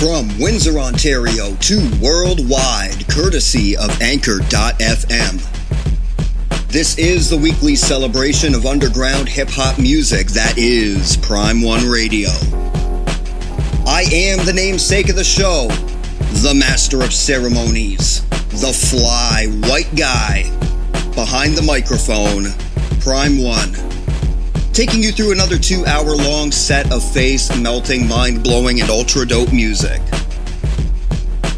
From Windsor, Ontario to worldwide, courtesy of Anchor.fm. This is the weekly celebration of underground hip hop music that is Prime One Radio. I am the namesake of the show, the master of ceremonies, the fly white guy behind the microphone, Prime One. Taking you through another two hour long set of face melting, mind blowing, and ultra dope music.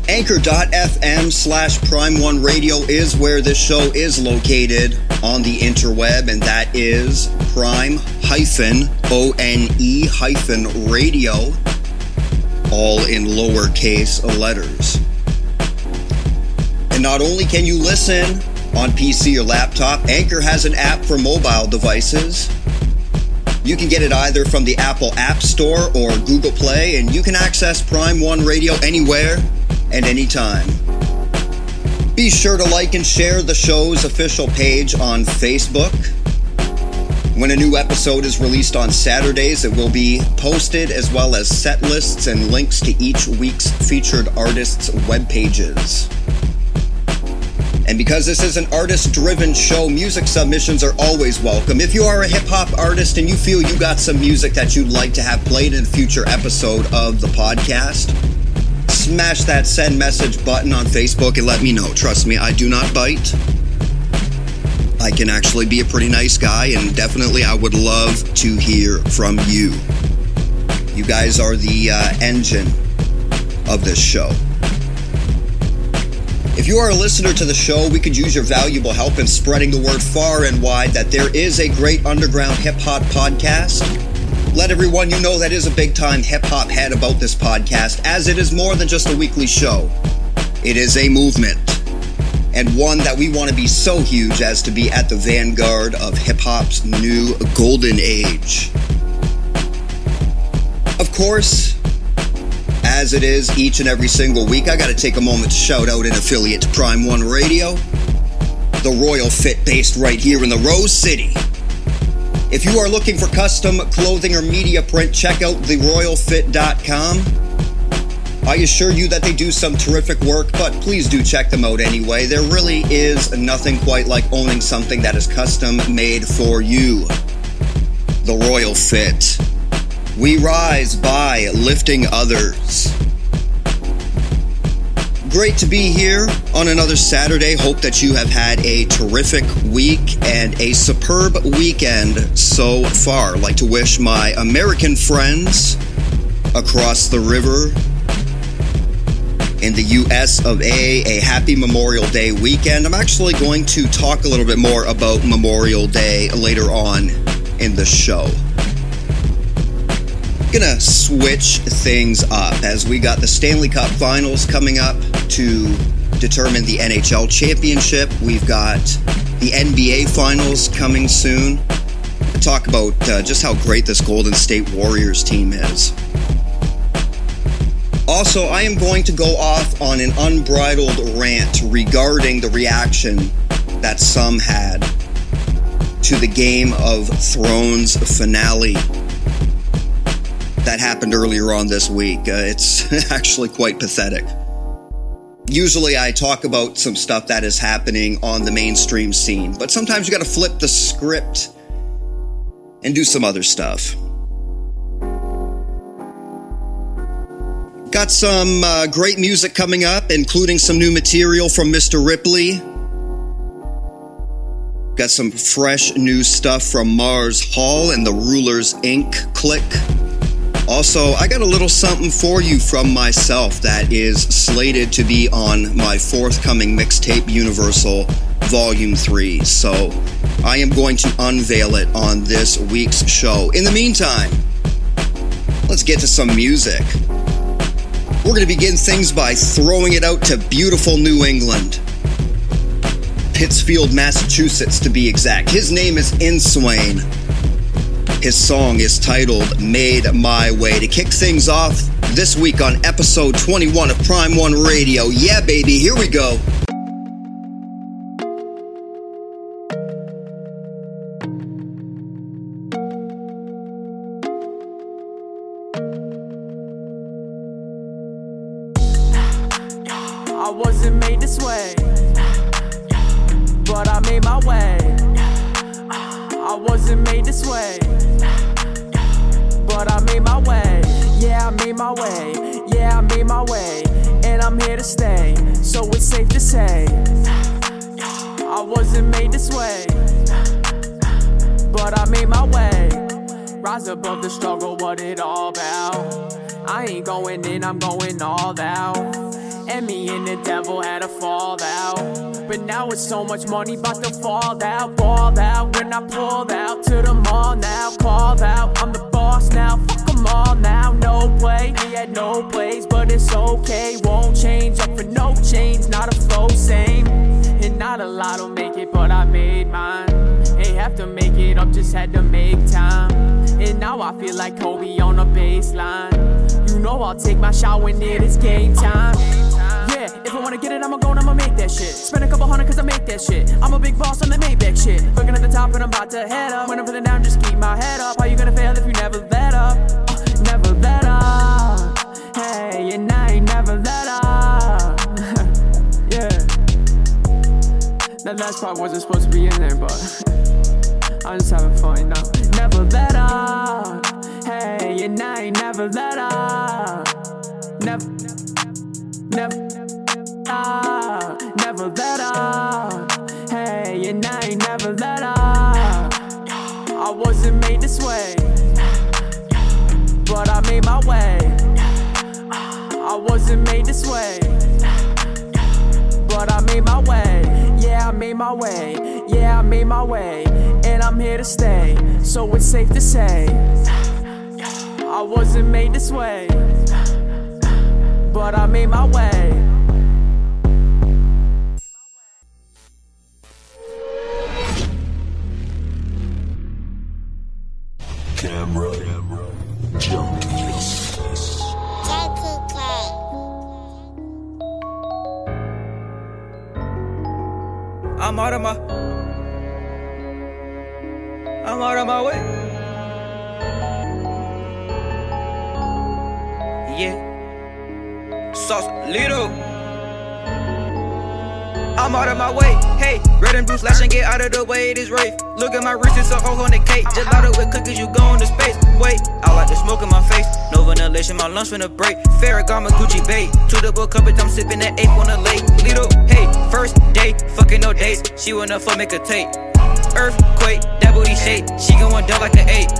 Anchor.fm slash Prime One Radio is where this show is located on the interweb, and that is prime hyphen O N E hyphen radio, all in lowercase letters. Not only can you listen on PC or laptop, Anchor has an app for mobile devices. You can get it either from the Apple App Store or Google Play, and you can access Prime One Radio anywhere and anytime. Be sure to like and share the show's official page on Facebook. When a new episode is released on Saturdays, it will be posted as well as set lists and links to each week's featured artists' web pages. And because this is an artist driven show, music submissions are always welcome. If you are a hip hop artist and you feel you got some music that you'd like to have played in a future episode of the podcast, smash that send message button on Facebook and let me know. Trust me, I do not bite. I can actually be a pretty nice guy, and definitely I would love to hear from you. You guys are the uh, engine of this show. If you are a listener to the show, we could use your valuable help in spreading the word far and wide that there is a great underground hip hop podcast. Let everyone you know that is a big time hip hop head about this podcast, as it is more than just a weekly show. It is a movement, and one that we want to be so huge as to be at the vanguard of hip hop's new golden age. Of course, as it is each and every single week, I got to take a moment to shout out an affiliate to Prime One Radio, the Royal Fit based right here in the Rose City. If you are looking for custom clothing or media print, check out theroyalfit.com. I assure you that they do some terrific work, but please do check them out anyway. There really is nothing quite like owning something that is custom made for you. The Royal Fit. We rise by lifting others. Great to be here on another Saturday. Hope that you have had a terrific week and a superb weekend so far. I'd like to wish my American friends across the river in the US of A a happy Memorial Day weekend. I'm actually going to talk a little bit more about Memorial Day later on in the show gonna switch things up as we got the Stanley Cup Finals coming up to determine the NHL championship. We've got the NBA Finals coming soon. To talk about uh, just how great this Golden State Warriors team is. Also, I am going to go off on an unbridled rant regarding the reaction that some had to the Game of Thrones finale that happened earlier on this week. Uh, it's actually quite pathetic. Usually, I talk about some stuff that is happening on the mainstream scene, but sometimes you got to flip the script and do some other stuff. Got some uh, great music coming up, including some new material from Mr. Ripley. Got some fresh new stuff from Mars Hall and the Rulers Inc. click. Also, I got a little something for you from myself that is slated to be on my forthcoming mixtape Universal Volume 3. So I am going to unveil it on this week's show. In the meantime, let's get to some music. We're going to begin things by throwing it out to beautiful New England. Pittsfield, Massachusetts, to be exact. His name is Inswain. His song is titled Made My Way. To kick things off this week on episode 21 of Prime One Radio. Yeah, baby, here we go. Much money about to fall out, ball out. When I pull out to the mall now, called out. I'm the boss now, fuck them all now. No play, he had no plays, but it's okay. Won't change up for no change, not a flow, same. And not a lot will make it, but I made mine. Ain't have to make it up, just had to make time. And now I feel like Kobe on the baseline. You know I'll take my shot when it is game time. Yeah, if I wanna get it, I'ma go and I'ma make that shit. Spend a couple hundred cause I make that shit. I'm a big boss on the Maybach shit. Looking at the top and I'm about to head up. When I'm feeling down, just keep my head up. How you gonna fail if you never let up? Uh, never let up. Hey, and I ain't never let up. yeah. That last part wasn't supposed to be in there, but I'm just having fun, you. Never let up. Hey, and I ain't never let up. Never, never, never let up. Hey, and I ain't never let up. I wasn't made this way, but I made my way. I wasn't made this way, but I made my way. Yeah, I made my way. Yeah, I made my way. And I'm here to stay. So it's safe to say, I wasn't made this way, but I made my way. Camera. I'm out of my. I'm out of my way. Yeah. Sauce little. I'm out of my way. Hey, red and blue slash and get out of the way. It is Rafe. Look at my wrist, it's a whole on the cake. just Gelato with cookies, you go into space. Wait, I like the smoke in my face. No ventilation, my lungs finna break. Ferragamo Gucci bait. To the book cup, I'm sipping that ape on the lake. Little, hey, first day, fucking no dates. She wanna fuck, make a tape. Earthquake, that booty shake. She going down like an eight.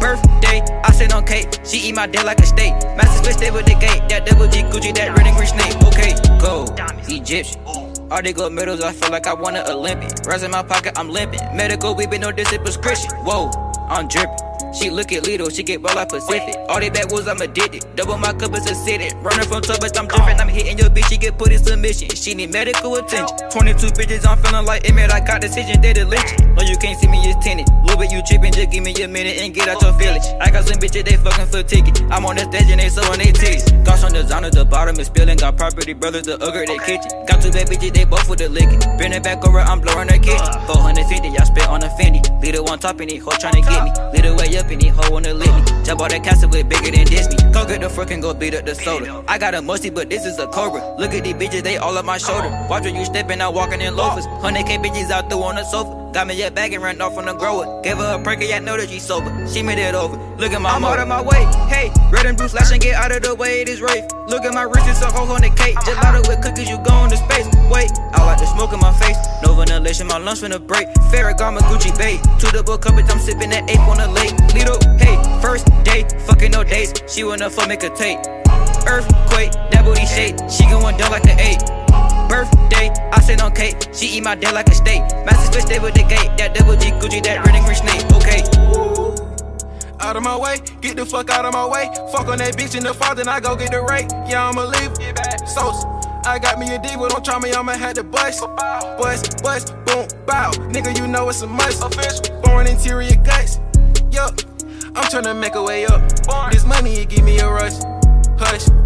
Birthday, I sit on cake. She eat my dick like a steak. Master spit stay with the gate. That double G Gucci, that red and green snake. Okay, go. Egyptian. All they gold medals, I feel like I won an Olympic. Rise in my pocket, I'm limping. Medical, we been no distant prescription. Whoa, I'm dripping. She look at Lido, she get roll like Pacific. All they back was I'm addicted. Double my cup is acidic. Running from troubles, I'm different. I'm hitting your bitch, she get put in submission. She need medical attention. 22 bitches, I'm feeling like Emmett. I got decision, they the lynching. No, you can't see me, it's tinted. Little bit you tripping, just give me a minute and get out your feelings. I got some bitches, they fucking for ticket. I'm on the stage and they sewing they titties. Got some designer, the bottom is spilling. Got property brothers, the ugger, they kitchen. Got two bad bitches, they both with the licking. Bring it back over, I'm blowing her kitchen. 450, y'all spit on a Fendi. Little on top and he hoe tryna get me. Little way up and he hoe wanna lick me. Jump out that castle with bigger than Disney. Go get the frickin' go beat up the soda. I got a musty, but this is a cobra. Look at these bitches, they all up my shoulder. Watch when you steppin' out walking in loafers. 100k bitches out there on the sofa. Got me a bag and ran off on the grower. Gave her a prank, I know that she sober. She made it over. Look at my I'm out of my way. Hey, red and blue slash and get out of the way. It is Rafe. Look at my wrist, it's a whole on the cake. Gelato with cookies, you go into space. Wait, I like the smoke in my face. No ventilation, my lungs finna break. Ferragamo Gucci bait. To the book cup, I'm sipping that ape on the lake. Little, hey, first day, fucking no dates. She wanna fuck, make a tape. Earthquake, that booty shake. She going down like an eight. Cake. She eat my dick like a steak. Master switch stay with the gate. That double G Gucci, that red and green snake. Okay. Out of my way, get the fuck out of my way. Fuck on that bitch in the fall, then I go get the rate. Yeah, I'ma leave. Sauce. I got me a diva, don't try me, I'ma have to bust. Bust, bust, boom, bow. Nigga, you know it's a must. Born interior guts. Yup, I'm tryna make a way up. This money, it give me a rush. Hush.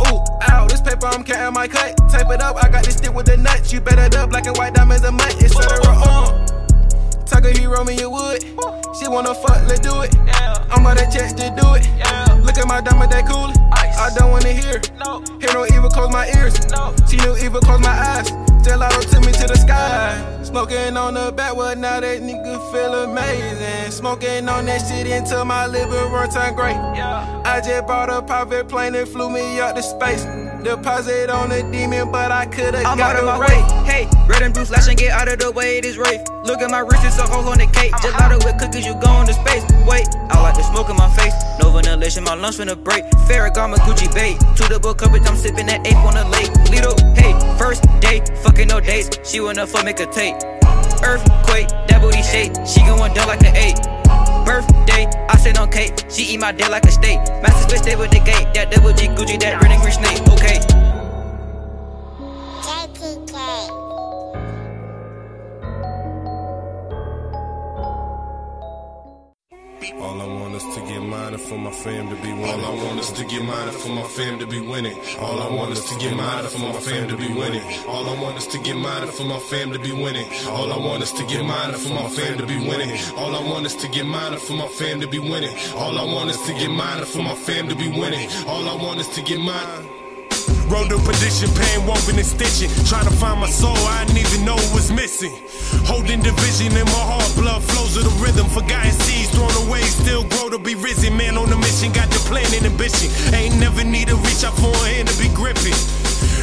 Ooh, ow, this paper I'm counting my cut. Tape it up, I got this stick with the nuts. You better up, black and white diamonds a month, etc. Uh. Tucker he hero me you wood. She wanna fuck, let's do it. I'm on that chest to do it. Look at my diamond, they cool. I don't wanna hear. No. Hear no evil, close my ears. No. See no evil, close my eyes. Gelato took me to the sky. Smoking on the backwood, now that nigga feel amazing. Smoking on that shit until my liver run turn great. Yeah. I just bought a private plane and flew me up to space. Deposit on a demon, but I could've I'm got out of my way. Hey, red and blue slash and get out of the way. It is Rafe. Look at my wrist, it's a hole on the cake. Gelato with cookies, you going to space. Wait, I like the smoke in my face. No ventilation, my lungs finna break. Ferragamo Gucci bait. To the book coverage, I'm sipping that ape on the lake. Little, hey, first date, fucking no dates. She wanna fuck, make a tape. Earthquake, that booty shake. She going down like an eight. Birthday, I sit on cake. She eat my dick like a steak. Master split stay with the gate. That double G Gucci, that red and green snake. Okay. All I want is to get mine for my fam to be winning. All I want is to get mine for my fam to be winning. All I want is to get mine for my fam to be winning. All I want is to get mine for my fam to be winning. All I want is to get mine for my fam to be winning. All I want is to get mine for my fam to be winning. All I want is to get mine for my fam to be winning. All I want is to get mine. Road to perdition, pain woven and stitching. Trying to find my soul, I didn't even know was missing. Holding division in my heart, blood flows of the rhythm. Forgotten seeds thrown away, still grow to be risen. Man on a mission, got the plan and ambition. Ain't never need to reach out for a hand to be gripping.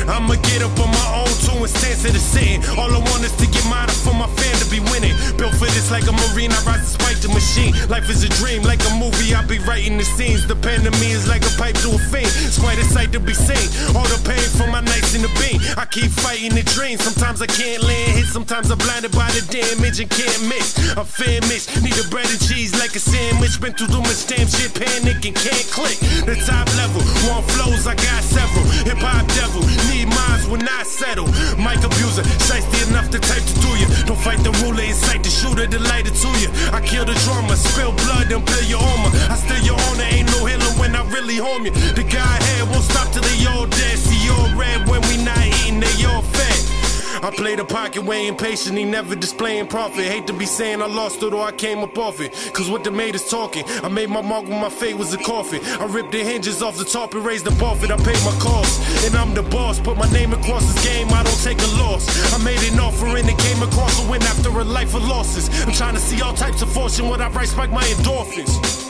I'ma get up on my own too and stand to the sitting. All I want is to get mine for my fan to be winning. Built for this like a marine, I rise despite the machine. Life is a dream, like a movie, I be writing the scenes. The to me is like a pipe to a fiend. It's quite a sight to be seen. All the pain from my nights in the beam. I keep fighting the dream. Sometimes I can't land hit, sometimes I'm blinded by the damage and can't mix. I'm famished, need a bread and cheese like a sandwich. Been through too much damn shit, panic and can't click. The top level, one flows, I got several. Hip hop devil, need minds when I settle. Mic abuser, shiesty enough to type to do you. Don't fight the ruler, incite the shooter, delighted to you. I kill the drama, spill blood, and peel your armor. I steal your honor, ain't no healing when I really harm you. The guy here won't stop till they all dead. See all red when we not eating, they all fed. I play the pocket way impatient, never displaying profit. Hate to be saying I lost it or I came up off it. Cause what the made is talking. I made my mark when my fate was a coffin. I ripped the hinges off the top and raised the buffet. I paid my cost. And I'm the boss. Put my name across this game, I don't take a loss. I made an offer and it came across a win after a life of losses. I'm trying to see all types of fortune when I write spike my endorphins.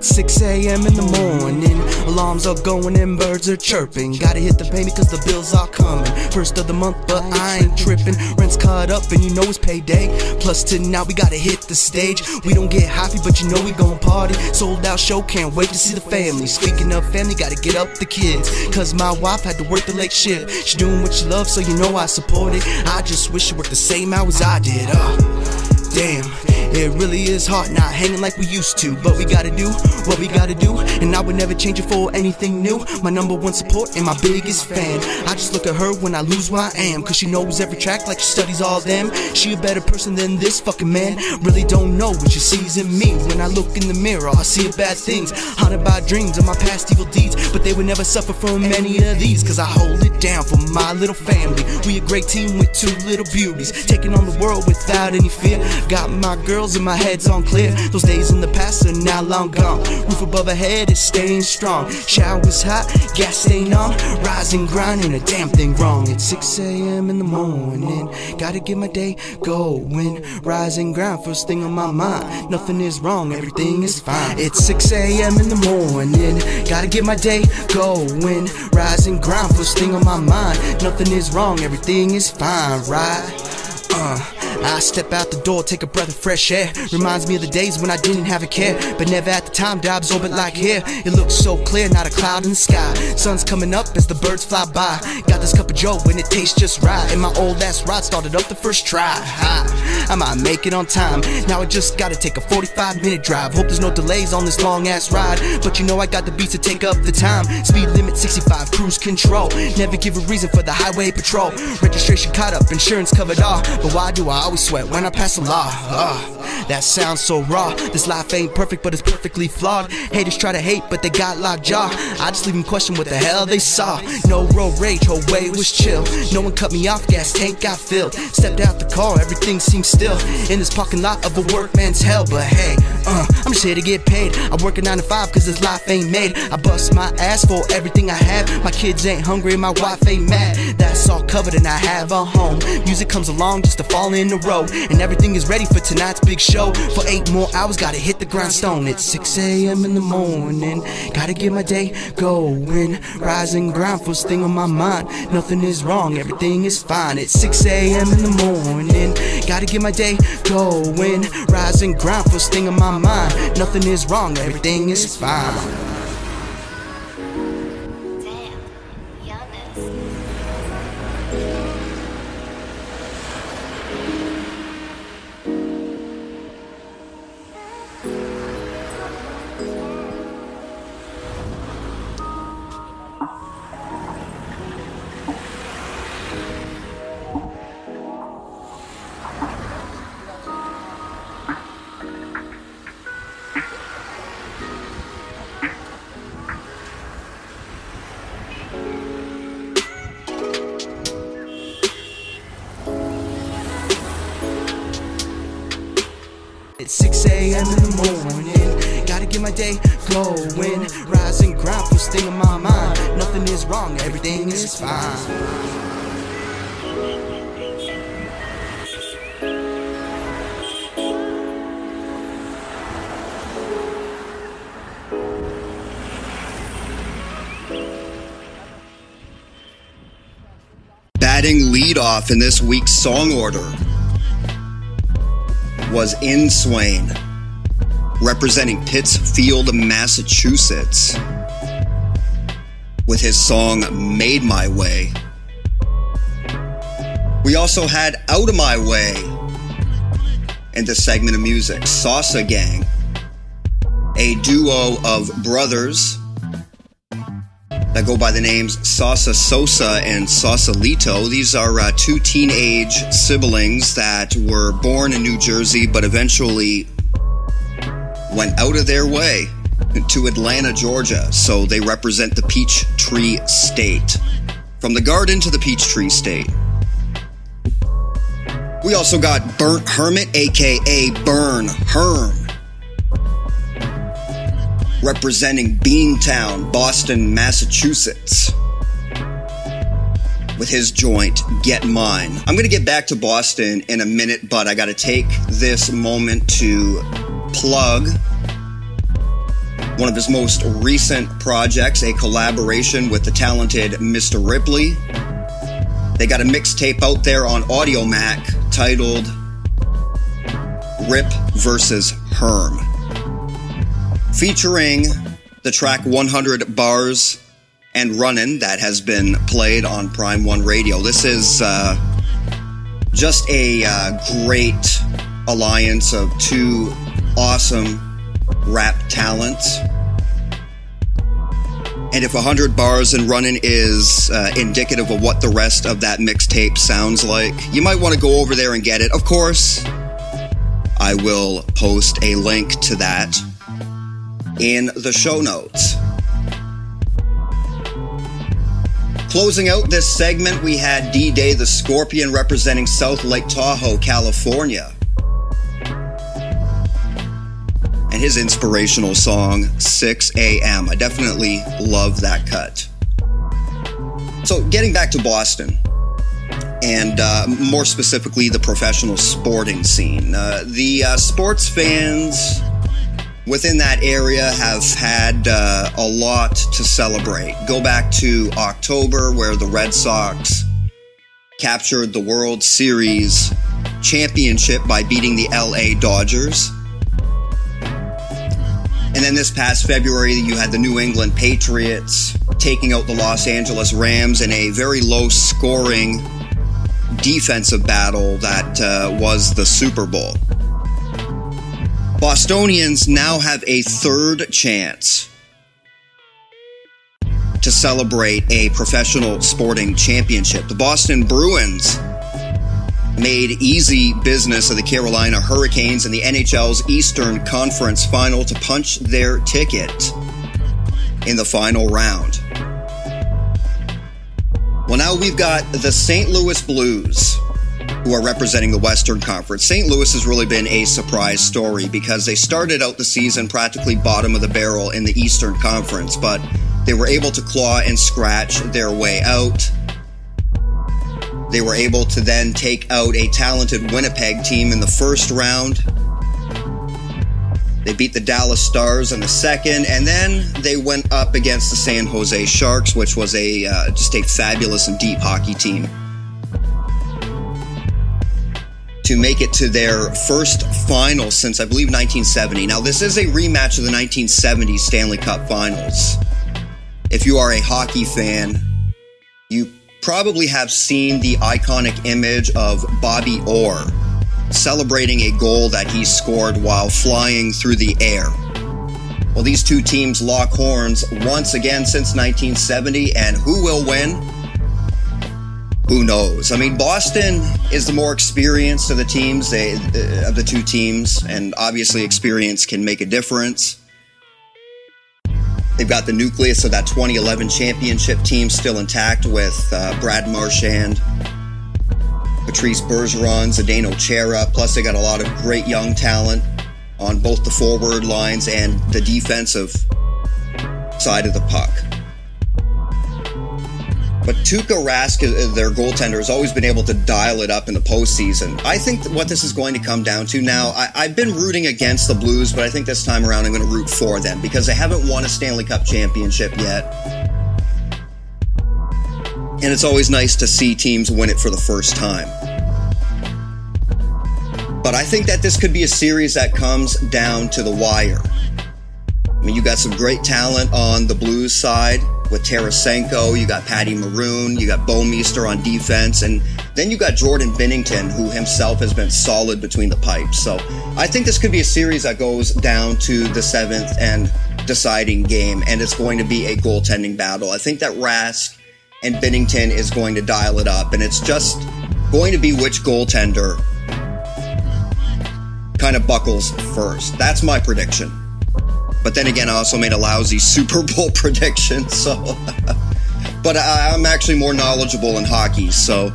It's 6 a.m. in the morning. Alarms are going and birds are chirping. Gotta hit the payment cause the bills are coming. First of the month, but I ain't tripping. Rent's caught up and you know it's payday. Plus, tonight we gotta hit the stage. We don't get happy, but you know we gon' party. Sold out show, can't wait to see the family. Speaking of family, gotta get up the kids. Cause my wife had to work the late shift. She doing what she loves, so you know I support it. I just wish she worked the same hours I did. Uh, damn. It really is hard not hanging like we used to, but we gotta do what we gotta do, and I would never change it for anything new. My number one support and my biggest fan. I just look at her when I lose where I am, cause she knows every track like she studies all them. She a better person than this fucking man. Really don't know what she sees in me. When I look in the mirror, I see bad things, haunted by dreams of my past evil deeds, but they would never suffer from any of these, cause I hold it down for my little family. We a great team with two little beauties, taking on the world without any fear. Got my girls and my head's on clear. Those days in the past are now long gone. Roof above our head is staying strong. Showers hot, gas staying on. Rising, grinding, a damn thing wrong. It's 6 a.m. in the morning. Gotta get my day going. Rising ground, first thing on my mind. Nothing is wrong, everything is fine. It's 6 a.m. in the morning. Gotta get my day going. Rising ground, first thing on my mind. Nothing is wrong, everything is fine, right? Uh, I step out the door, take a breath of fresh air. Reminds me of the days when I didn't have a care, but never at the time to absorb it like here. It looks so clear, not a cloud in the sky. Sun's coming up as the birds fly by. Got this cup of Joe and it tastes just right. And my old ass ride started up the first try. Ha, I might make it on time. Now I just gotta take a 45 minute drive. Hope there's no delays on this long ass ride. But you know I got the beats to take up the time. Speed limit 65, cruise control. Never give a reason for the highway patrol. Registration caught up, insurance covered all. But why do I always sweat when I pass a law? Ah, that sounds so raw. This life ain't perfect, but it's perfectly flawed. Haters try to hate, but they got locked jaw. I just leave them question what the hell they saw. No road rage, whole way was chill. No one cut me off, gas tank got filled. Stepped out the car, everything seems still. In this parking lot of a workman's hell, but hey, uh, I'm just here to get paid. I work a 9 to 5 cause this life ain't made. I bust my ass for everything I have. My kids ain't hungry, my wife ain't mad. That's all covered and I have a home. Music comes along just to fall in a row. And everything is ready for tonight's big show. For eight more hours, gotta hit the grindstone. It's 6 a.m. in the morning. Gotta get my day going. Rise and grind, first thing on my mind. Nothing is wrong, everything is fine. It's 6 a.m. in the morning. Gotta get my day going. Rise and grind, first thing on my mind. Nothing is wrong, everything is fine. Wrong, everything is fine. Batting leadoff in this week's song order was In Swain, representing Pittsfield, Massachusetts, with his song Made My Way. We also had Out of My Way in the segment of music, Salsa Gang, a duo of brothers that go by the names Sasa Sosa and Sausalito. These are uh, two teenage siblings that were born in New Jersey but eventually went out of their way to Atlanta, Georgia. So they represent the Peachtree State. From the garden to the Peachtree State. We also got Burnt Hermit, aka Burn Herm representing Beantown, Boston, Massachusetts, with his joint Get Mine. I'm to get back to Boston in a minute, but I got to take this moment to plug one of his most recent projects, a collaboration with the talented Mr. Ripley. They got a mixtape out there on Audiomack titled Rip versus Herm featuring the track 100 Bars and Runnin' that has been played on Prime One Radio. This is uh, just a uh, great alliance of two awesome rap talents. And if 100 Bars and Running is uh, indicative of what the rest of that mixtape sounds like, you might want to go over there and get it. Of course, I will post a link to that in the show notes. Closing out this segment, we had D Day the Scorpion representing South Lake Tahoe, California. And his inspirational song, 6 a.m. I definitely love that cut. So, getting back to Boston, and uh, more specifically, the professional sporting scene. Uh, the uh, sports fans within that area have had uh, a lot to celebrate. Go back to October, where the Red Sox captured the World Series championship by beating the LA Dodgers. And then this past February, you had the New England Patriots taking out the Los Angeles Rams in a very low scoring defensive battle that uh, was the Super Bowl. Bostonians now have a third chance to celebrate a professional sporting championship. The Boston Bruins made easy business of the Carolina Hurricanes in the NHL's Eastern Conference final to punch their ticket in the final round. Well, now we've got the St. Louis Blues who are representing the Western Conference. St. Louis has really been a surprise story because they started out the season practically bottom of the barrel in the Eastern Conference, but they were able to claw and scratch their way out. They were able to then take out a talented Winnipeg team in the first round. They beat the Dallas Stars in the second, and then they went up against the San Jose Sharks, which was a uh, just a fabulous and deep hockey team. To make it to their first final since I believe 1970. Now, this is a rematch of the 1970 Stanley Cup Finals. If you are a hockey fan, you probably have seen the iconic image of Bobby Orr celebrating a goal that he scored while flying through the air. Well, these two teams lock horns once again since 1970, and who will win? Who knows? I mean, Boston is the more experienced of the teams, they, uh, of the two teams, and obviously experience can make a difference. They've got the nucleus of that 2011 championship team still intact with uh, Brad Marchand, Patrice Bergeron, Zdeno Chara. Plus, they got a lot of great young talent on both the forward lines and the defensive side of the puck. But Tuukka Rask, uh, their goaltender, has always been able to dial it up in the postseason. I think what this is going to come down to now, I, have been rooting against the Blues, but I think this time around I'm going to root for them because they haven't won a Stanley Cup championship yet. And it's always nice to see teams win it for the first time. But I think that this could be a series that comes down to the wire. I mean, you got some great talent on the Blues side with Tarasenko, you got Patty Maroon, you got Bouwmeester on defense, and then you got Jordan Binnington, who himself has been solid between the pipes. So I think this could be a series that goes down to the seventh and deciding game, and it's going to be a goaltending battle. I think that Rask and Binnington is going to dial it up, and it's just going to be which goaltender kind of buckles first. That's my prediction. But then again, I also made a lousy Super Bowl prediction. So, but I, I'm actually more knowledgeable in hockey. So,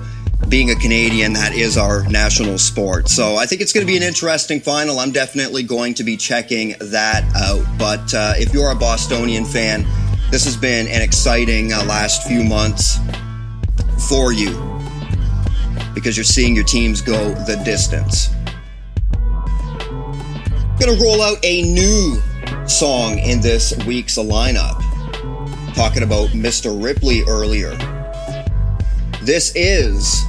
being a Canadian, that is our national sport. So I think it's going to be an interesting final. I'm definitely going to be checking that out. But uh, if you're a Bostonian fan, this has been an exciting uh, last few months for you because you're seeing your teams go the distance. I'm Going to roll out a new song in this week's lineup. Talking about Mr. Ripley earlier. This is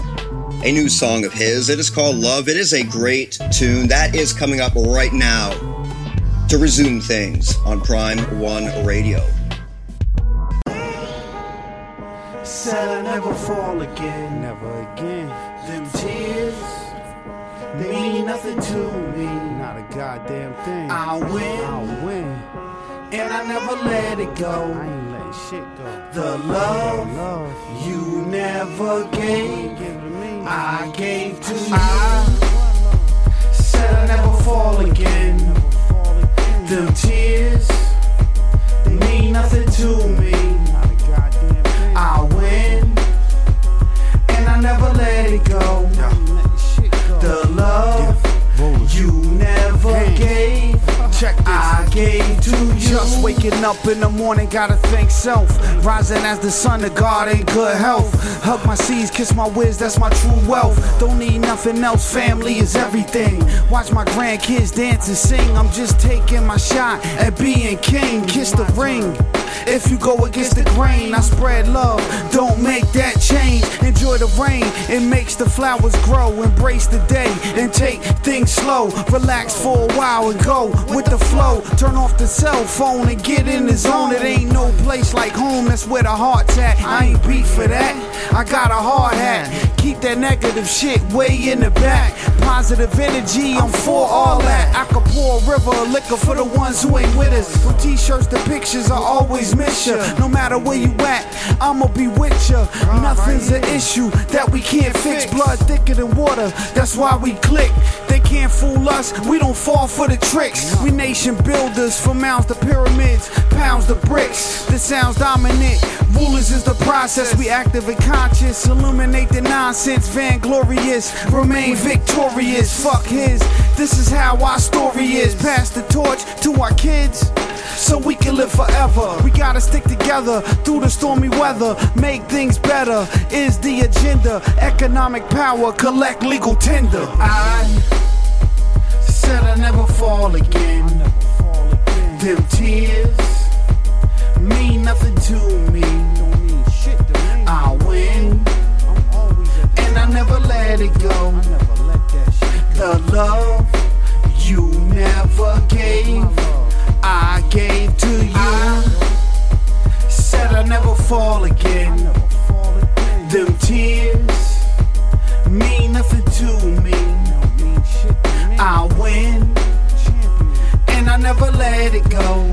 a new song of his. It is called Love. It is a great tune. That is coming up right now to resume things on Prime One Radio. Said I never fall again. Never again. Them tears they mean nothing to me. Not a goddamn thing. I'll win. Win. And I never let it go. I ain't letting shit go. The love, love. you never gave, me. I gave to you. I said I never fall again. Never fall again. Them tears, they mean nothing to me. Not a goddamn thing. I'll win. And I never let it go. I ain't letting shit go. The love you never gave, Check this. I gave to you. Just waking up in the morning, gotta thank self. Rising as the son of God in good health. Hug my seeds, kiss my whiz, that's my true wealth. Don't need nothing else, family is everything. Watch my grandkids dance and sing. I'm just taking my shot at being king. Kiss the ring. If you go against the grain, I spread love. Don't make that change. Enjoy the rain, it makes the flowers grow. Embrace the day and take things slow. Relax for a while and go with the flow. Turn off the cell phone and get in the zone. It ain't no place like home, that's where the heart's at. I ain't beat for that, I got a hard hat. Keep that negative shit way in the back. Positive energy, I'm for all that. I could pour a river of liquor for the ones who ain't with us. From t shirts to pictures, I always miss ya. No matter where you at, I'ma be with ya. Nothing's an issue that we can't fix. Blood thicker than water, that's why we click. They can't fool us, we don't fall for the tricks. We nation builders, from mounds to pyramids, pounds to bricks. The sounds dominant, rulers is the process. We active and conscious, illuminate the nonsense, vainglorious, remain victorious. Fuck his, this is how our story is. Pass the torch to our kids so we can live forever. We gotta stick together through the stormy weather, make things better. Is the agenda economic power, collect legal tender? I said I never fall again. Them tears mean nothing to me. I win, and I never let it go. The love you never gave. I gave to you. Said I never fall again. Them tears mean nothing to me. I win, and I never let it go.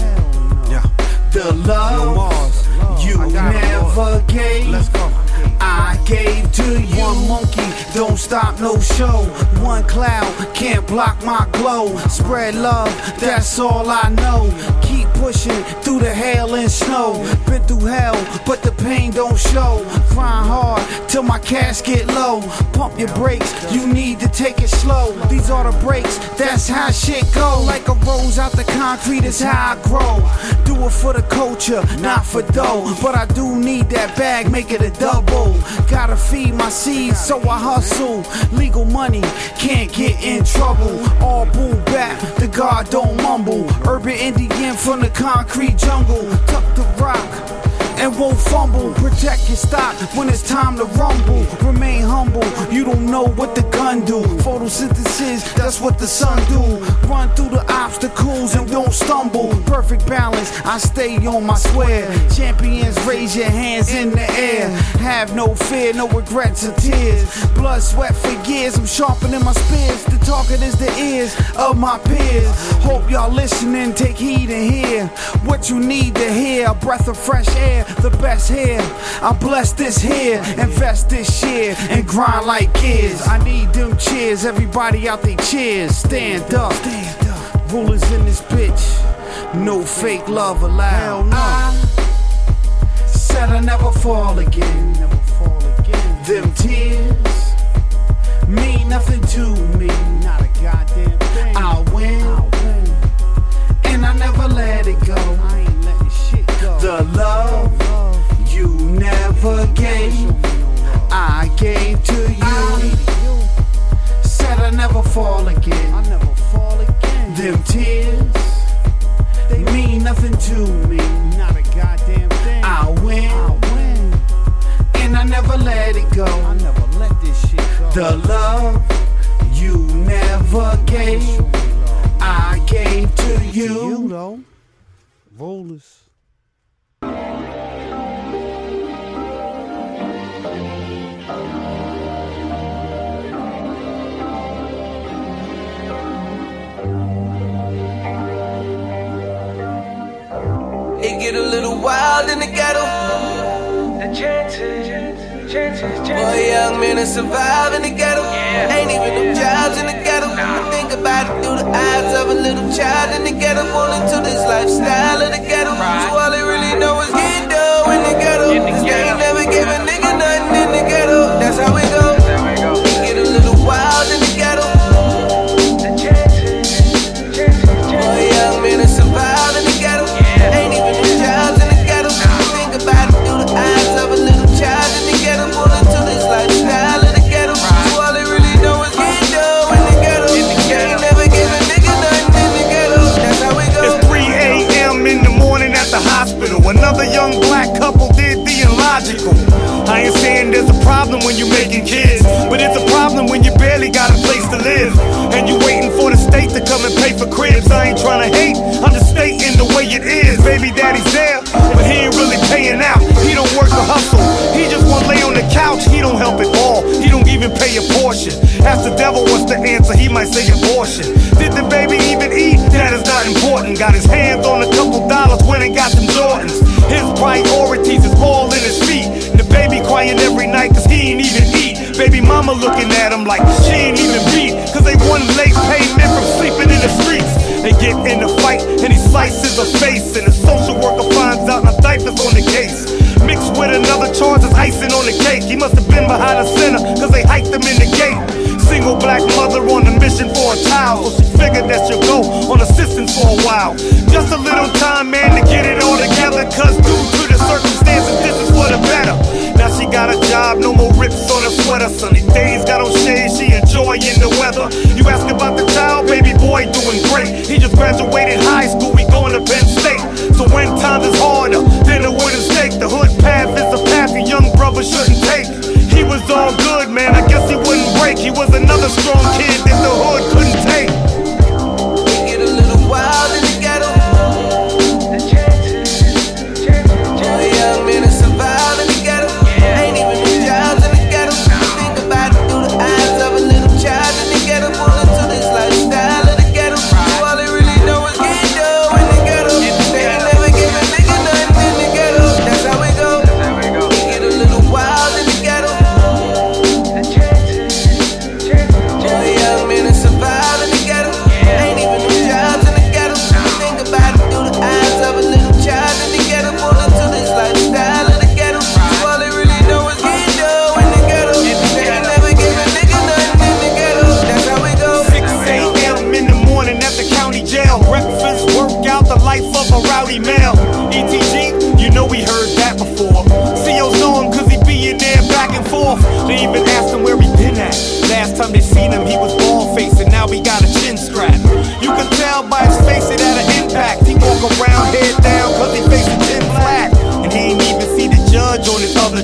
The love you never gave. I gave to you. One monkey, don't stop no show. One cloud can't block my glow. Spread love, that's all I know. Keep pushing through the hail and snow. Been through hell, but the pain don't show. Grind hard till my cash get low. Pump your brakes, you need to take it slow. These are the breaks, that's how shit go. Like a rose out the concrete is how I grow. Do it for the culture, not for dough. But I do need that bag, make it a double. Gotta feed my seeds, so I hustle. Legal money, can't get in trouble. All boom back, the God don't mumble. Urban Indian from the concrete jungle. Tuck the rock and won't fumble. Protect your stock when it's time to rumble. Remain humble, you don't know what the gun do. Photosynthesis, that's what the sun do. Run through the obstacles and don't stumble. Perfect balance, I stay on my square. Champions, raise your hands in the air. Have no fear, no regrets or tears. Blood, sweat for years, I'm sharpening my spears. The talking is the ears of my peers. Hope y'all listening, take heed and hear what you need to hear. A breath of fresh air, the best here. I bless this here, invest this year, and grind like kids. I need them cheers, everybody out there cheers. Stand up, stand up. Rulers in this bitch, no fake love allowed. I said I never fall again. Never fall again. Them tears mean nothing to me. Not a goddamn thing. I'll win, and I never let it go. I ain't trying to hate, I'm just stating the way it is. Baby daddy's there, but he ain't really paying out. He don't work the hustle, he just wanna lay on the couch. He don't help at all, he don't even pay a portion. Ask the devil what's the answer, he might say abortion. Did the baby even eat? That is not important. Got his hands on a couple dollars, went and got some Jordans. His priorities is all in his feet. And the baby crying every night cause he ain't even eat. Baby mama looking at him like she ain't even beat. Cause they won late payment from sleeping in the streets. They get in the fight and he slices her face. And the social worker finds out my diaper's on the case. Mixed with another charge is icing on the cake. He must have been behind the center cause they hiked him in the gate. Single black mother on a mission for a child. So she figured that she'll go on assistance for a while. Just a little time, man, to get it all together. Cause due to the circumstances, this is for the better. She got a job, no more rips on her sweater. Sunny days got on shade, she enjoying the weather. You ask about the child, baby boy doing great. He just graduated high school, we going to Penn State. So when times is harder than a wooden stake, the hood path is a path a young brother shouldn't take. He was all good, man. I guess he wouldn't break. He was another strong kid that the hood couldn't take.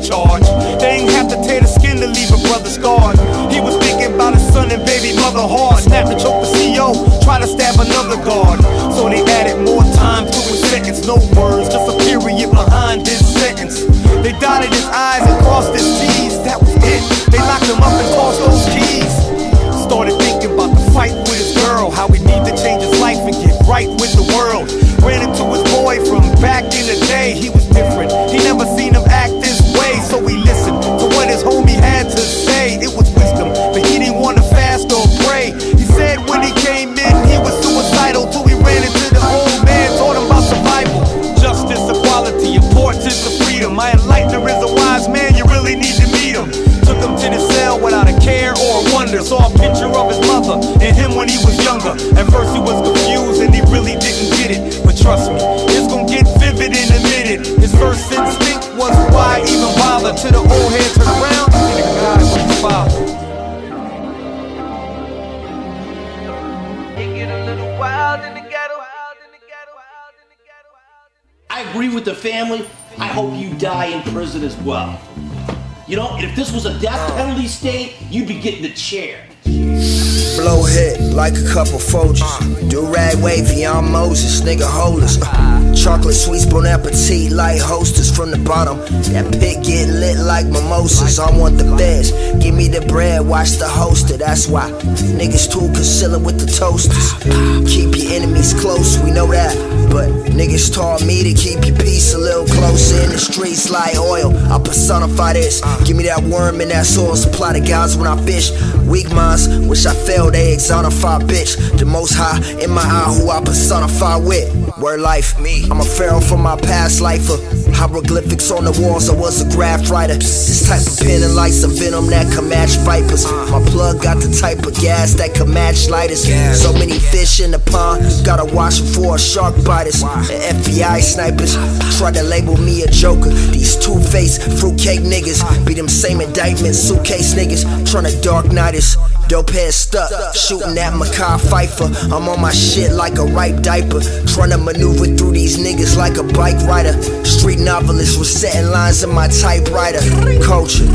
Charge. They ain't have to tear the skin to leave a brother scarred. He was thinking about his son and baby mother hard. Snap and choke the CEO, try to stab another guard. So they added more time to his sentence. No words, just a period behind his sentence. They dotted family. I hope you die in prison as well. You know, if this was a death penalty state, you'd be getting the chair. Blow hit like a couple Folgers. Do rag wavy, I'm Moses, nigga holers. Uh, chocolate sweets, bon appetit like hostess from the bottom. That pit get lit like mimosas. I want the best. Give me the bread, watch the hoster. That's why niggas too concealing with the toasters. Keep your enemies close, we know that. But niggas taught me to keep your peace a little closer in the streets like oil. I personify this. Give me that worm and that soil. Supply the guys when I fish. Weak minds, wish I failed, they exonify bitch. The most high in my eye, who I personify with. Word life, me. I'm a pharaoh from my past life. Uh. Hieroglyphics on the walls, I was a graph writer. This type of pen and lights of venom that can match vipers. My plug got the type of gas that can match lighters. So many fish in the pond, gotta watch for a shark biters. And FBI snipers try to label me a joker. These two faced fruitcake niggas be them same indictment suitcase niggas tryna dark night us. Dope head stuck, shooting at Makai Pfeiffer. I'm on my shit like a ripe diaper. Trying to maneuver through these niggas like a bike rider. Street novelist was setting lines in my typewriter. Culture,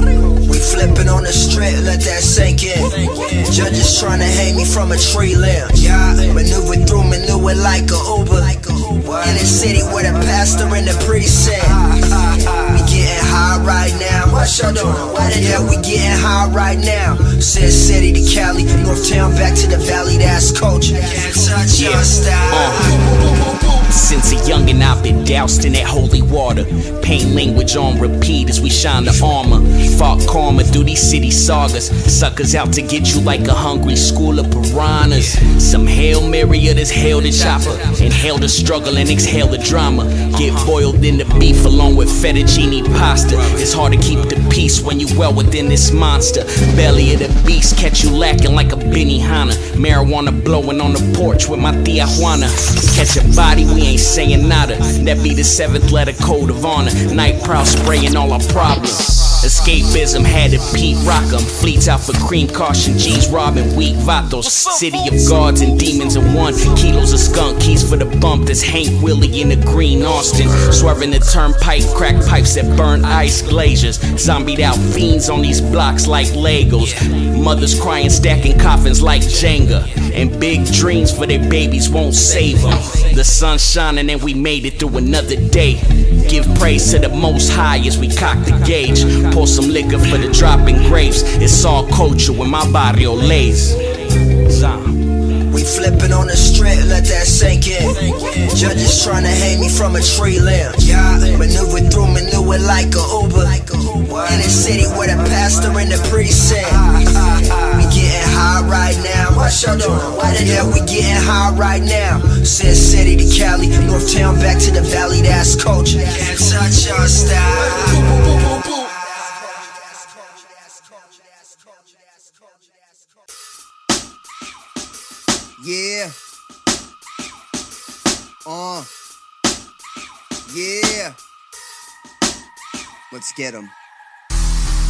we flipping on the strip, let that sink in. Judges trying to hang me from a tree limb. Yeah, maneuver through, maneuver like a Uber. In the city with a pastor in the precinct. We getting high right now. What y'all doing? Yeah, we getting high right now. Sin City to Cali, Northtown back to the Valley. That's culture. Can't touch your style. Uh. Since a youngin', I've been doused in that holy water. Pain language on repeat as we shine the armor. Fought karma through these city sagas. Suckers out to get you like a hungry school of piranhas. Some Hail Mary of this hail the chopper. Inhale the struggle and exhale the drama. Get uh-huh. boiled in the beef along with fettuccine pasta. It's hard to keep the peace when you well within this monster. Belly of the beast catch you lacking like a Benihana. Marijuana blowing on the porch with my tia Juana. Catch a body, we ain't saying nada. That be the seventh letter code of honor. Night prowl spraying all our problems. Escapism had to Pete Rock 'em. Fleets out for cream caution, G's robbing weak vatos. City of gods and demons in one. Kilos of skunk keys for the bump. That's Hank Willie in the green Austin. Swerving the turnpike, crack pipes that burn ice glaciers. Zombied out fiends on these blocks like Legos. Mothers crying, stacking coffins like Jenga. And big dreams for their babies won't save them. The sun's shining and we made it through another day. Give praise to the most high as we cock the gauge. Pour some liquor for the dropping grapes. It's all culture when my barrio lays. We flipping on the strip, let that sink in. Judges trying to hang me from a tree limb. Yeah, maneuver through, maneuver like a Uber. In a city with a pastor in the. We getting high right now. What doing? Yeah, we getting high right now. Sin City to Cali, North Town back to the Valley. That's culture. Can't touch your style. Yeah. Uh. Yeah. Let's get 'em.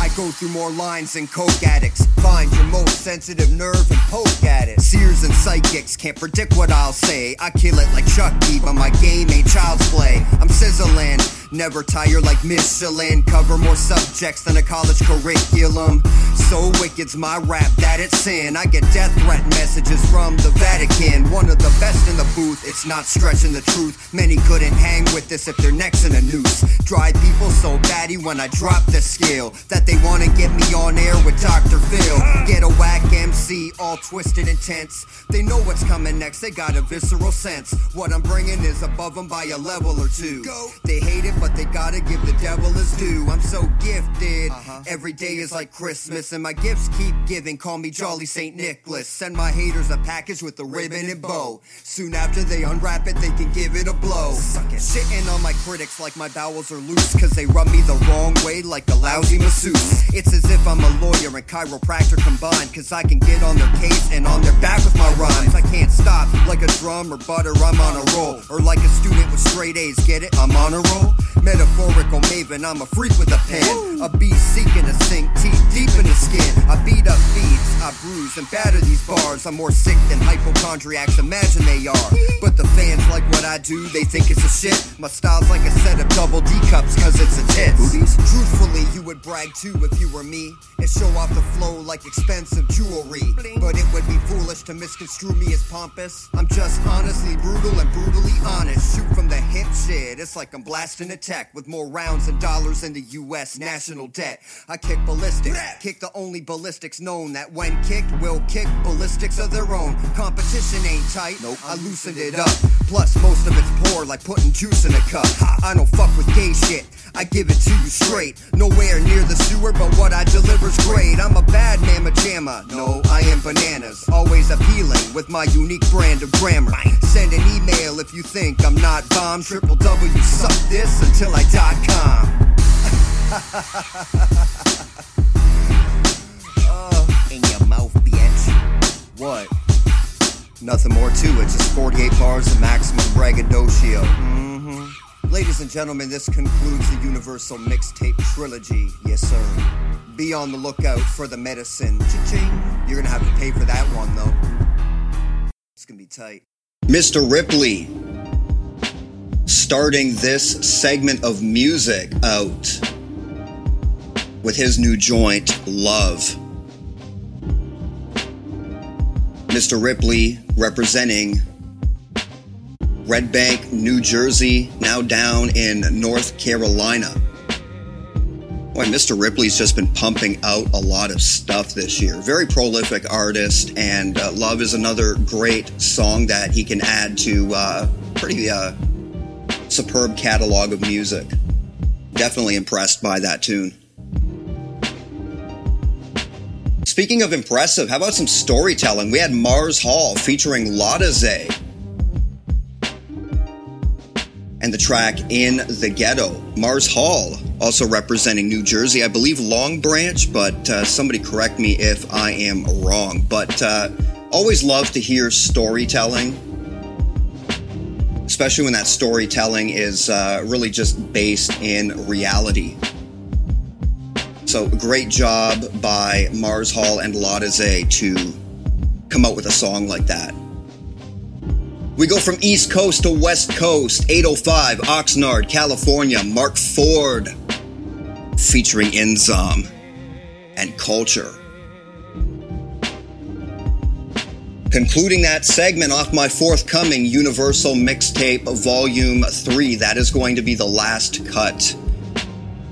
I go through more lines than coke addicts. Find your most sensitive nerve and poke at it. Seers and psychics can't predict what I'll say. I kill it like Chucky, but my game ain't child's play. I'm sizzling, never tire like Michelin. Cover more subjects than a college curriculum. So wicked's my rap that it's sin. I get death threat messages from the Vatican. One of the best in the booth, it's not stretching the truth. Many couldn't hang with this if their necks in a noose. Drive people so batty when I drop the scale that they wanna get me on air with Dr. Phil. Get a whack MC, all twisted and tense. They know what's coming next, they got a visceral sense. What I'm bringing is above them by a level or two. They hate it, but they gotta give the devil his due. I'm so gifted. Every day is like Christmas, and my gifts keep giving. Call me Jolly St. Nicholas. Send my haters a package with a ribbon and bow. Soon after they unwrap it, they can give it a blow. Shitting on my critics like my bowels are loose, cause they rub me the wrong way like a lousy masseuse. It's as if I'm a lawyer and chiropractor combined, cause I can get on their case and on their back with my rhymes. I can't stop like a drum or butter, I'm on a roll. Or like a student with straight A's, get it? I'm on a roll. Metaphorical maven, I'm a freak with a pen. A beast seeking to sink teeth deep in the skin. I beat up beats, I bruise and batter these bars. I'm more sick than hypochondriacs imagine they are. But the fans like what I do, they think it's a shit. My style's like a set of double D cups, cause it's a tits. Truthfully, you would brag too if you were me. And show off the flow like expensive jewelry. But it would be foolish to misconstrue me as pompous. I'm just honestly brutal and brutally honest. Shoot from the hip shit, it's like I'm blasting a tech with more rounds and dollars than the US national debt. I kick ballistics, kick the only ballistics known that when kicked will kick ballistics of their own. Competition ain't tight, nope. I loosened it up. Plus, most of it's poor, like putting juice in a cup. I don't fuck with gay shit. I give it to you straight. Nowhere near the sewer, but what I deliver's great. I'm a bad mamma jamma. No, I am bananas. Always appealing with my unique brand of grammar. Send an email if you think I'm not bomb. Triple W suck this until I dot com. in your mouth, bitch. What? Nothing more to it, just 48 bars of maximum braggadocio. hmm Ladies and gentlemen, this concludes the Universal Mixtape Trilogy. Yes, sir. Be on the lookout for the medicine. Cha-ching. You're gonna have to pay for that one, though. It's gonna be tight. Mr. Ripley, starting this segment of music out with his new joint, Love. Mr. Ripley representing Red Bank, New Jersey, now down in North Carolina. Boy, Mr. Ripley's just been pumping out a lot of stuff this year. Very prolific artist, and uh, Love is another great song that he can add to uh, pretty uh, superb catalog of music. Definitely impressed by that tune. Speaking of impressive, how about some storytelling? We had Mars Hall featuring Lotta Zay and the track In the Ghetto. Mars Hall also representing New Jersey, I believe Long Branch, but uh, somebody correct me if I am wrong. But uh, always love to hear storytelling, especially when that storytelling is uh, really just based in reality. So, great job by Mars Hall and Zay to come out with a song like that. We go from East Coast to West Coast, 805 Oxnard, California, Mark Ford featuring Inzom and Culture. Concluding that segment off my forthcoming Universal Mixtape Volume 3. That is going to be the last cut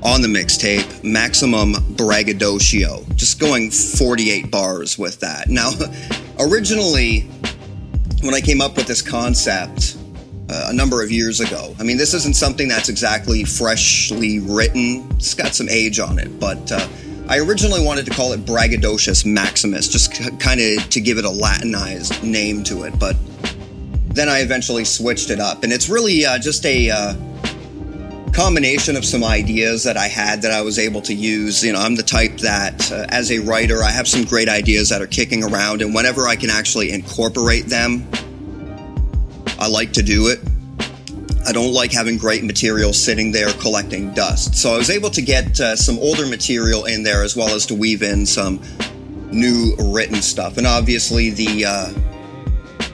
on the mixtape, Maximum Braggadocio. Just going 48 bars with that. Now, originally, when I came up with this concept uh, a number of years ago, I mean, this isn't something that's exactly freshly written, it's got some age on it, but. Uh, I originally wanted to call it Braggadocious Maximus, just c- kind of to give it a Latinized name to it, but then I eventually switched it up. And it's really uh, just a uh, combination of some ideas that I had that I was able to use. You know, I'm the type that, uh, as a writer, I have some great ideas that are kicking around, and whenever I can actually incorporate them, I like to do it. I don't like having great material sitting there collecting dust. So I was able to get uh, some older material in there as well as to weave in some new written stuff. And obviously, the, uh,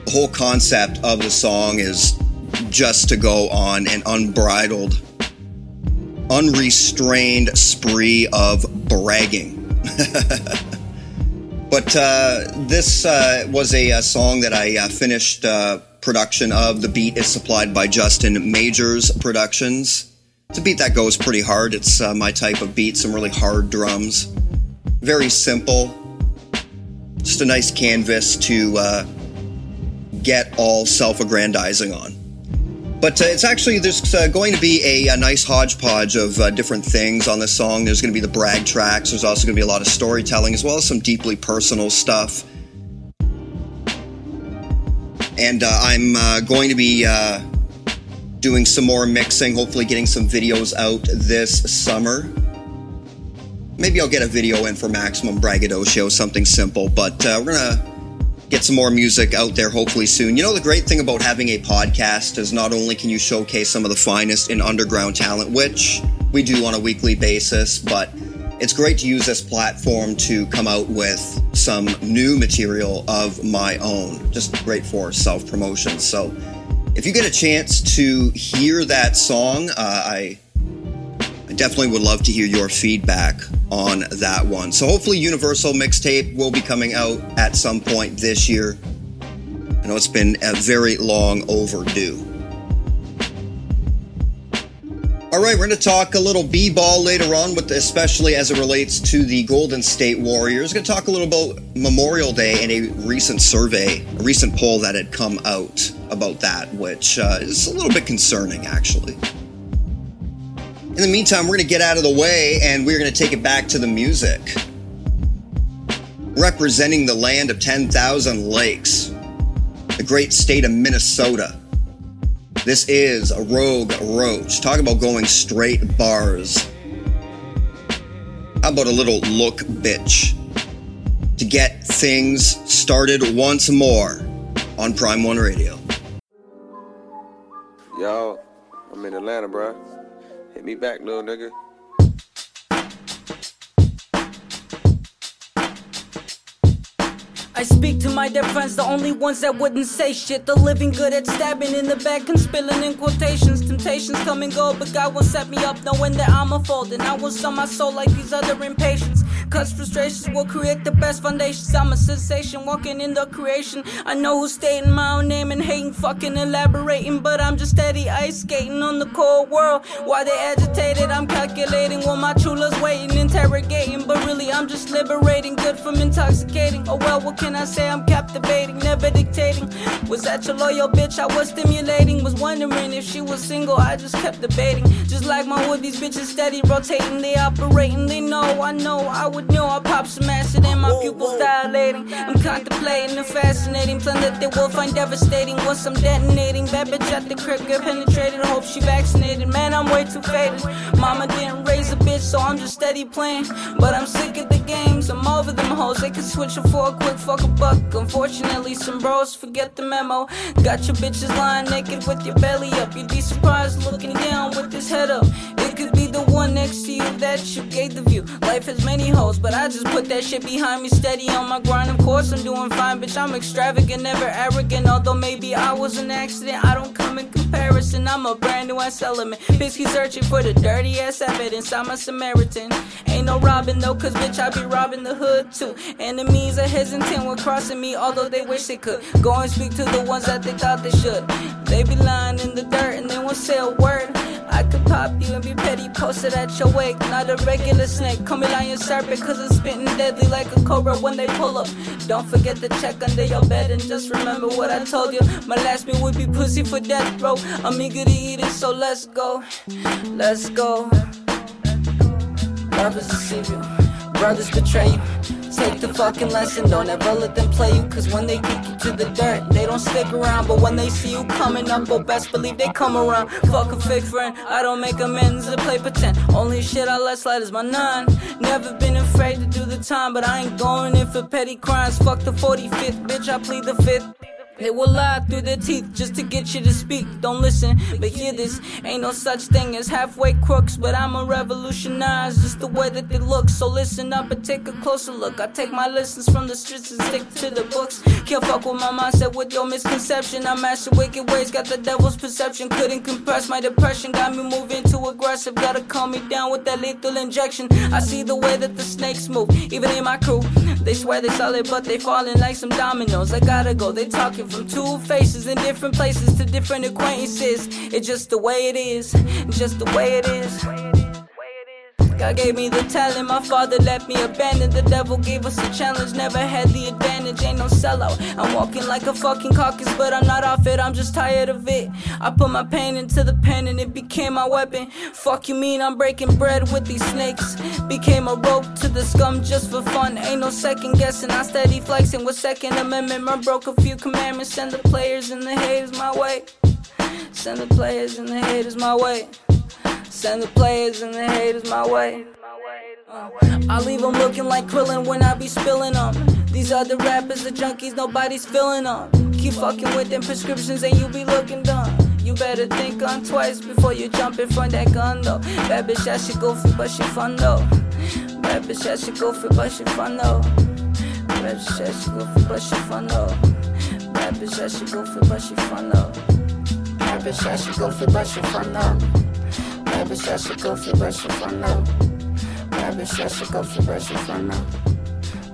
the whole concept of the song is just to go on an unbridled, unrestrained spree of bragging. but uh, this uh, was a, a, song that I uh, finished uh, production of. The beat is supplied by Justin Majors Productions. It's a beat that goes pretty hard. It's uh, my type of beat, some really hard drums. Very simple. Just a nice canvas to uh, get all self aggrandizing on. But uh, it's actually, there's uh, going to be a, a, nice hodgepodge of uh, different things on this song. There's going to be the brag tracks. There's also going to be a lot of storytelling, as well as some deeply personal stuff. And uh, I'm uh, going to be uh, doing some more mixing, hopefully, getting some videos out this summer. Maybe I'll get a video in for Maximum Braggadocio, something simple, but we're to get some more music out there hopefully soon. You know, the great thing about having a podcast is not only can you showcase some of the finest in underground talent, which we do on a weekly basis, but it's great to use this platform to come out with some new material of my own. Just great for self promotion. So if you get a chance to hear that song, uh, I I definitely would love to hear your feedback on that one. So hopefully Universal Mixtape will be coming out at some point this year. I know it's been a very long overdue. All right, we're going to talk a little b-ball later on, with especially as it relates to the Golden State Warriors. We're Going to talk a little about Memorial Day and a recent survey, a recent poll that had come out about that, which uh, is a little bit concerning, actually. In the meantime, we're going to get out of the way and we're going to take it back to the music. Representing the land of 10,000 lakes, the great state of Minnesota. This is a Rogue Roach. Talk about going straight bars. How about a little look bitch? To get things started once more on Prime One Radio. Yo, I'm in Atlanta, bro. Hit me back, little nigga. I speak to my dead friends, the only ones that wouldn't say shit. The living good at stabbing in the back and spilling in quotations. Temptations come and go, but God won't set me up knowing that I'm a fold. And I won't sell my soul like these other impatience. Cause frustrations will create the best foundations. I'm a sensation walking in the creation. I know who's stating my own name and hating, fucking elaborating. But I'm just steady ice skating on the cold world. Why they agitated? I'm calculating while my chula's waiting, interrogating. But really, I'm just liberating, good from intoxicating. Oh well, what can I say? I'm captivating, never dictating. Was that your loyal bitch? I was stimulating. Was wondering if she was single. I just kept debating. Just like my wood, these bitches steady rotating. They operating. They know, I know, I would know. I pop some acid and my pupils dilating. I'm contemplating a fascinating plan that they will find devastating once I'm detonating. That bitch at the crib get penetrated. Hope she vaccinated. Man, I'm way too faded. Mama didn't raise a bitch, so I'm just steady playing. But I'm sick of the games. I'm over them hoes. They can switch them for a quick fuck a buck. Unfortunately, some bros forget the memo. Got your bitches lying naked with your belly up. You'd be surprised looking down with this head up. It could be the one next to you that you gave the view. Life has many hoes, but I just put that shit behind me steady on my grind. Of course, I'm doing fine, bitch. I'm extravagant, never arrogant. Although maybe I was an accident, I don't come in comparison. I'm a brand new ass element. Keep searching for the dirty ass evidence. I'm a Samaritan. Ain't no robbing though, cause bitch, I be robbing the hood too. Enemies are hesitant when crossing me, although they wish they could. Go and speak to the ones that they thought they should. They be lying in the dirt and they won't say a word. I could pop you and be petty, posted at your wake. Not a regular snake, come here lion serpent, cause it's spitting deadly like a cobra when they pull up. Don't forget to check under your bed and just remember what I told you. My last meal would be pussy for death, bro. I'm eager to eat it, so let's go. Let's go. Brothers deceive you, brothers betray you. Take the fucking lesson, don't ever let them play you. Cause when they kick you to the dirt, they don't stick around. But when they see you coming up, oh, best believe they come around. Fuck a fake friend, I don't make amends to play pretend. Only shit I let slide is my nine. Never been afraid to do the time, but I ain't going in for petty crimes. Fuck the 45th, bitch, I plead the fifth. They will lie through their teeth just to get you to speak. Don't listen, but hear this. Ain't no such thing as halfway crooks, but I'ma revolutionize just the way that they look. So listen up and take a closer look. I take my lessons from the streets and stick to the books. Can't fuck with my mindset with your misconception. I master wicked ways, got the devil's perception. Couldn't compress my depression, got me moving too aggressive. Gotta calm me down with that lethal injection. I see the way that the snakes move, even in my crew. They swear they solid, but they falling like some dominoes. I gotta go, they talking from two faces in different places to different acquaintances. It's just the way it is, just the way it is. God gave me the talent, my father left me abandoned. The devil gave us a challenge, never had the advantage. Ain't no sellout. I'm walking like a fucking caucus, but I'm not off it, I'm just tired of it. I put my pain into the pen and it became my weapon. Fuck you mean I'm breaking bread with these snakes? Became a rope to the scum just for fun. Ain't no second guessing, I steady flexing with Second Amendment. I broke a few commandments, send the players and the haters my way. Send the players and the haters my way. Send the players and the haters my way. Uh, I leave them looking like Krillin when I be spilling them. These other rappers are junkies, nobody's feeling them. Keep fucking with them prescriptions and you be looking dumb. You better think on twice before you jump in front that gun though. Bad bitch, go free, but she fun though. Bad bitch, that shit go free, but she fun though. Bad bitch, that shit go free, but she fun though. Bad bitch, that shit go free, but she fun though. Bad bitch, that shit go free, but she fun though. Bitch, that shit go free, but she fun though. Bad bitch, that shit go free, but she fun though.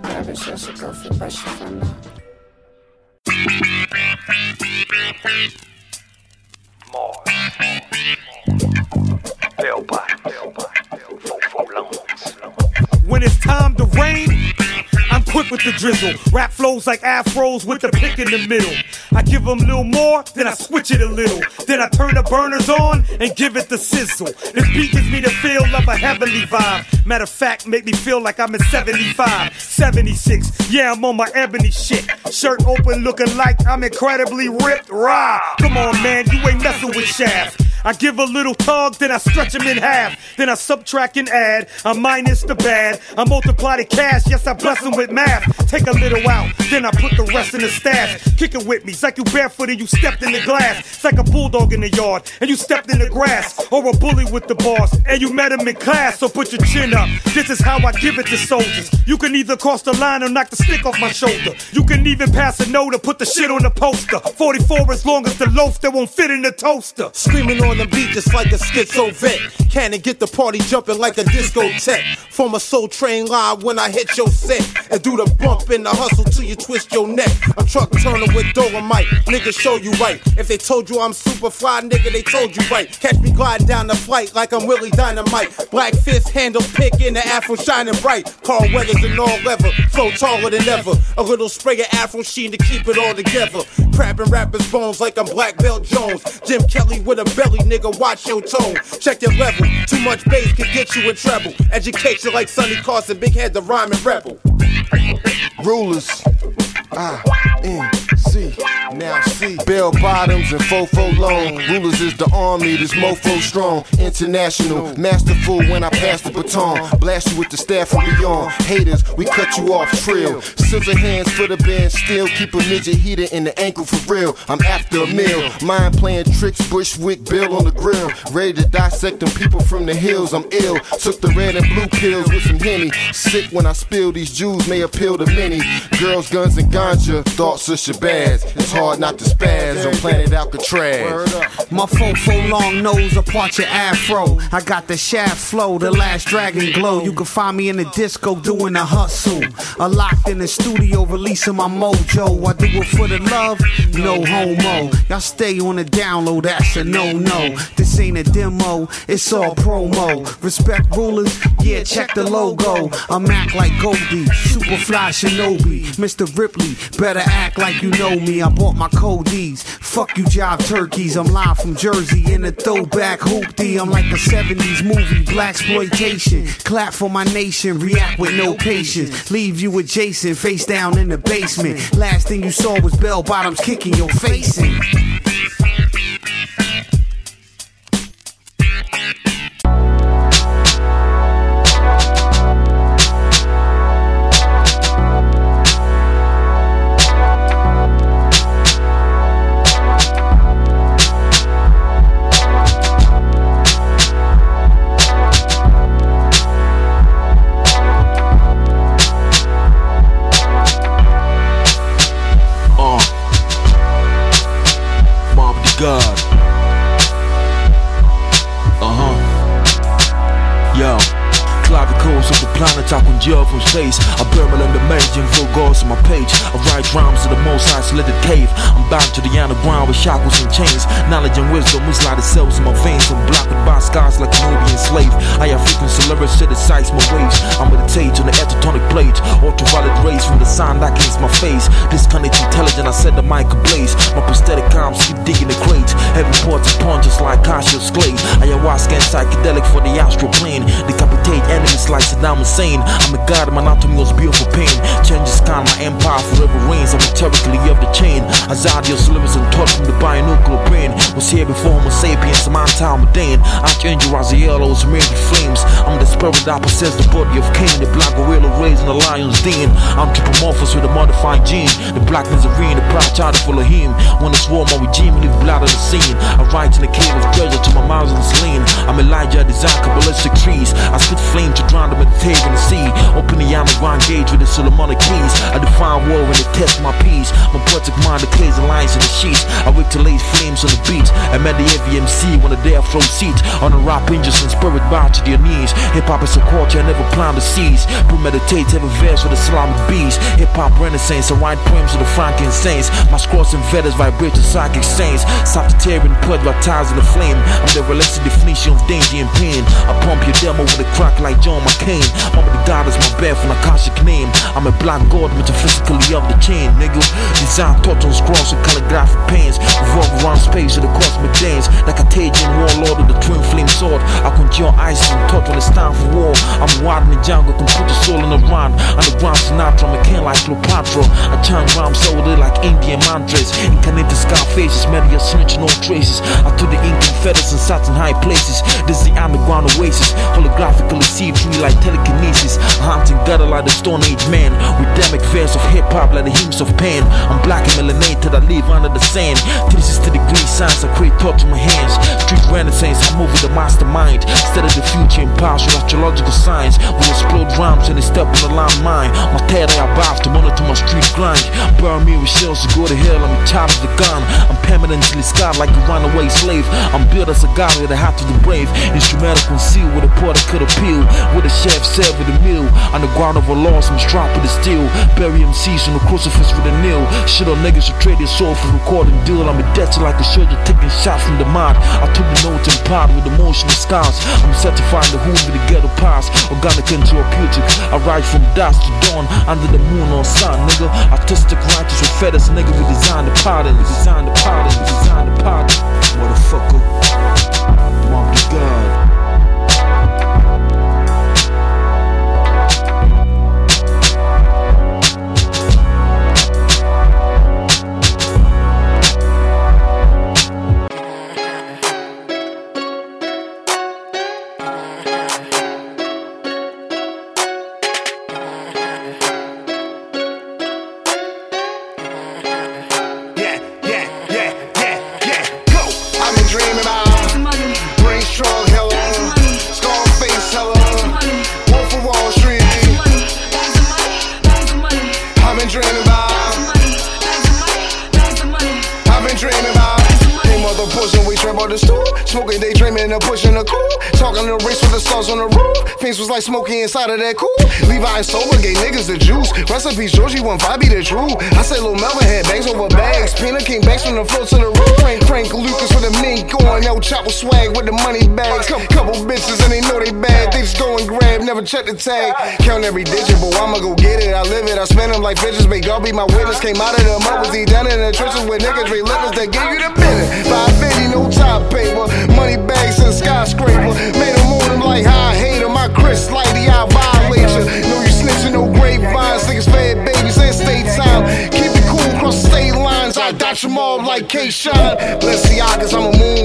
Bad bitch, that shit go free, but she fun though. When it's time to rain, quick with the drizzle. Rap flows like afros with the pick in the middle. I give them a little more, then I switch it a little. Then I turn the burners on and give it the sizzle. This beat gives me the feel of a heavenly vibe. Matter of fact, make me feel like I'm in 75, 76. Yeah, I'm on my ebony shit. Shirt open, looking like I'm incredibly ripped. Raw. Come on, man, you ain't messing with Shaft. I give a little tug, then I stretch them in half. Then I subtract and add. I minus the bad. I multiply the cash. Yes, I bless them with math. Take a little out, then I put the rest in the stash. Kick it with me. It's like you barefoot and you stepped in the glass. It's like a bulldog in the yard and you stepped in the grass. Or a bully with the boss and you met him in class. So put your chin up. This is how I give it to soldiers. You can either cross the line or knock the stick off my shoulder. You can even pass a note or put the shit on the poster. 44 as long as the loaf that won't fit in the toaster. Screaming on the beat just like a schizo vet. Cannon get the party jumping like a discotheque. From a soul train line when I hit your set. And do the bump in the hustle till you twist your neck. I'm truck turning with dolomite. Nigga, show you right. If they told you I'm super fly, nigga, they told you right. Catch me gliding down the flight like I'm Willie Dynamite. Black fist handle pick in the afro shining bright. Carl Weathers in all leather. Flow taller than ever. A little spray of afro sheen to keep it all together. Crabbing rappers' bones like I'm Black Belt Jones. Jim Kelly with a belly, nigga, watch your tone. Check your level. Too much bass can get you in trouble. Education like Sonny Carson, big head the rhyming rebel. Rulers. Ah, N C. Now see. Bell bottoms and fofo long. Rulers is the army, this mofo strong. International, masterful when I pass the baton. Blast you with the staff from beyond. Haters, we cut you off trill. Scissor hands for the band, still keep a midget heater in the ankle for real. I'm after a meal. Mind playing tricks, Bushwick Bill on the grill. Ready to dissect them people from the hills. I'm ill. Took the red and blue pills with some henny. Sick when I spill these Jews may appeal to many. Girls, guns, and ganja. Thoughts of Shabazz. It's hard not to spaz on planet Alcatraz. My fofo long nose apart your afro. I got the shaft flow, the last dragon glow. You can find me in the disco doing a hustle. I locked in the studio releasing my mojo. I do it for the love, no homo. Y'all stay on the download, that's a no no. This ain't a demo, it's all promo. Respect rulers, yeah, check the logo. I'm act like Goldie, super fly shinobi. Mr. Ripley, better act like you know me. I bought my Cody's. Fuck you, jive turkeys. I'm live from Jersey in a throwback hoopty. I'm like a 70s movie, black exploitation. Clap for my nation, react with no patience. Leave you adjacent, face down in the basement. Last thing you saw was bell bottoms kicking your face in. Spirit that possess the body of Cain. The black gorilla raised in the lion's den. I'm anthropomorphous with a modified gene. The black Nazarene, the proud child full of Elohim. When it's war, my regime leave blood on the scene. I write in the cave of treasure to my mouth is lean. I'm Elijah, design Kabbalistic trees. I spit flame to drown the Mediterranean Sea. Open the underground gauge with the Solomonic keys. I define war when they test my peace. My poetic mind decays the lines in the sheets. I wake to lay flames on the beat. I met the AVMC when the day I seat. On the rap hinges and spirit bow to their knees. Hip hop is a culture I never plan to seize. Premeditate every verse with Islamic beats. Hip hop renaissance. I write poems with the frankincense. My scrolls and feathers vibrate to psychic saints. Sagittarian put baptized in the flame. I'm the realistic definition of danger and pain. I pump your demo with a crack like John McCain. Mama the God is my when I classic name. I'm a black god metaphysically of the chain, nigga. Design thought on scrolls with calligraphic pens. Revolve around space with the cosmic dance. Like a Tajan warlord with the twin flame sword. I conjure ice and thought when it's time for war. I'm wild in the jungle, can put the soul in the rhyme. Underground Sinatra, McCain like Cleopatra. I chant rhymes they like Indian mantras. Incarnated scar faces, many a snitch, no traces. I took the ink and feathers and sat in high places. This is the underground oasis. Holographically see through like telekinesis. A haunting gutter like the Stone Age man. Rhythmic verse of hip hop like the hymns of pain. I'm black and melanated, I live under the sand. 360 degree science, I create thought to my hands. Street renaissance, I move with the mastermind. Instead of the future past with astrological signs. We explode rhymes and they step on the line mine. My terra I bath to monitor my street grind. Burn me with shells to go to hell, I'm a child of the gun. I'm permanently scarred like a runaway slave. I'm built as a god with a heart of the brave. Instrumental concealed with a porter could appeal. With a chef served with a meal. On the ground of a loss, I'm strapped with a steel. Bury MCs on the crucifix with a nail. Shit on niggas who trade their soul for recording deal. I'm a death like a soldier taking shots from the mod. I took the notes and pod with emotional scars. I'm certifying the hood with the Organic and therapeutic. I rise from dusk to dawn under the moon on sun, nigga. Artistic righteous with feathers, nigga. We design the pattern, we design the pattern, we design the pattern. Motherfucker. And pushing the cool. Talking the race with the stars on the roof. Fiends was like smoking inside of that cool. Levi and sober gave niggas the juice. Recipes, Georgie one be the true. I say Lil Melvin had bags over bags. Peanut King bags from the floor to the roof. Frank Frank Lucas with a mink on. El chopper swag with the money bags. Couple, bitches and they know they bad. They just go and grab, never check the tag. Count every digit, but I'ma go get it. I live it, I spend them like bitches. Make God be my witness. Came out of the mud, he down in the trenches with niggas, Lippers that give you the business. 550, no top paper. Money bags skyscraper. Made them on them like how I hate 'em. My Chris Lighty, I violate ya. Know you snitching, no grapevines. Niggas fed babies in stay time. Keep it cool, cross the state lines. I them all like K-Shine. Balenciagas, I'm a moonwalker. I'm a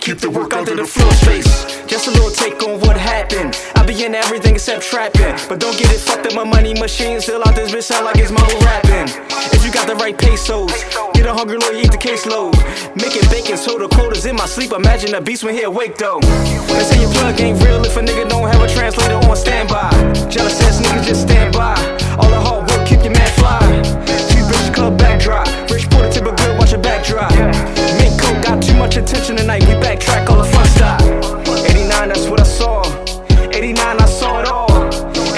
Keep the work under the floor space. Just a little take on what happened. I be in everything except trapping. But don't get it fucked up, my money machine still out this bitch sound like it's mama rapping. If you got the right pesos, get a hungry lawyer, eat the caseload. Making bacon soda quotas in my sleep. Imagine a beast when he awake though. They say your plug ain't real if a nigga don't have a translator on standby. Jealous ass niggas just stand by. All the hard work keep your man fly. Two bitches club backdrop. Rich Porter tip a good, watch your backdrop. Mink coat got too much attention tonight. All the fun stop. 89, that's what I saw. 89, I saw it all.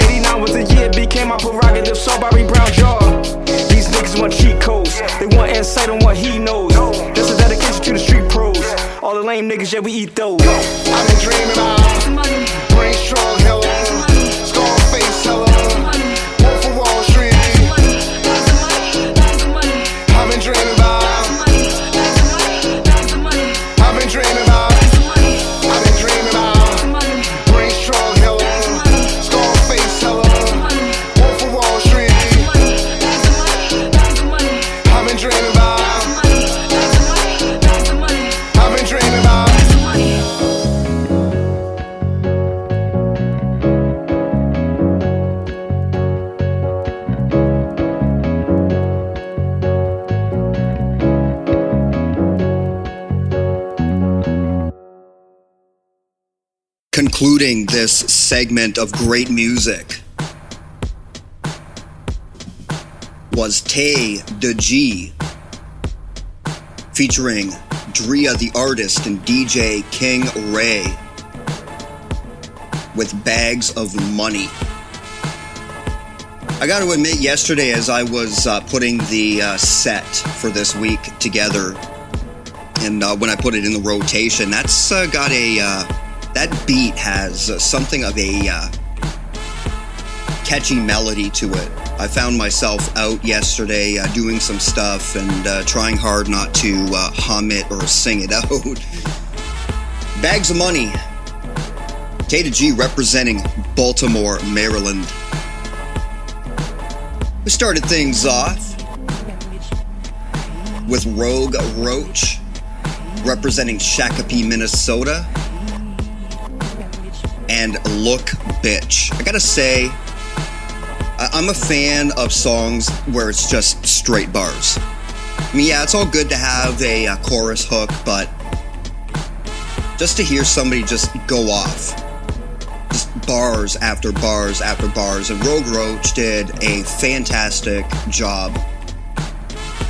89 was the year became my prerogative. Saw Bobby Brown jaw. These niggas want cheat codes. They want insight on what he knows. This is dedication to the street pros. All the lame niggas, yeah, we eat those. I've been dreaming about Concluding this segment of great music was Tay the G featuring Drea the artist and DJ King Ray with bags of money. I got to admit, yesterday as I was uh, putting the uh, set for this week together, and uh, when I put it in the rotation, that's uh, got a uh, that beat has uh, something of a uh, catchy melody to it. I found myself out yesterday uh, doing some stuff and uh, trying hard not to uh, hum it or sing it out. Bags of money. Tata G representing Baltimore, Maryland. We started things off with Rogue Roach representing Shakopee, Minnesota. And Look Bitch. I gotta say, I'm a fan of songs where it's just straight bars. I mean, yeah, it's all good to have a, uh chorus hook, but just to hear somebody just go off, just bars after bars after bars, and Rogue Roach did a fantastic job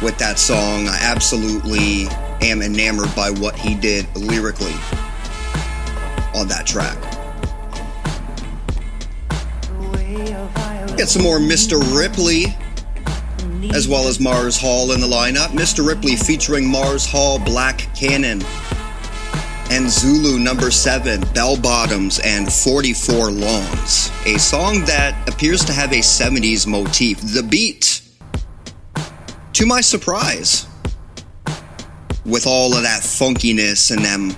with that song. I absolutely am enamored by what he did lyrically on that track. Get some more Mr. Ripley, as well as Mars Hall in the lineup. Mr. Ripley featuring Mars Hall, Black Cannon, and Zulu number 7, Bell Bottoms, and 44 Longs. A song that appears to have a 70s motif. The beat, to my surprise, with all of that funkiness and them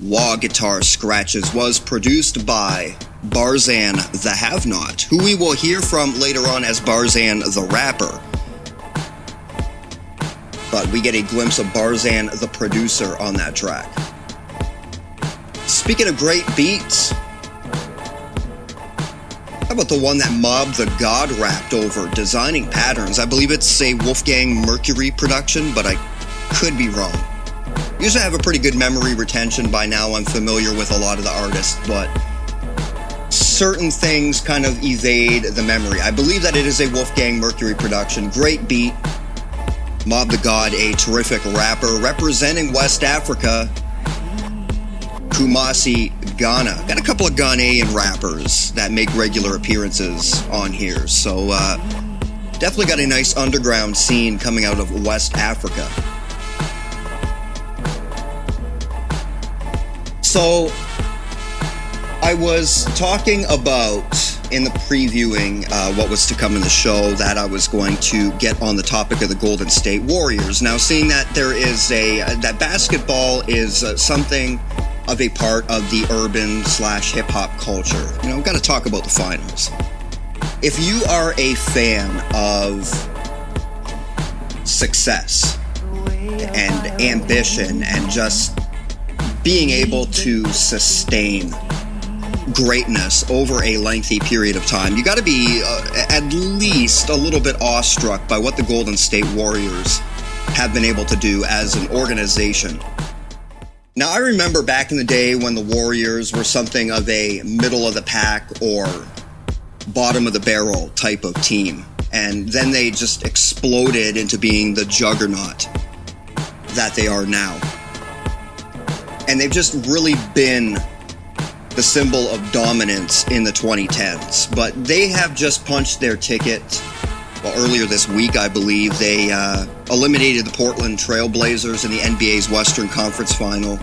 wah guitar scratches, was produced by Barzan the Have Not, who we will hear from later on as Barzan the Rapper. But we get a glimpse of Barzan the producer on that track. Speaking of great beats, how about the one that Mob the God rapped over, Designing Patterns? I believe it's a Wolfgang Mercury production, but I could be wrong. Usually I have a pretty good memory retention by now. I'm familiar with a lot of the artists, but certain things kind of evade the memory. I believe that it is a Wolfgang Mercury production. Great beat. Mob the God, a terrific rapper representing West Africa. Kumasi, Ghana. Got a couple of Ghanaian rappers that make regular appearances on here. So, uh, definitely got a nice underground scene coming out of West Africa. So, I was talking about in the previewing uh, what was to come in the show that I was going to get on the topic of the Golden State Warriors. Now, seeing that there is a that basketball is uh, something of a part of the urban slash hip hop culture, you know, we've got to talk about the finals. If you are a fan of success and ambition and just being able to sustain greatness over a lengthy period of time, you got to be uh, at least a little bit awestruck by what the Golden State Warriors have been able to do as an organization. Now, I remember back in the day when the Warriors were something of a middle of the pack or bottom of the barrel type of team. And then they just exploded into being the juggernaut that they are now. And they've just really been the symbol of dominance in the 2010s. But they have just punched their ticket. Well, earlier this week, I believe, they uh, eliminated the Portland Trailblazers in the NBA's Western Conference Final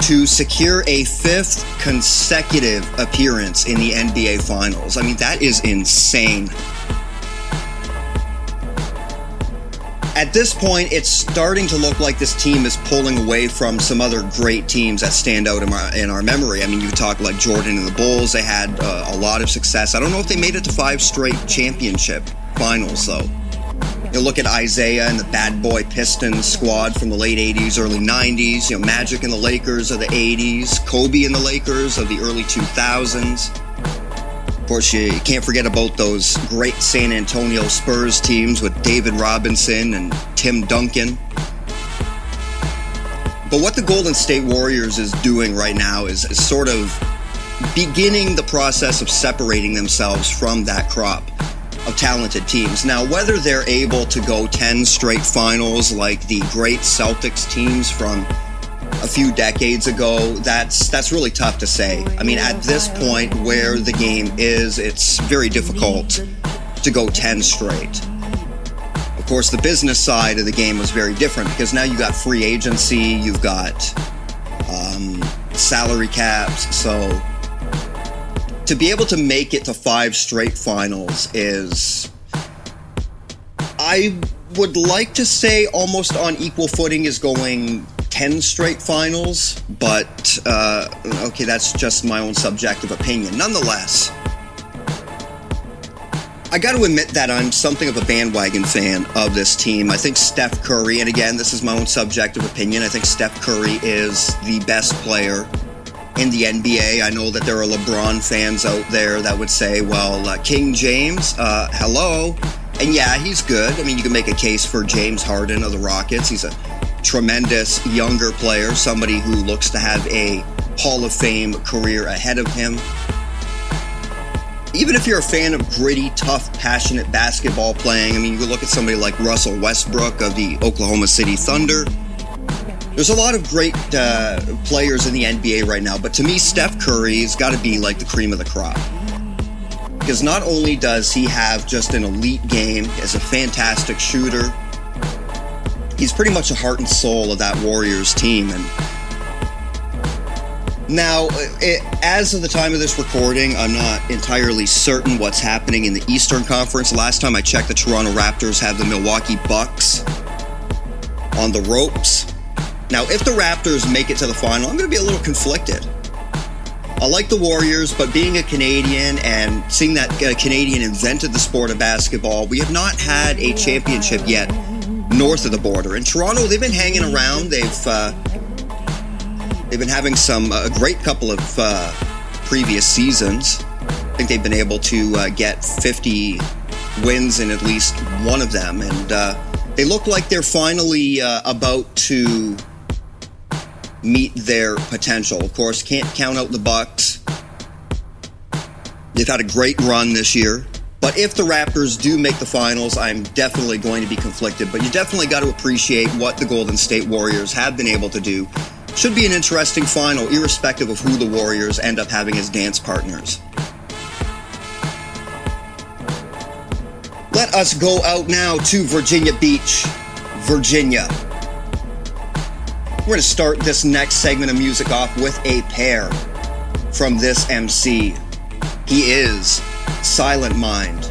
to secure a fifth consecutive appearance in the NBA Finals. I mean, that is insane. At this point, it's starting to look like this team is pulling away from some other great teams that stand out in our, in our memory. I mean, you talk like Jordan and the Bulls, they had uh, a lot of success. I don't know if they made it to five straight championship finals, though. You look at Isaiah and the bad boy Pistons squad from the late 80s, early 90s. You know, Magic and the Lakers of the 80s. Kobe and the Lakers of the early 2000s. Course, you can't forget about those great San Antonio Spurs teams with David Robinson and Tim Duncan. But what the Golden State Warriors is doing right now is, is sort of beginning the process of separating themselves from that crop of talented teams. Now, whether they're able to go 10 straight finals like the great Celtics teams from a few decades ago, that's that's really tough to say. I mean, at this point where the game is, it's very difficult to go 10 straight. Of course, the business side of the game was very different because now you got free agency, you've got um, salary caps, so to be able to make it to five straight finals is I would like to say almost on equal footing is going 10 straight finals, but uh, okay, that's just my own subjective opinion. Nonetheless, I got to admit that I'm something of a bandwagon fan of this team. I think Steph Curry, and again, this is my own subjective opinion, I think Steph Curry is the best player in the NBA. I know that there are LeBron fans out there that would say, well, uh, King James, uh, hello. And yeah, he's good. I mean, you can make a case for James Harden of the Rockets. He's a tremendous younger player, somebody who looks to have a Hall of Fame career ahead of him. Even if you're a fan of gritty, tough, passionate basketball playing, I mean, you look at somebody like Russell Westbrook of the Oklahoma City Thunder. There's a lot of great uh, players in the NBA right now, but to me, Steph Curry's got to be like the cream of the crop. Because not only does he have just an elite game as a fantastic shooter, he's pretty much the heart and soul of that Warriors team. And now, uh, it, as of the time of this recording, I'm not entirely certain what's happening in the Eastern Conference. Last time I checked, the Toronto Raptors have the Milwaukee Bucks on the ropes. Now, if the Raptors make it to the final, I'm going to be a little conflicted. I like the Warriors, but being a Canadian and seeing that a Canadian invented the sport of basketball, we have not had a championship yet north of the border. In Toronto, they've been hanging around. They've uh, they've been having some a great couple of uh, previous seasons. I think they've been able to uh, get 50 wins in at least one of them, and uh, they look like they're finally uh, about to meet their potential. Of course, can't count out the Bucks. They've had a great run this year. But if the Raptors do make the finals, I'm definitely going to be conflicted. But you definitely got to appreciate what the Golden State Warriors have been able to do. Should be an interesting final, irrespective of who the Warriors end up having as dance partners. Let us go out now to Virginia Beach, Virginia. We're going to start this next segment of music off with a pair from this MC. He is Silent Mind.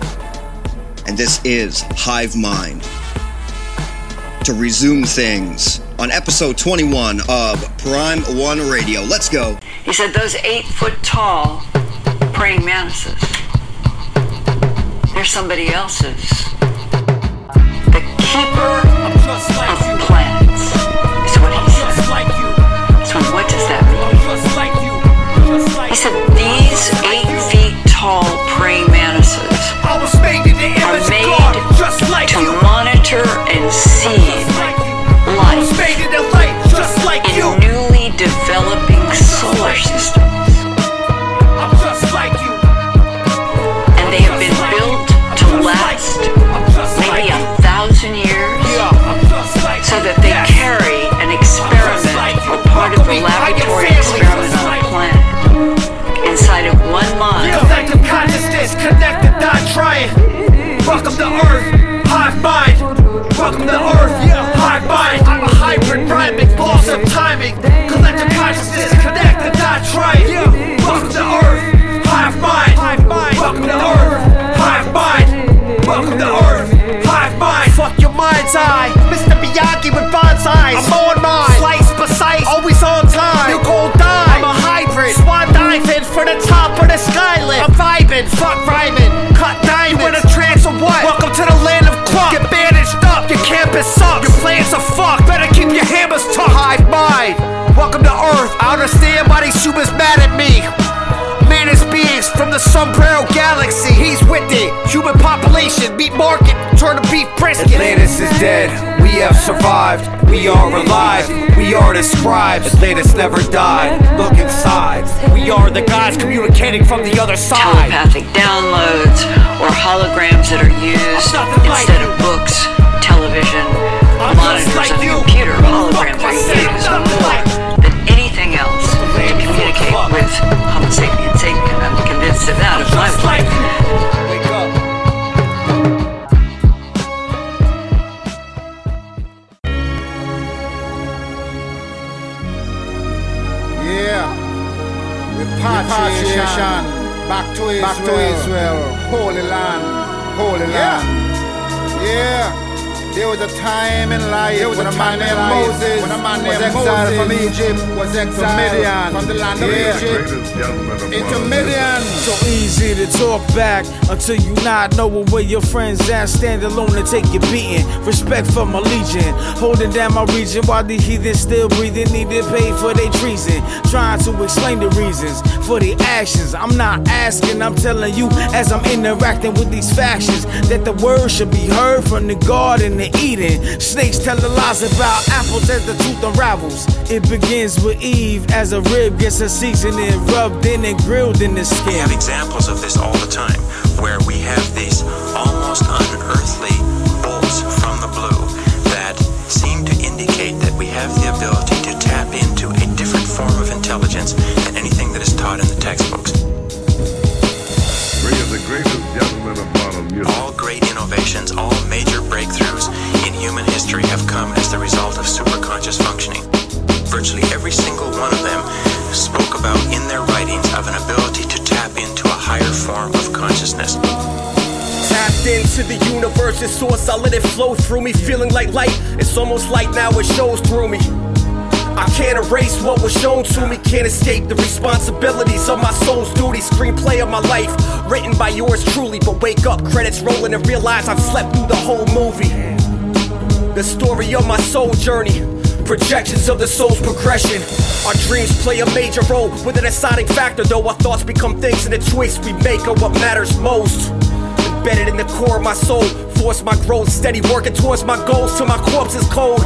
And this is Hive Mind. To resume things on episode 21 of Prime One Radio. Let's go. He said, Those eight foot tall praying mantises, they're somebody else's. The keeper of plants is what he said. So, what does that mean? He said, These eight feet tall Dreaming. Plants. earth, hive mind. Welcome to earth, yeah, hive mind. I'm a hybrid rhyming, loss of timing. Collective consciousness, connect and not trying. Yeah, welcome to earth, hive mind. Welcome to earth, hive mind. Welcome to earth, hive mind. Fuck your mind's eye, Mr. Miyagi with bonsais. I'm on mine, slice precise, always on time. You cold die, I'm a hybrid, swan diving for the top of the skyline. I'm vibing, fuck rhyming, up, your sucks. Your plans are fucked. Better keep your hammers tough. Hive mind. Welcome to Earth. I understand why these humans mad at me. Man is beings from the sombrero galaxy. He's with it. Human population, meat market, turn to beef brisket. Atlantis is dead. We have survived. We are alive. We are the scribes. Atlantis never died. Look inside. We are the gods communicating from the other side. Telepathic downloads or holograms that are used instead of books, television, monitors, and a computer. Holograms are used more than anything else to communicate with Homo sapiens. sapien. I'm convinced of that of my life. Yeah. Repatriation. Back to Israel. Back to Israel. Holy land. Holy land. Yeah. There was a time in life when a man named Moses when a man was exiled from Egypt, was exiled from Midian, from the land of Egypt. Into Midian. So easy to talk back until you not knowing where your friends at. Stand alone and take your beating. Respect for my legion, holding down my region while the heathen still breathing. Need to pay for their treason. Trying to explain the reasons for the actions. I'm not asking, I'm telling you as I'm interacting with these factions that the word should be heard from the garden to Eden. Snakes tell the lies about apples as the truth unravels. It begins with Eve as a rib gets a seasoning, rubbed in and grilled in the skin. Examples of this all the time, where we have these almost unearthly bolts from the blue that seem to indicate that we have the ability to tap into a different form of intelligence than anything that is taught in the textbooks. Three of the greatest gentlemen of modern music. All great innovations, all major breakthroughs in human history have come as the result of superconscious functioning. Virtually every single one of them spoke about in their writings of an ability to tap into a higher form of consciousness. Tapped into the universe's source, I let it flow through me, feeling like light. It's almost like now it shows through me. I can't erase what was shown to me, can't escape the responsibilities of my soul's duty. Screenplay of my life, written by yours truly. But wake up, credits rolling, and realize I've slept through the whole movie. The story of my soul journey, projections of the soul's progression. Our dreams play a major role with a deciding factor, though our thoughts become things, and the choice we make are what matters most. Embedded in the core of my soul, force my growth, steady working towards my goals till my corpse is cold.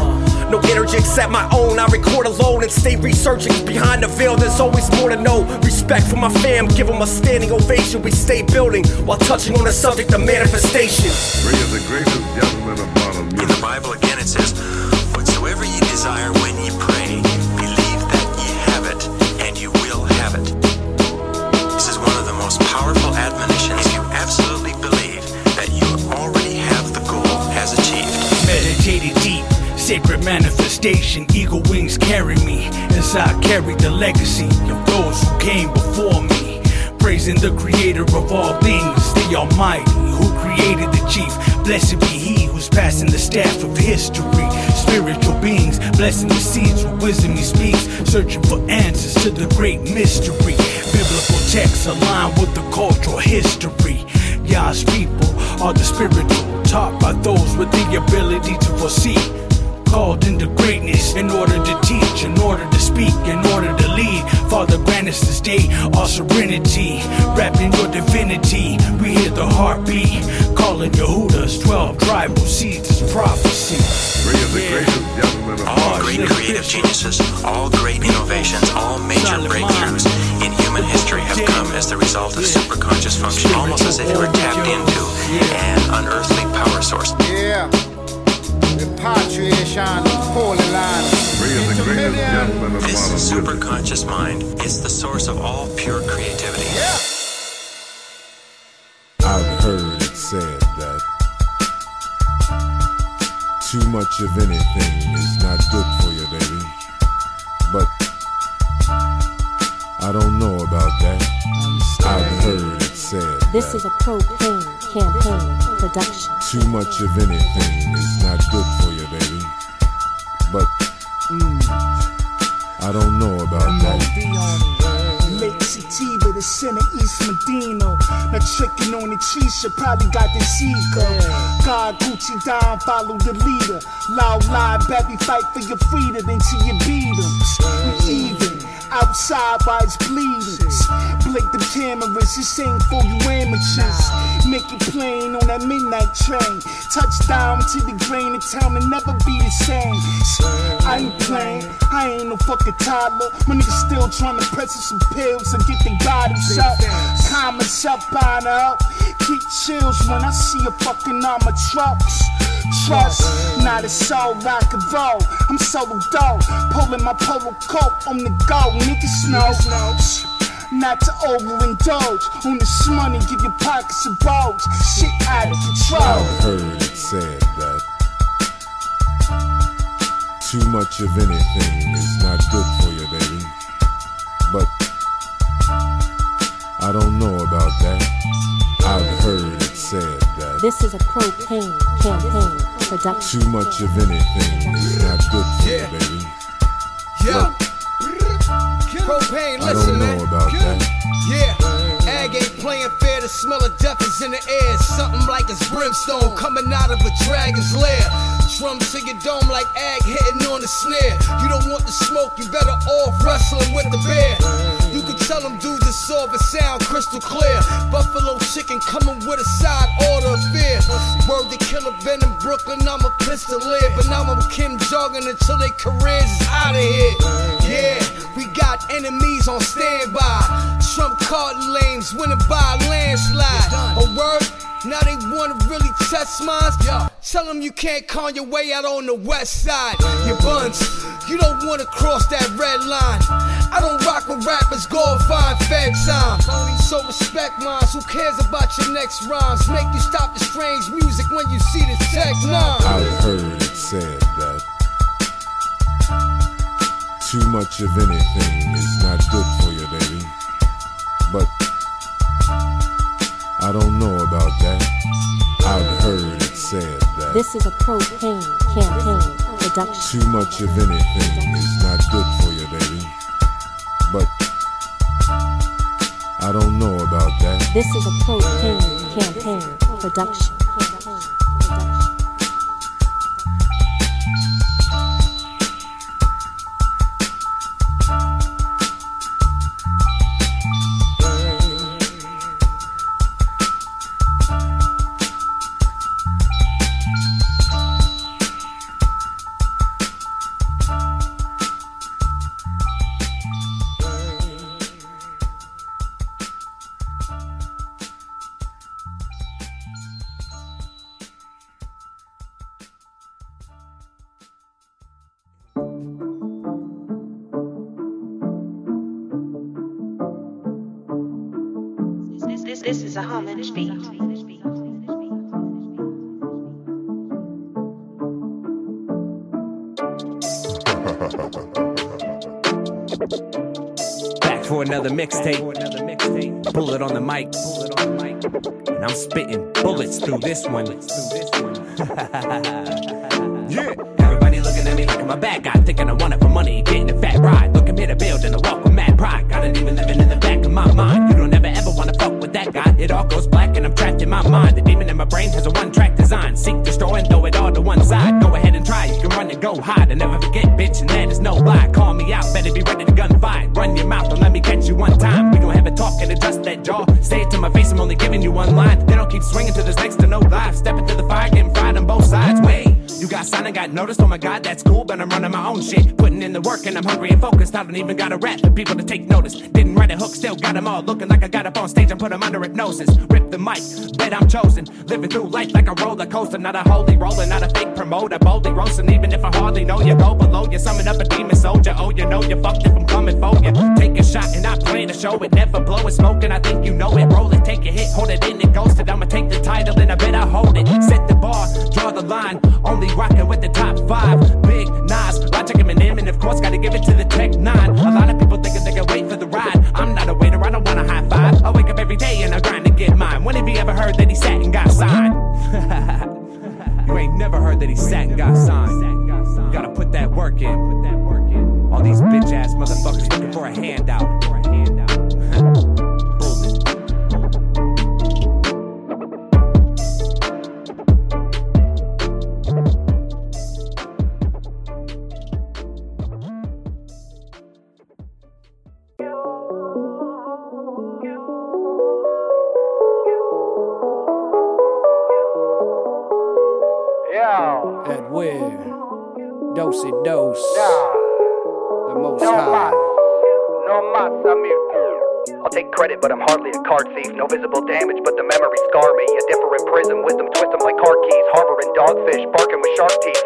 No energy except my own. I record alone and stay researching. Behind the veil, there's always more to know. Respect for my fam, give them a standing ovation. We stay building while touching on the subject of manifestation. Three of the greatest gentlemen of modern music. In the Bible again it says, Whatsoever ye desire when ye pray, believe that ye have it, and you will have it. This is one of the most powerful admonitions. If you absolutely believe that you already have the goal as achieved. Meditated deep, sacred manifestation. Eagle wings carry me as I carry the legacy of those who came before me. Praising the creator of all things, the Almighty who created the chief. Blessed be he who's passing the staff of history. Spiritual beings, blessing the seeds with wisdom he speaks. Searching for answers to the great mystery. Biblical texts align with the cultural history. Yah's people are the spiritual, taught by those with the ability to foresee. Called into greatness in order to teach, in order to speak, in order to lead. Father, grant us this day our serenity, wrapped in your divinity. We hear the heartbeat, calling Yehuda's 12 tribal seeds as prophecy. Three of greatest All great creative geniuses, all great innovations, all major breakthroughs in human history have come as the result of superconscious function, almost as if you were tapped into an unearthly power source. Yeah. Repatriation, Holy Land. Three of the greatest gentlemen of This modern music. superconscious mind is the source of all pure creativity. Yeah. I've heard it said that Too much of anything is not good for you, baby. But I don't know about that. I've heard it said This that is a propane campaign production. too much of anything is not good for you, baby. But mm, I don't know about that. Lake Sativa, the center East Medina. Now tricking on the Trisha, probably got the seeker. God Gucci down, follow the leader. Loud lie, baby, fight for your freedom until you beat 'em. We even. Outside while it's bleeding. Blink the cameras, this ain't for you amateurs. Make it plain on that midnight train. Touchdown to the grain of town and never be the same. I ain't playing, I ain't no fucking toddler. My niggas still trying to press some pills and get their bodies up. Calm myself on up. Keep chills when I see a fucking armor trucks. Trust, not a soul rock and roll. I'm solo dope, pulling my polo coat on the go. Niggas know. Not to overindulge on this money, give your pockets a bulge. Shit out of control. I've heard it said that too much of anything is not good for you, baby. But I don't know about that. I've heard it said that This is a propane campaign production. too much of anything is not good for you, baby. Yeah. Propane, smell of death is in the air. Something like it's brimstone coming out of a dragon's lair. Drums to your dome like ag hitting on the snare. You don't want the smoke, you better off wrestling with the bear. You can tell them dudes it's soft and sound crystal clear. Buffalo chicken coming with a side order of fear. Word to killer been in Brooklyn, I'm a pistolier. But now I'm Kim jogging until their careers is out of here. Yeah, we got enemies on standby. Trump card lanes winning by a landslide. A word, now they wanna really test minds. Tell them you can't call your way out on the west side. You buns, you don't wanna cross that red line. I don't rock with rappers, go and find fed time. So respect minds, who cares about your next rhymes? Make you stop the strange music when you see the tech nine. I've heard it said too much of anything is not good for you, baby. But I don't know about that. I've heard it said that This is a propane campaign production. too much of anything is not good for you, baby. But I don't know about that. This is a propane campaign production. Mixtape. Bullet on the mic. And I'm spitting bullets through this one. yeah. Everybody looking at me like I'm a bad guy, thinking I want it for money, getting a fat ride. Look, I'm here to build and I walk with mad pride. Got it even living in the back of my mind. You don't ever ever wanna fuck with that guy. It all goes black and I'm trapped in my mind. The demon in my brain has a one-track design. Seek, destroy, and throw it all to one side. Go ahead and try. You can run and go hide. And never forget, bitch, and that is no lie. Call me out, better be ready to gunfight. Run your mouth, jaw. Say it to my face, I'm only giving you one line. They don't keep swinging till there's next to no life. Step into the fire, getting fried on both sides. Got signed and got noticed. Oh my god, that's cool, but I'm running my own shit. Putting in the work and I'm hungry and focused. I don't even got a rap for people to take notice. Didn't write a hook, still got them all looking like I got up on stage and put them under hypnosis. Rip the mic, bet I'm chosen. Living through life like a roller coaster, not a holy roller, not a fake promoter. Boldly roasting, even if I hardly know you. Go below you, summon up a demon soldier. Oh, you know you fucked if I'm coming for you. Take a shot and I plan to show it. Never blow it, smoke, and I think you know it. Roll it, take a hit, hold it in and ghosted. I'ma take the title and I bet I hold it. Set the bar, draw the line. Only rocking with the top five. Big Nas, Logic Eminem, and of course gotta give it to the Tech Nine. A lot of people think they can wait for the ride. I'm not a waiter, I don't want a high five. I wake up every day and I grind to get mine. When have you ever heard that he sat and got signed? you ain't never heard that he sat and got signed. You gotta put that work in. All these bitch ass motherfuckers looking for a handout. No mas. No mas. I'll take credit, but I'm hardly a card thief. No visible damage, but the memories scar me. A different prism, wisdom twist 'em like car keys. Harboring dogfish, barking with shark teeth.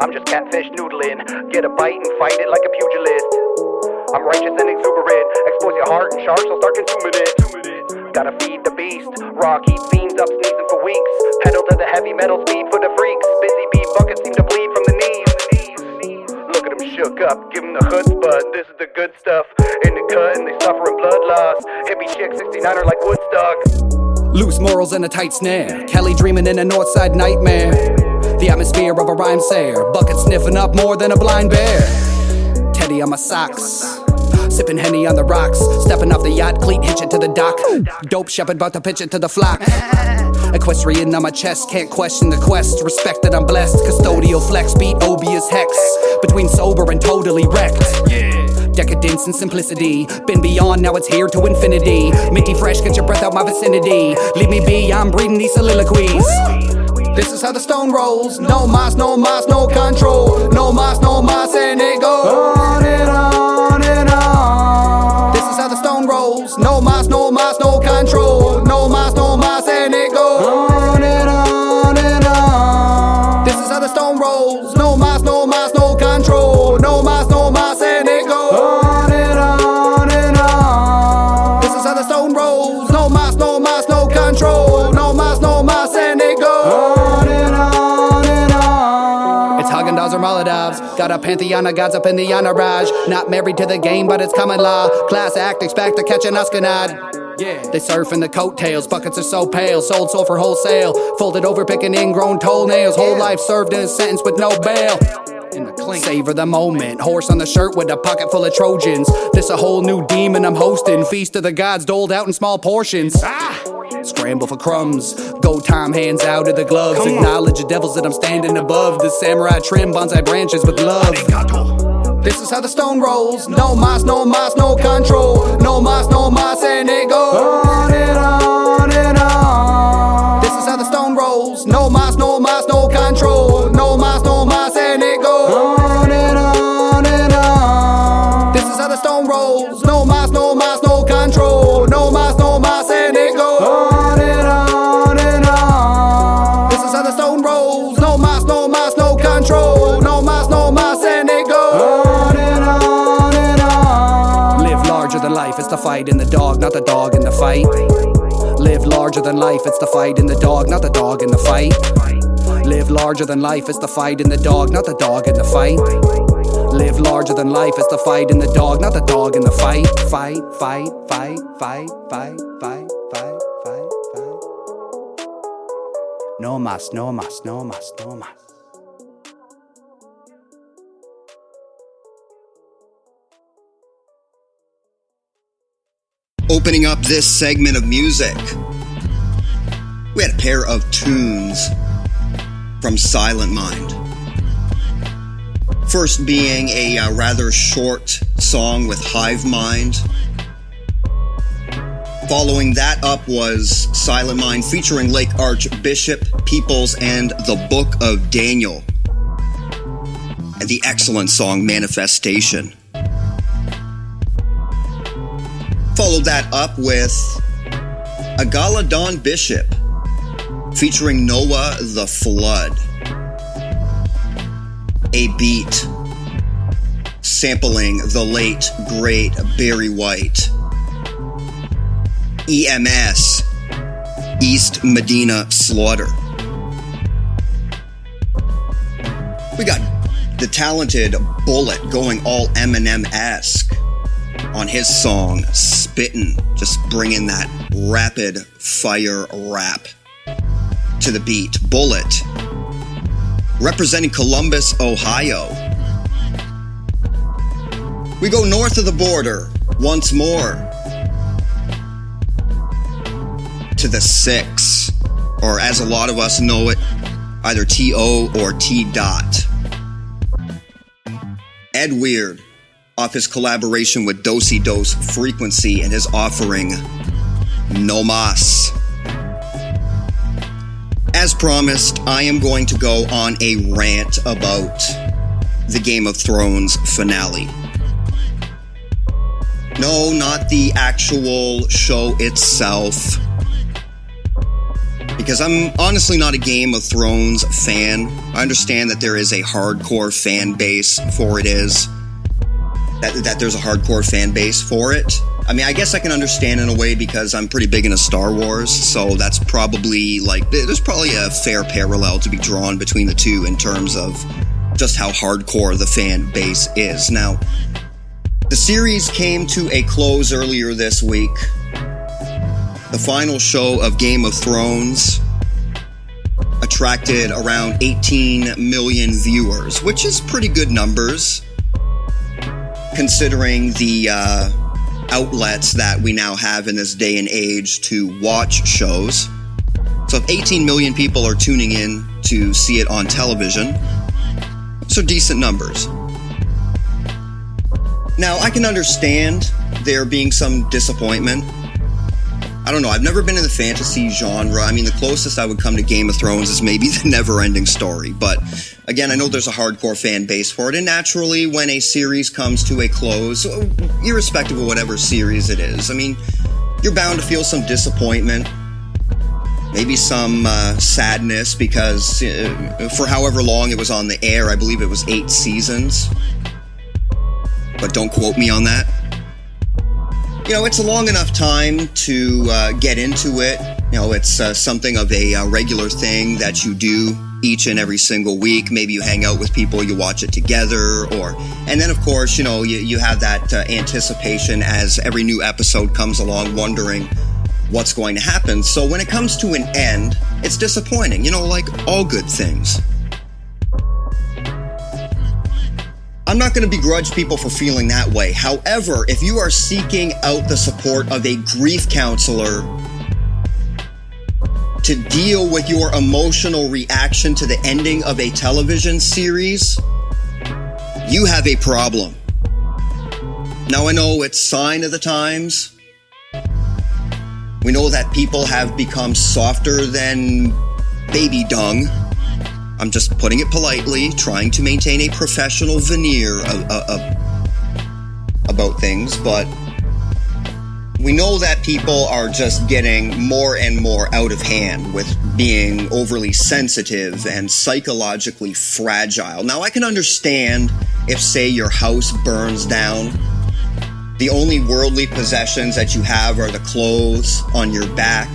I'm just catfish noodling. Get a bite and fight it like a pugilist. I'm righteous and exuberant. Expose your heart and sharks will start consuming it. Gotta feed the beast. Raw keep fiends up sneezing for weeks. Pedal to the heavy metal Loose morals and a tight snare. Kelly dreaming in a north side nightmare. The atmosphere of a rhyme sayer. Bucket sniffing up more than a blind bear. Teddy on my socks. Sipping Henny on the rocks. Stepping off the yacht, cleat hitch it to the dock. Dope shepherd about to pitch it to the flock. Equestrian on my chest, can't question the quest. Respect that I'm blessed. Custodial flex, beat Obius hex. Between sober and totally wrecked. Decadence and simplicity. Been beyond, now it's here to infinity. Minty fresh, get your breath out my vicinity. Leave me be, I'm breathing these soliloquies. This is how the stone rolls. No mas, no mas, no control. No mas, no mas, and it goes on and on Got a pantheon of gods up in the entourage. Not married to the game, but it's common law. Class act, expect to catch an Uskanad. Yeah. They surf in the coattails, buckets are so pale, sold sold for wholesale. Folded over, picking ingrown toenails. Whole life served in a sentence with no bail. In the clink. Savor the moment. Horse on the shirt with a pocket full of Trojans. This a whole new demon I'm hosting. Feast of the gods doled out in small portions. Ah! Scramble for crumbs. Go time hands out of the gloves. Acknowledge the devils that I'm standing above. The samurai trim bonsai branches with love. This is how the stone rolls. No mas, no mas, no control. No mas, no mas, and it goes on and on and on. Fight in the dog, not the dog in the fight. Live larger than life. It's the fight in the dog, not the dog in the fight. Live larger than life. It's the fight in the dog, not the dog in the fight. Live larger than life. It's the fight in the dog, not the dog in the fight. Fight, fight, fight, fight, fight, fight, fight, fight, fight. No mas, no mas, no mas, no mas. Opening up this segment of music, we had a pair of tunes from Silent Mind. First being a uh, rather short song with Hive Mind. Following that up was Silent Mind featuring Lake Archbishop, Peoples, and the Book of Daniel. And the excellent song Manifestation. Followed that up with Agala Don Bishop featuring Noah the Flood. A beat sampling the late, great Barry White. EMS, East Medina Slaughter. We got the talented Bullet going all Eminem esque on his song Spittin', just bringing that rapid fire rap to the beat. Bullet, representing Columbus, Ohio. We go north of the border once more to the six, or as a lot of us know it, either T.O. or T. Dot. Ed Weird, off his collaboration with Dosey Dose Frequency and his offering No Mas. As promised, I am going to go on a rant about the Game of Thrones finale. No, not the actual show itself. Because I'm honestly not a Game of Thrones fan. I understand that there is a hardcore fan base for it is. That, that there's a hardcore fan base for it. I mean, I guess I can understand in a way because I'm pretty big into Star Wars, so that's probably like, there's probably a fair parallel to be drawn between the two in terms of just how hardcore the fan base is. Now, the series came to a close earlier this week. The final show of Game of Thrones attracted around 18 million viewers, which is pretty good numbers considering the uh, outlets that we now have in this day and age to watch shows. So if 18 million people are tuning in to see it on television, are decent numbers. Now, I can understand there being some disappointment. I don't know, I've never been in the fantasy genre. I mean, the closest I would come to Game of Thrones is maybe the never ending story. But again, I know there's a hardcore fan base for it. And naturally, when a series comes to a close, irrespective of whatever series it is, I mean, you're bound to feel some disappointment. Maybe some uh, sadness because uh, for however long it was on the air, I believe it was eight seasons but don't quote me on that. You know, it's a long enough time to uh, get into it. You know, it's uh, something of a uh, regular thing that you do each and every single week. Maybe you hang out with people, you watch it together, or, and then of course, you know, you, you have that uh, anticipation as every new episode comes along, wondering what's going to happen. So when it comes to an end, it's disappointing, you know, like all good things. I'm not going to begrudge people for feeling that way. However, if you are seeking out the support of a grief counselor to deal with your emotional reaction to the ending of a television series, you have a problem. Now, I know it's sign of the times. We know that people have become softer than baby dung. I'm just putting it politely, trying to maintain a professional veneer of, of, of, about things, but we know that people are just getting more and more out of hand with being overly sensitive and psychologically fragile. Now, I can understand if, say, your house burns down, the only worldly possessions that you have are the clothes on your back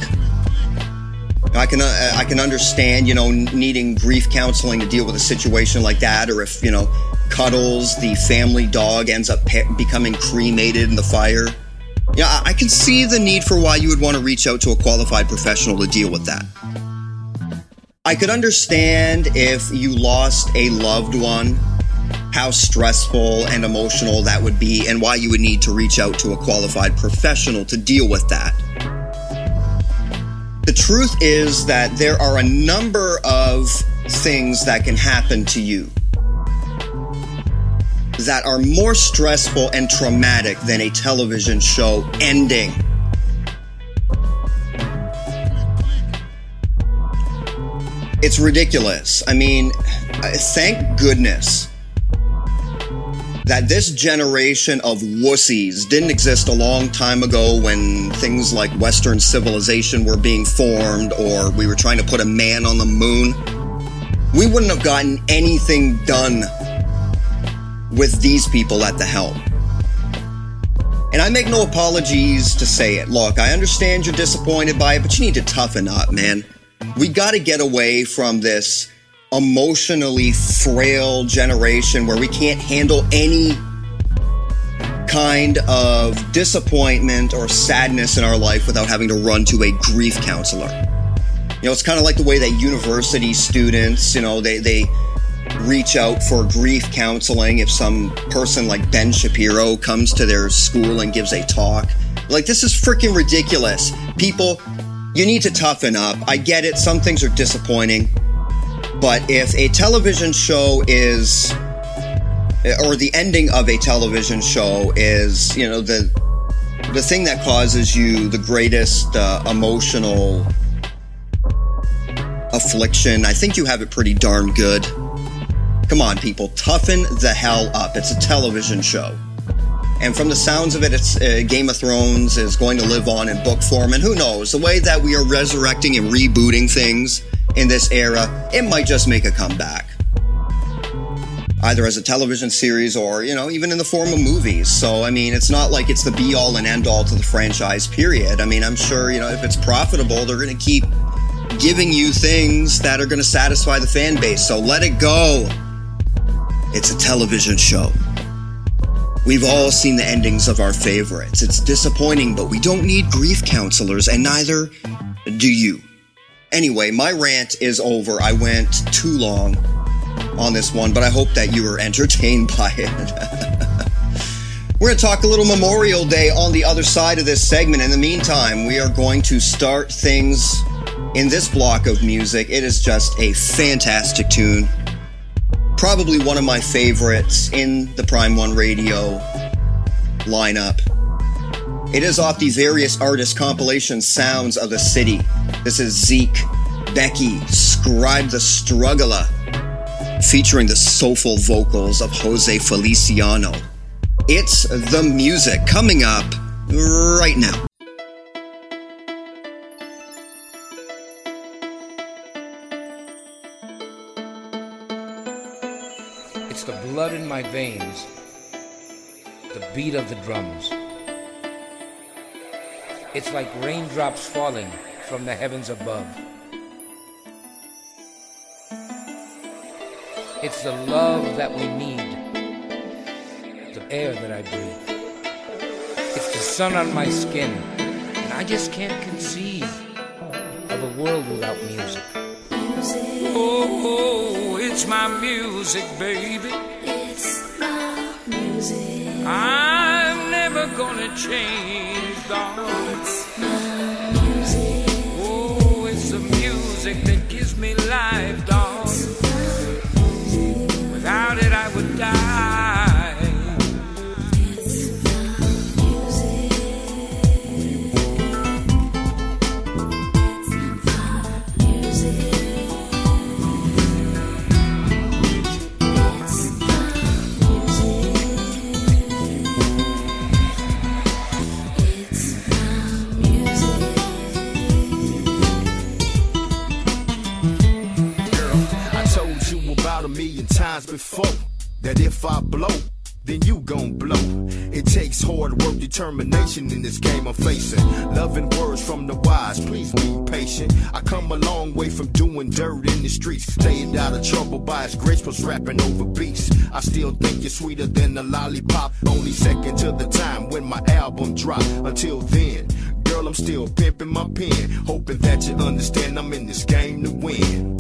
I can uh, I can understand you know needing grief counseling to deal with a situation like that, or if you know Cuddles, the family dog, ends up pe- becoming cremated in the fire. Yeah, I-, can see the need for why you would want to reach out to a qualified professional to deal with that. I could understand if you lost a loved one, how stressful and emotional that would be, and why you would need to reach out to a qualified professional to deal with that. The truth is that there are a number of things that can happen to you that are more stressful and traumatic than a television show ending. It's ridiculous. I mean, uh, thank goodness that this generation of wussies didn't exist a long time ago when things like Western civilization were being formed or we were trying to put a man on the moon. We wouldn't have gotten anything done with these people at the helm. And I make no apologies to say it. Look, I understand you're disappointed by it, but you need to toughen up, man. We got to get away from this emotionally frail generation where we can't handle any kind of disappointment or sadness in our life without having to run to a grief counselor. You know, it's kind of like the way that university students, you know, they, they reach out for grief counseling if some person like Ben Shapiro comes to their school and gives a talk. Like, this is freaking ridiculous. People, you need to toughen up. I get it, some things are disappointing. But if a television show is, or the ending of a television show is, you know, the the thing that causes you the greatest uh, emotional affliction, I think you have it pretty darn good. Come on, people, toughen the hell up. It's a television show. And from the sounds of it, it's uh, Game of Thrones is going to live on in book form. And who knows, the way that we are resurrecting and rebooting things in this era, it might just make a comeback. Either as a television series or, you know, even in the form of movies. So, I mean, it's not like it's the be all and end all to the franchise, period. I mean, I'm sure, you know, if it's profitable, they're going to keep giving you things that are going to satisfy the fan base. So let it go. It's a television show. We've all seen the endings of our favorites. It's disappointing, but we don't need grief counselors, and neither do you. Anyway, my rant is over. I went too long on this one, but I hope that you were entertained by it. We're going to talk a little Memorial Day on the other side of this segment. In the meantime, we are going to start things in this block of music. It is just a fantastic tune probably one of my favorites in the Prime One Radio lineup. It is off the various artist compilation Sounds of the City. This is Zeke, Becky, Scribe the Struggler, featuring the soulful vocals of Jose Feliciano. It's the music coming up right now. Blood in my veins, the beat of the drums. It's like raindrops falling from the heavens above. It's the love that we need, the air that I breathe. It's the sun on my skin, and I just can't conceive of a world without music. music Oh, oh, oh. It's my music, baby. It's my music. I'm never gonna change, darling. It's my music. Oh, it's the music that gives me life, darling. Times before that if I blow, then you gon' blow. It takes hard work, determination in this game I'm facing. Loving words from the wise, please be patient. I come a long way from doing dirt in the streets. Staying out of trouble by his grace was rapping over beats. I still think you're sweeter than a lollipop. Only second to the time when my album drop. Until then, girl, I'm still pimping my pen. Hoping that you understand I'm in this game to win.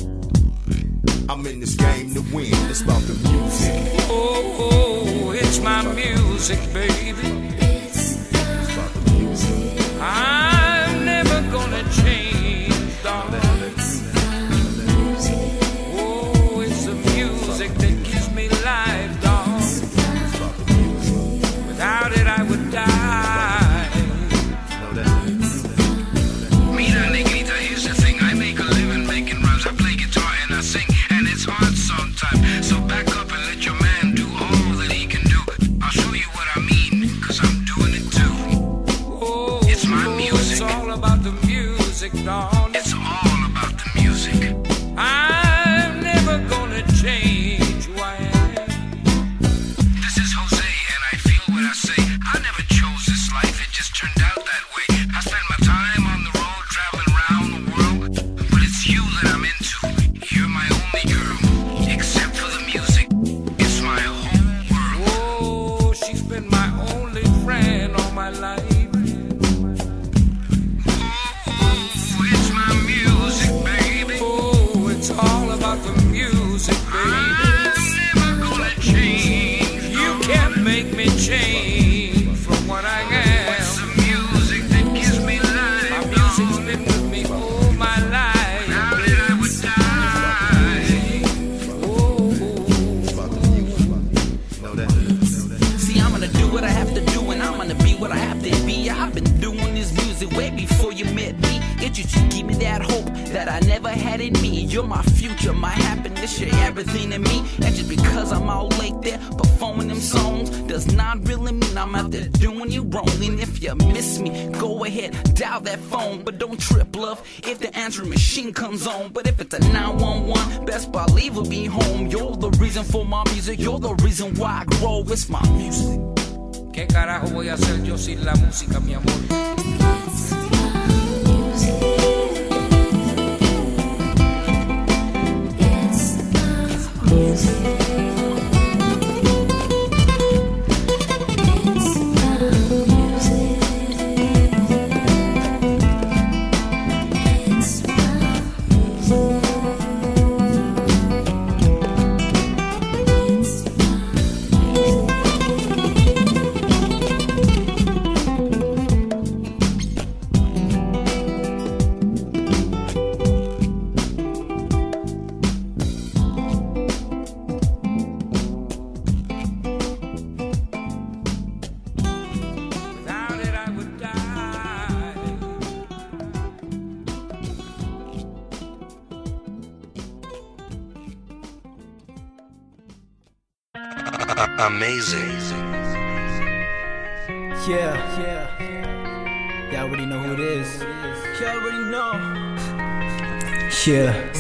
I'm in this game to win. It's about the music. Oh, oh it's my music, baby. I'm never gonna change, I never in me. You're my future, my happiness, you're everything to me. And just because I'm out late there performing them songs does not really mean I'm out there doing you wrong. And if you miss me, go ahead, dial that phone, but don't trip, love. If the answering machine comes on, but if it's a 911, best believe we'll be home. You're the reason for my music, you're the reason why I grow. It's my music. ¿Qué carajo voy a hacer yo sin la música, mi amor?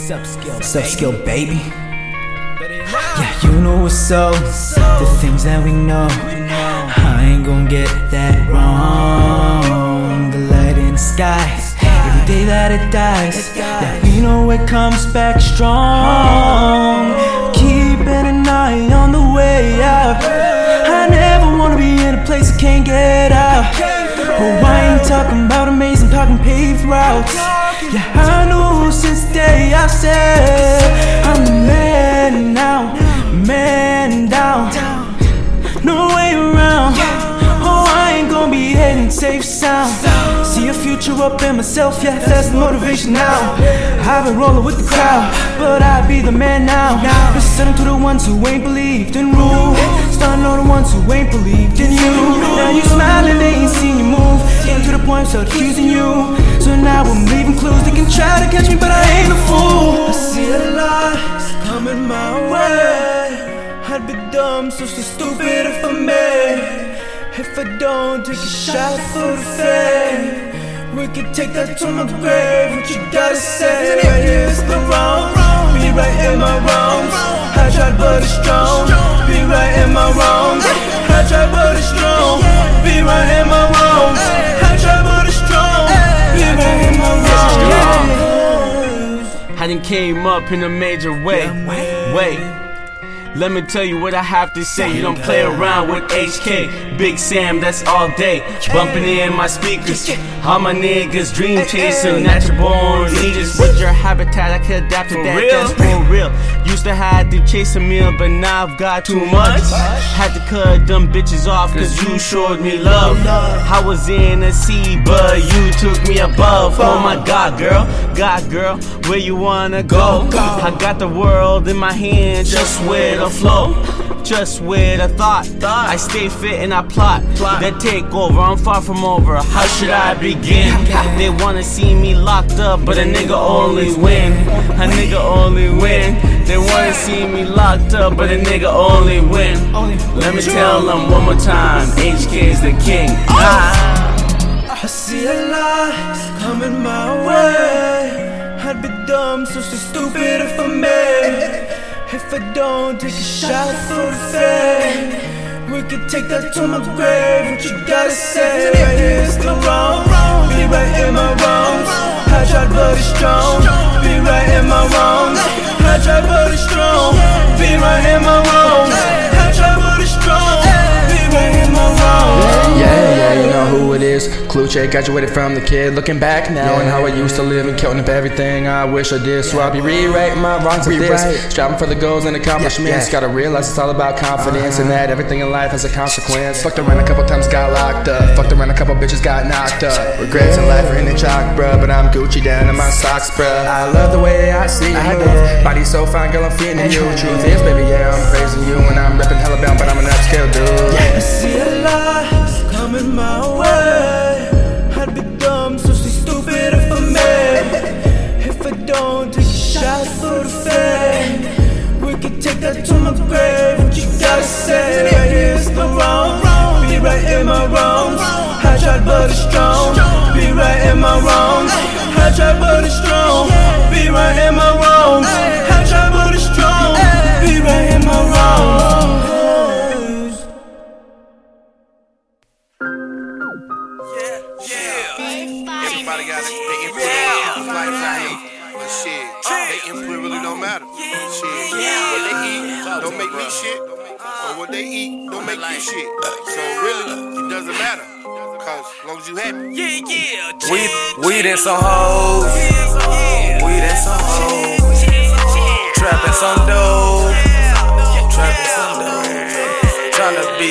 Yeah, subskill, subskill, baby. Yeah, you know what's up. The things that we know. I ain't gonna get that wrong. The light in the sky. Every day that it dies. Yeah, we know it comes back strong. Keeping an eye on the way out. I never wanna be in a place I can't get out. Oh, I ain't talking about amazing, talking paved routes. Yeah, I know since the day I said I'm the man now, man down. No way around. Oh, I ain't gonna be heading safe sound. See a future up in myself, yeah, that's the motivation now. I've been rolling with the crowd, but I be the man now. Listening to the ones who ain't believed in rule. Starting on the ones who ain't believed in you. Now you smiling, they ain't seen you move. Getting to the point, start accusing you. So now I'm leaving clues. They can try to catch me, but I ain't a fool. I see a lot coming my way. I'd be dumb, so so stupid if I may. If I don't take a shot for the fame, we could take that to my grave. What you gotta say? Right here is the wrong. Be right in my wrongs. I tried, but it's strong. Be right in my wrongs. I tried, but it's strong. Be right in my wrongs. I tried, but it's strong. Be right in my wrongs. I done came up in a major way. Wait. Let me tell you what I have to say. You don't play around with HK. Big Sam, that's all day. Bumping in my speakers. All my niggas dream chasing. Natural born leaders. With your habitat, I could adapt to that. That's for real. Used to have to chase a meal, but now I've got too much. Had to cut them bitches off, cause you showed me love. I was in a sea, but you took me above. Oh my god, girl. God, girl, where you wanna go? I got the world in my hand, just with a flow. Just with a thought. thought. I stay fit and I plot. That takeover, I'm far from over. How should I begin? They wanna see me locked up, but a nigga only win. A nigga only win. They wanna see me locked up, but a nigga only win. Let me tell them one more time HK is the king. Ah. I see a lot coming my way. I'd be dumb, so so stupid if I may. If I don't take a shot for the fame, we could take that to my grave. What you gotta say? Right here the wrong. Be right in my wrongs. I tried, but it's strong. Be right in my wrongs. I tried, but it's strong. Be right in my wrongs. I tried, but it's strong. Be right in my wrongs. Yeah, yeah, you know who it is. Clue Gucci, graduated from the kid. Looking back now and how I used to live and counting up everything I wish I did. So I'll be rewriting my wrongs with this. Striving for the goals and accomplishments. Yeah. Gotta realize it's all about confidence and uh-huh. that everything in life has a consequence. Fucked around a couple times, got locked up. Fucked around a couple bitches, got knocked up. Regrets in life are in the chalk, bruh. But I'm Gucci down in my socks, bruh. I love the way I see you move. Body so fine, girl, I'm feeling you. Truth is, baby, yeah, I'm praising you. And I'm repping hella bound, but I'm an upscale dude. Yeah. I see a lot coming my way. Take my grave. What you gotta say? Right here's the wrong. Be right in my wrongs. I tried, but it's strong. Be right in my wrongs. I tried, but it's strong. Be right in my wrongs. Don't matter. Shit, what they eat don't make me shit. Or what they eat don't make you shit. So really, it doesn't matter. Cause as long as you happy. Yeah, yeah. Weed, weed and some hoes. Weed and some hoes. Trapping some dough. Trapping some dough. Trying to be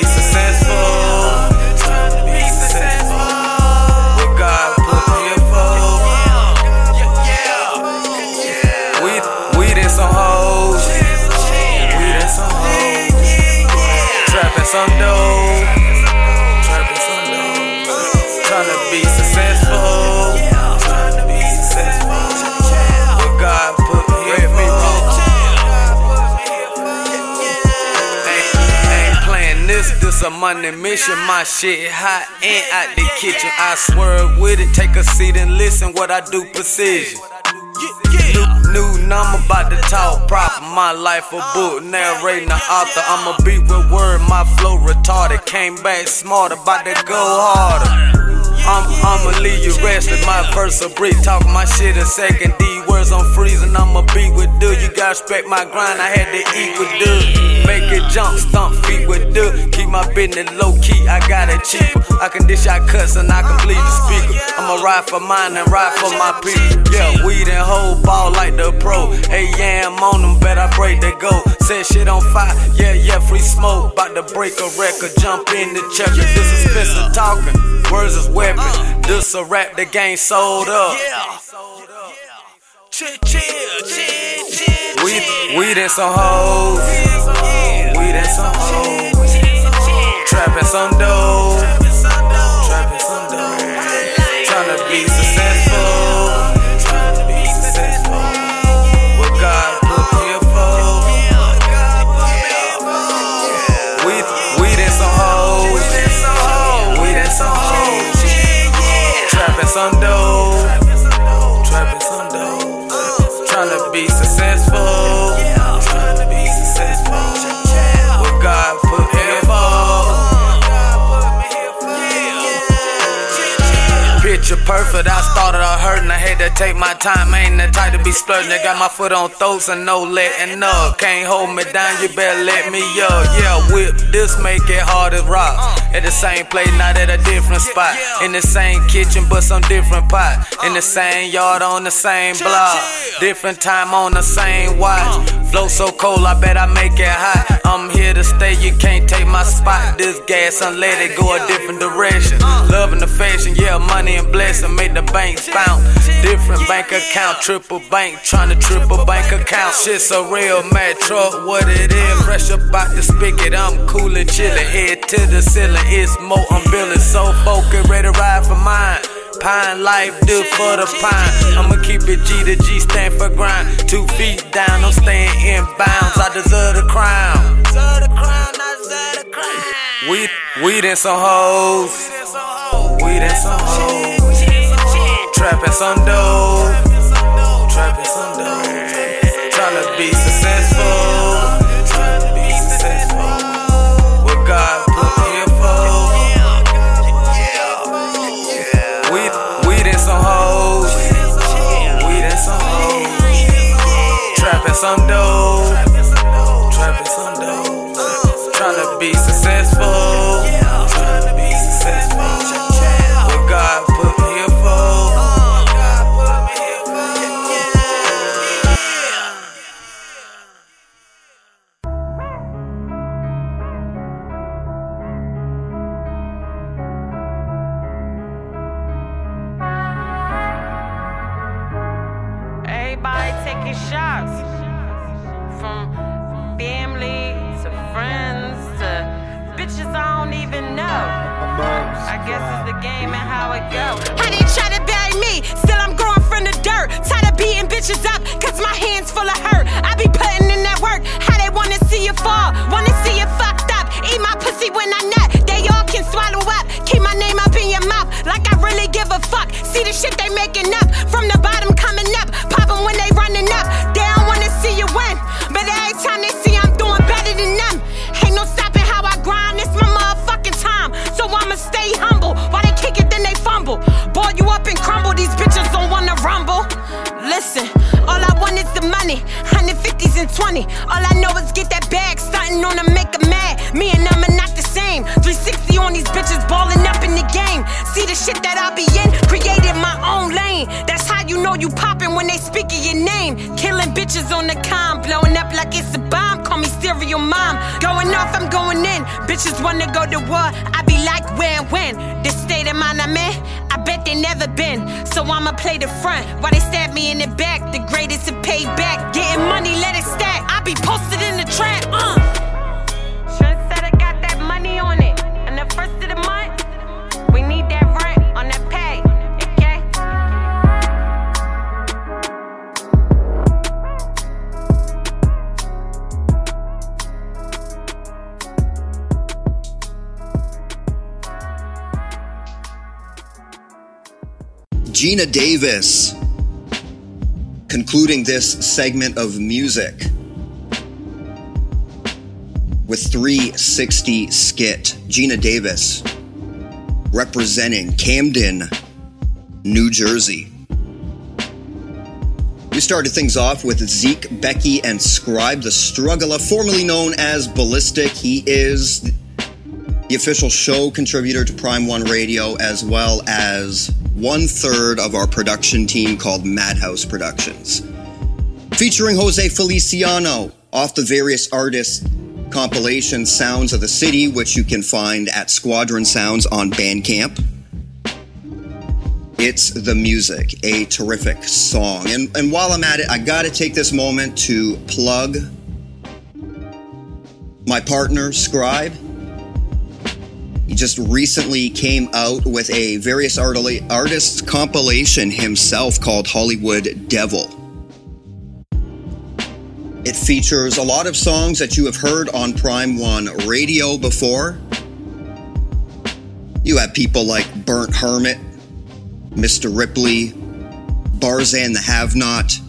Some. Trying to be successful. What God put me for. Ain't, ain't playing this, this a money mission. My shit hot and out the kitchen. I swerve with it, take a seat and listen what I do precision. New number about to talk proper. My life a book, narrating the author. I'ma be with word, my flow retarded. Came back smarter, about to go harder. I'm, I'ma leave you restless. My verse a brief, talk my shit a second. D words I'm freezing, I'ma be with do. You gotta respect my grind, I had to eat with do. Make it jump, stomp feet with do. Keep my business low key, I got it cheaper. I can dish out cuts and I can bleed the speaker. I'ma ride for mine and ride for my people. Yeah, weed and whole ball like the pro. Hey, yeah, I'm on them, bet I break the go. Set shit on fire, yeah, yeah, free smoke. Bout to break a record, jump in the checker. This is Spencer talking. Words is weapon. Uh. This a rap, the game sold up. Chill, chill, chill, chill. Weed, weed and some hoes. Weed and some hoes. Trapping some dough. Take my time, ain't the type to be splurting. I got my foot on throats and no letting up. Can't hold me down, you better let me up. Yeah, whip this, make it hard as rock. At the same place, not at a different spot. In the same kitchen, but some different pot. In the same yard, on the same block. Different time on the same watch. Flow so cold, I bet I make it hot. I'm here to stay, you can't take my spot. This gas and let it go a different direction. Love and affection, yeah, money and blessing, make the banks bounce. Different bank account, triple bank, trying to triple bank account. Shit's a real mad truck, what it is. Fresh up the spigot, I'm cool and chillin'. Head to the ceiling, it's more, I'm feeling so focused, ready to ride for mine. Pine life, do for the pine. I'ma keep it G to G, stand for grind. Two feet down, I'm staying in bounds. I deserve the crown. Weed, weed and some hoes. Weed and some hoes. Trapping some dough. Trapping some Gina Davis concluding this segment of music with 360 skit. Gina Davis representing Camden, New Jersey. We started things off with Zeke, Becky, and Scribe, the struggler, formerly known as Ballistic. He is the official show contributor to Prime One Radio, as well as one third of our production team called Madhouse Productions. Featuring Jose Feliciano off the various artists compilation Sounds of the City, which you can find at Squadron Sounds on Bandcamp. It's the music, a terrific song. And, and while I'm at it, I gotta take this moment to plug my partner, Scribe. Just recently came out with a various artists compilation himself called Hollywood Devil. It features a lot of songs that you have heard on Prime One radio before. You have people like Burnt Hermit, Mr. Ripley, Barzan the Have Not,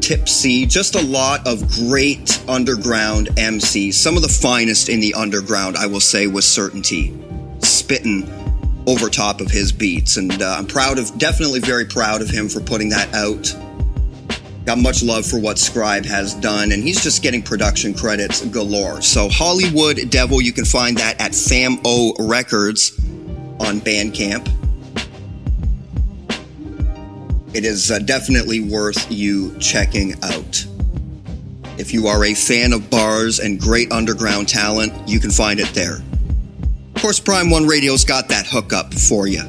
Tipsy, just a lot of great underground MCs. Some of the finest in the underground, I will say, with certainty spitting over top of his beats. And uh, I'm proud of, definitely very proud of him for putting that out. Got much love for what Scribe has done, and he's just getting production credits galore. So, Hollywood Devil, you can find that at FAMO Records on Bandcamp. It is uh, definitely worth you checking out. If you are a fan of bars and great underground talent, you can find it there. Of course, Prime One Radio's got that hookup for you.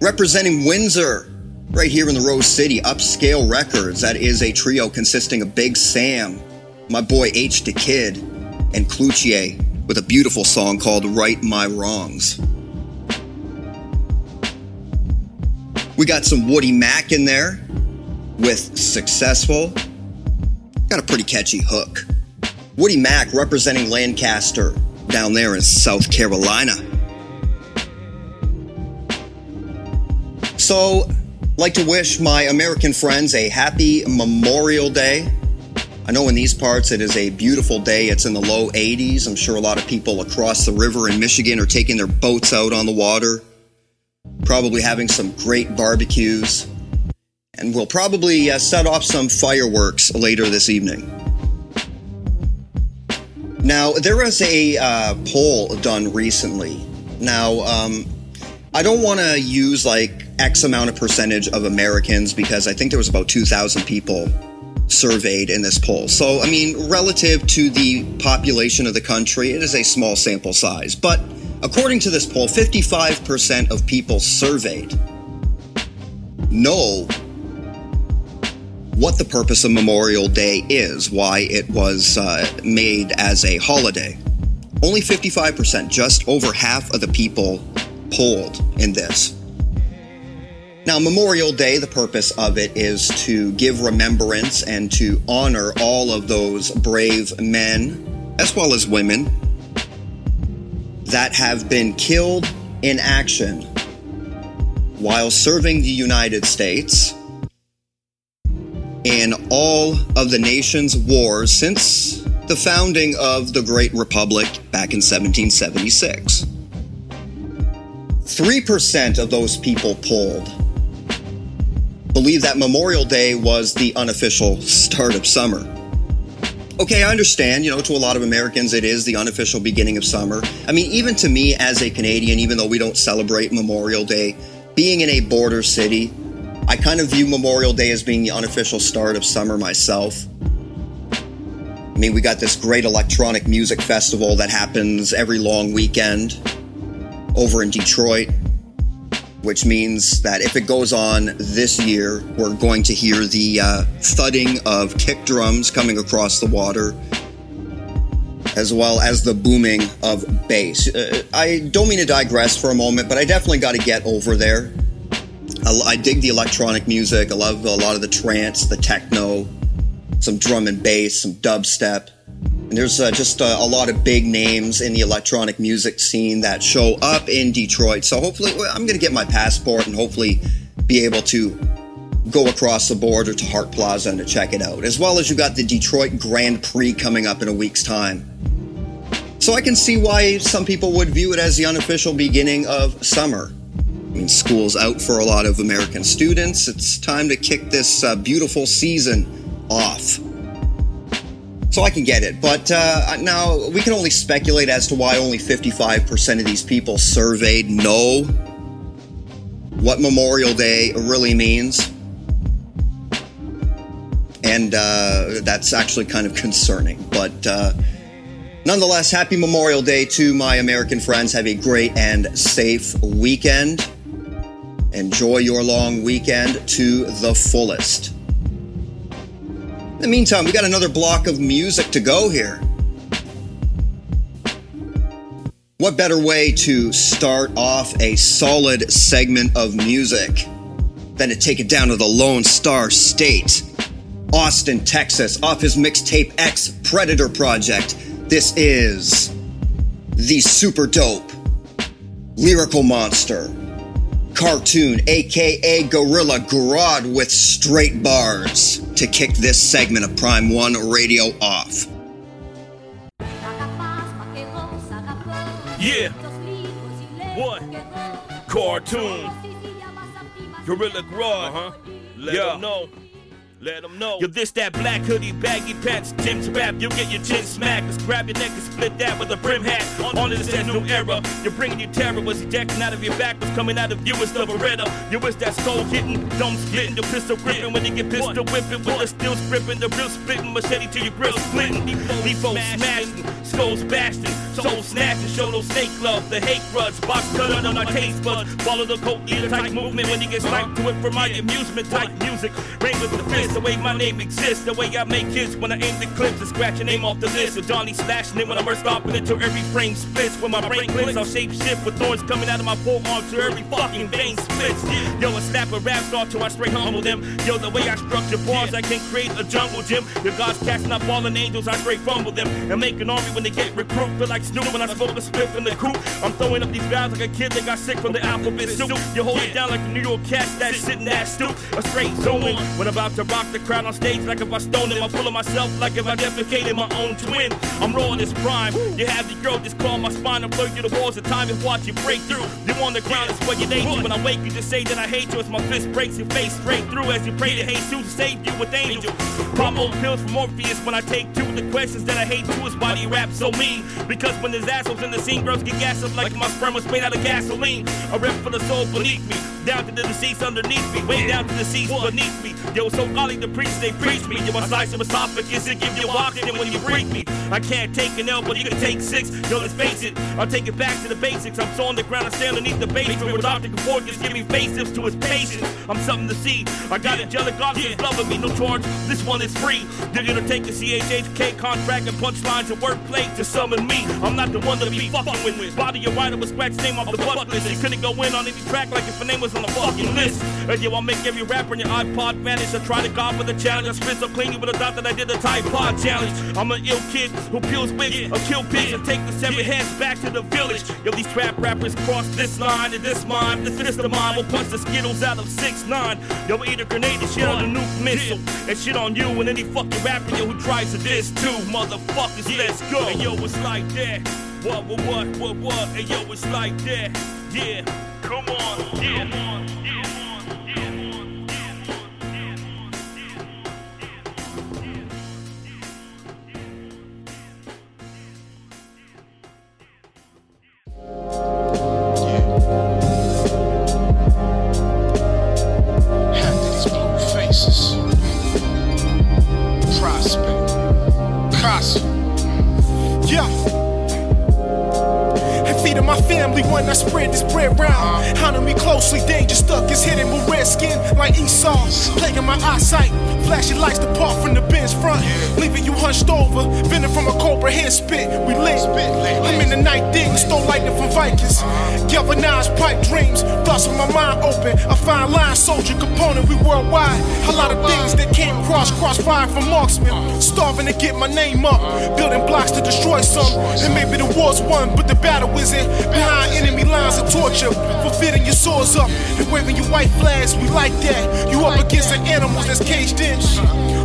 Representing Windsor, right here in the Rose City, Upscale Records. That is a trio consisting of Big Sam, my boy H the Kid, and Cluchier with a beautiful song called Right My Wrongs. We got some Woody Mack in there with Successful. Got a pretty catchy hook. Woody Mack representing Lancaster down there in South Carolina. So, like to wish my American friends a happy Memorial Day. I know in these parts it is a beautiful day. It's in the low 80s. I'm sure a lot of people across the river in Michigan are taking their boats out on the water, probably having some great barbecues, and we'll probably uh, set off some fireworks later this evening. Now, there was a uh, poll done recently. Now, um, I don't want to use like X amount of percentage of Americans because I think there was about 2,000 people surveyed in this poll. So, I mean, relative to the population of the country, it is a small sample size. But according to this poll, 55% of people surveyed know what the purpose of Memorial Day is, why it was uh, made as a holiday. Only 55%, just over half of the people polled in this. Now, Memorial Day, the purpose of it is to give remembrance and to honor all of those brave men, as well as women, that have been killed in action while serving the United States in all of the nation's wars since the founding of the Great Republic back in 1776. 3% of those people polled believe that Memorial Day was the unofficial start of summer. Okay, I understand, you know, to a lot of Americans, it is the unofficial beginning of summer. I mean, even to me as a Canadian, even though we don't celebrate Memorial Day, being in a border city, I kind of view Memorial Day as being the unofficial start of summer myself. I mean, we got this great electronic music festival that happens every long weekend over in Detroit, which means that if it goes on this year, we're going to hear the uh, thudding of kick drums coming across the water, as well as the booming of bass. Uh, I don't mean to digress for a moment, but I definitely got to get over there. I, I dig the electronic music. I love a lot of the trance, the techno, some drum and bass, some dubstep. And there's uh, just uh, a lot of big names in the electronic music scene that show up in Detroit. So hopefully, I'm going to get my passport and hopefully be able to go across the border to Hart Plaza and to check it out. As well as you got the Detroit Grand Prix coming up in a week's time. So I can see why some people would view it as the unofficial beginning of summer. Mean, school's out for a lot of American students. It's time to kick this uh, beautiful season off. So I can get it. But uh, now we can only speculate as to why only 55% of these people surveyed know what Memorial Day really means. And uh, that's actually kind of concerning. But uh, nonetheless, happy Memorial Day to my American friends. Have a great and safe weekend. Enjoy your long weekend to the fullest. In the meantime, we got another block of music to go here. What better way to start off a solid segment of music than to take it down to the Lone Star State, Austin, Texas, off his mixtape X Predator Project. This is the super dope lyrical monster cartoon, aka Gorilla Grodd with straight bars to kick this segment of Prime One Radio off. Yeah. What? Cartoon. Gorilla Grodd. Uh-huh. Let Yeah. them know. Let them know. Yo, this that black hoodie, baggy pants, Tim's rap. You'll get your chin smacked. Let's grab your neck and split that with a brim hat. On, on this says new era. You're bringing you terror. Was ejecting out of your back. Was coming out of you as the Beretta. You wish that skull hitting, dome splitting, your pistol gripping. When you get pistol whipping, with the steel scripping, the real spitting, machete to your grill splitting. Defo smashing, skulls bashing, soul snatching. Show no snake love, the hate grudge. Box cut on my taste buds. Follow the code leader type movement when you get sniped to it for my amusement type music. Ring with the fist, the way my name exists, the way I make hits when I aim the clips and scratch your name off the list. So Johnny slashing it when I burst it until every frame splits. When my brain clicks, I'll shape shift with thorns coming out of my forearm to every fucking vein splits. Yo, I slap a rap star till I straight humble them. Yo, the way I structure bars, I can create a jungle gym. Your gods casting up fallen angels, I straight fumble them. And make an army when they get recruit. Feel like Snoop when I smoke a spliff in the coop. I'm throwing up these guys like a kid that got sick from the alphabet soup. You hold it down like the New York cats that sit in that stoop. A straight zooming when I'm about to rock the crowd on stage like if I stoned him. I'm full of myself like if I defecated my own twin. I'm raw this prime. You have the girl just call my spine and float through the walls of time and watch you break through. You on the ground, it's what you danger. When I wake, you just say that I hate you as my fist breaks your face straight through as you pray to Jesus to save you with angels. Old pills from Morpheus when I take two. The questions that I hate too is why do you rap so mean? Because when there's assholes in the scene, girls get gassed up like my sperm was made out of gasoline. A rip for the soul beneath me, down to the deceased underneath me, way down to the deceased beneath me. Yo, so the priests, they preach me. Yo, I slice your esophagus and give you oxygen when you breathe me. I can't take an L, but you can take six. Yo, let's face it, I'll take it back to the basics. I'm so on the ground, I stand underneath the basement with. Kapoor just giving facelifts to his patients. I'm something to see. I got angelic officers loving me, no charge. This one is free. They're gonna take a CHHK contract and punchlines and wordplay to summon me. I'm not the one to be fucking with. Body your writer with scratch name off the bucket list. You couldn't go in on any track like if a name was on the fucking list. And yo, I'll make every rapper in your iPod vanish. I try to God for the challenge. I spit so clean you would have thought that I did the Tide Pod challenge. I'm an ill kid who peels wigs or kill pigs and take the seven heads back to the village. Yo, these trap rappers cross this line and this mine. This fist of mine will punch the skittles out of 6 9 Yo, eat a grenade and shit on a nuke missile. And shit on you and any fucking rapper yo who tries to diss too. Motherfuckers, let's go. And yo, it's like that. What, what, what, what, what? And yo, it's like that. Yeah. Come on, yeah. Come on. These family when I spread this bread round. Hunting me closely, danger stuck is hidden with red skin like Esau. Plaguing my eyesight, flashing lights depart from the bench front. Leaving you hunched over, venting from a cobra head spit. We lit. I'm in the night digging, stole lightning from Vikings. Galvanized pipe dreams, thoughts with my mind open. A fine line soldier component, we worldwide. A lot of things that came cross, crossfire from marksmen. Starving to get my name up, building blocks to destroy some. And maybe the war's won, but the battle isn't. Behind enemy lines of torture, for fitting your swords up and waving your white flags. We like that. You up against the animals that's caged in.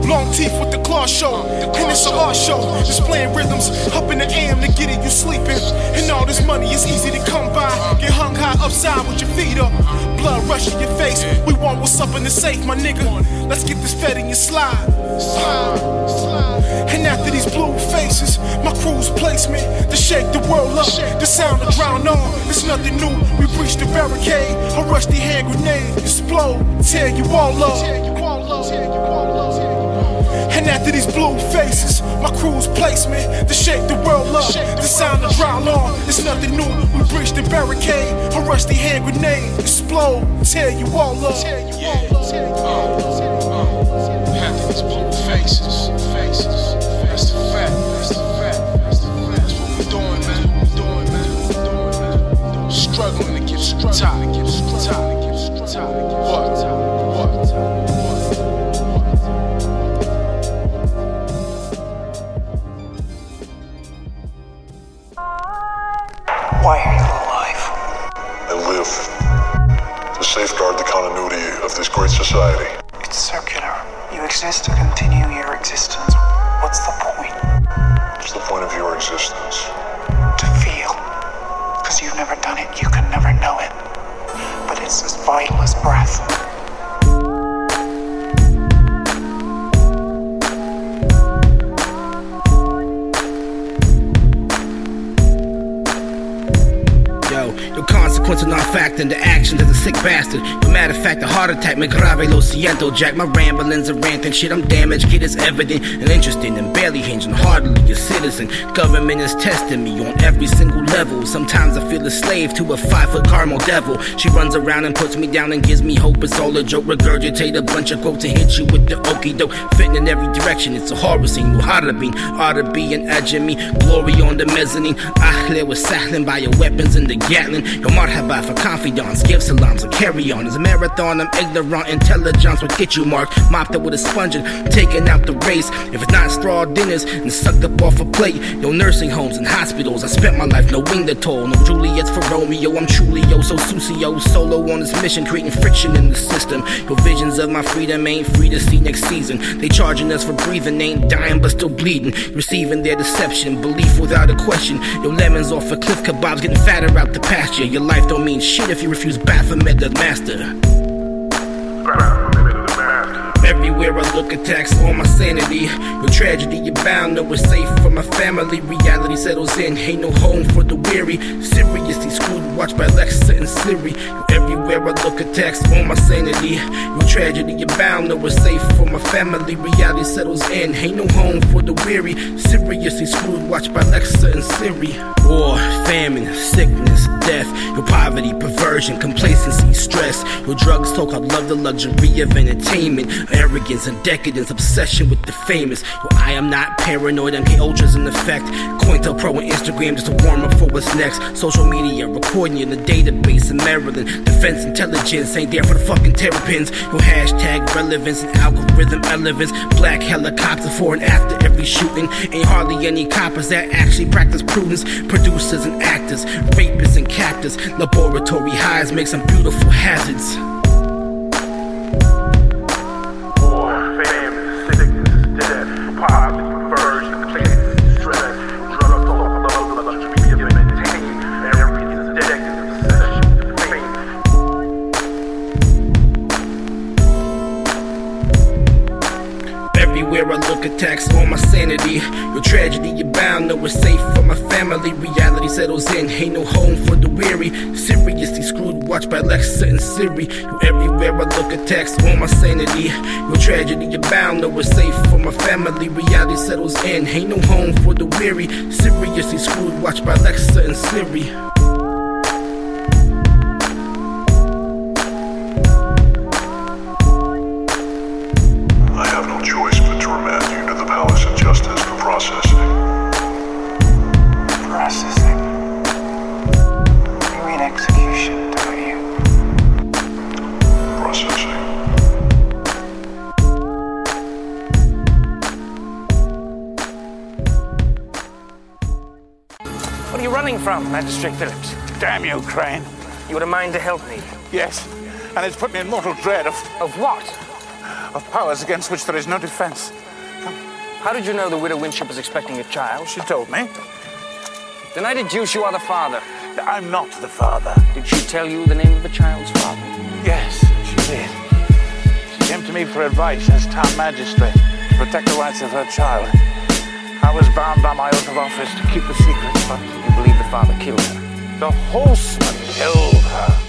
Long teeth with the claw show, and it's an art show. Displaying rhythms up in the AM to get it, you sleeping. And all this money is easy to come by. Get hung high upside with your feet up. Blood rushing your face. We want what's up in the safe, my nigga. Let's get this fed in your slide. Slide, slide. And after these blue faces, my crew's placement to shake the world up. The sound to drown on. It's nothing new. We breach the barricade. A rusty hand grenade. Explode. Tear you all up. And after these blue faces, my crew's placement to shake the world up. The sound to drown on. It's nothing new. We breach the barricade. A rusty hand grenade. Explode. Tear you all up. After these blue faces. Faces. Struggling to to the top. To get to the. To get to. What? What? Why are you alive? I live to safeguard the continuity of this great society. It's circular. You exist to continue your existence. What's the point? What's the point of your existence? Never done it, you can never know it. But it's as vital as breath. Your consequences not factoring the actions of the sick bastard. But matter of fact, a heart attack, me grave lo siento, Jack. My ramblings are ranting, shit, I'm damaged, kid is evident and interesting and barely hinging, hardly a citizen. Government is testing me on every single level. Sometimes I feel a slave to a five foot caramel devil. She runs around and puts me down and gives me hope. It's all a joke. Regurgitate a bunch of quotes and hit you with the okie doke. Fitting in every direction, it's a horror scene. Muharabin an edge of me. Glory on the mezzanine. Ahle was sahling by your weapons in the Gatlin. Marhaba for confidants. Give salams or carry on. It's a marathon. I'm ignorant. Intelligence will get you marked. Mopped up with a sponge and taking out the race. If it's not straw dinners and sucked up off a plate. Yo, nursing homes and hospitals. I spent my life knowing the toll. No Juliet's for Romeo. I'm truly yo, so Susio. Solo on this mission, creating friction in the system. Your visions of my freedom ain't free to see next season. They charging us for breathing, ain't dying but still bleeding. Receiving their deception, belief without a question. Your lemons off a cliff kebabs, getting fatter out the pasture. Your life don't mean shit if you refuse Baphomet the master. Everywhere I look, attacks on my sanity. Your tragedy, you're bound, no, it's safe for my family. Reality settles in, ain't no home for the weary. Seriously screwed, watched by Alexa and Siri. Everywhere Everywhere I look, attacks on my sanity. No tragedy abound, no it's safe for my family. Reality settles in, ain't no home for the weary. Seriously screwed, watched by Lexa and Siri. War, famine, sickness, death. Your poverty, perversion, complacency, stress. Your drugs, talk, I love the luxury of entertainment. Arrogance and decadence, obsession with the famous. Yo, I am not paranoid, MK Ultra's in effect. COINTELPRO and Instagram just a warm up for what's next. Social media recording in the database in Maryland. Defense intelligence ain't there for the fucking terrapins. Your hashtag relevance and algorithm relevance. Black helicopter for and after every shooting. Ain't hardly any coppers that actually practice prudence. Producers and actors, rapists and captors. Laboratory highs make some beautiful hazards. Attacks on my sanity. Your tragedy abound, no it's safe for my family. Reality settles in, ain't no home for the weary. Seriously screwed, watched by Lexa and Siri. Yo, everywhere I look, attacks on my sanity. Your tragedy abound, no it's safe for my family. Reality settles in, ain't no home for the weary. Seriously screwed, watched by Lexa and Siri. Magistrate Philipse? Damn you, Crane. You would a mind to help me. Yes, and it's put me in mortal dread of. Of what? Of powers against which there is no defense. How did you know the widow Winship was expecting a child? She told me. Then I deduce you are the father. I'm not the father. Did she tell you the name of the child's father? Yes, she did. She came to me for advice as town magistrate to protect the rights of her child. I was bound by my oath of office to keep the secret, but believe the father killed her? the horseman killed her.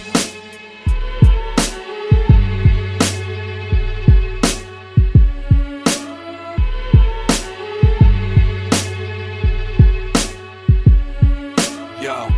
Yo,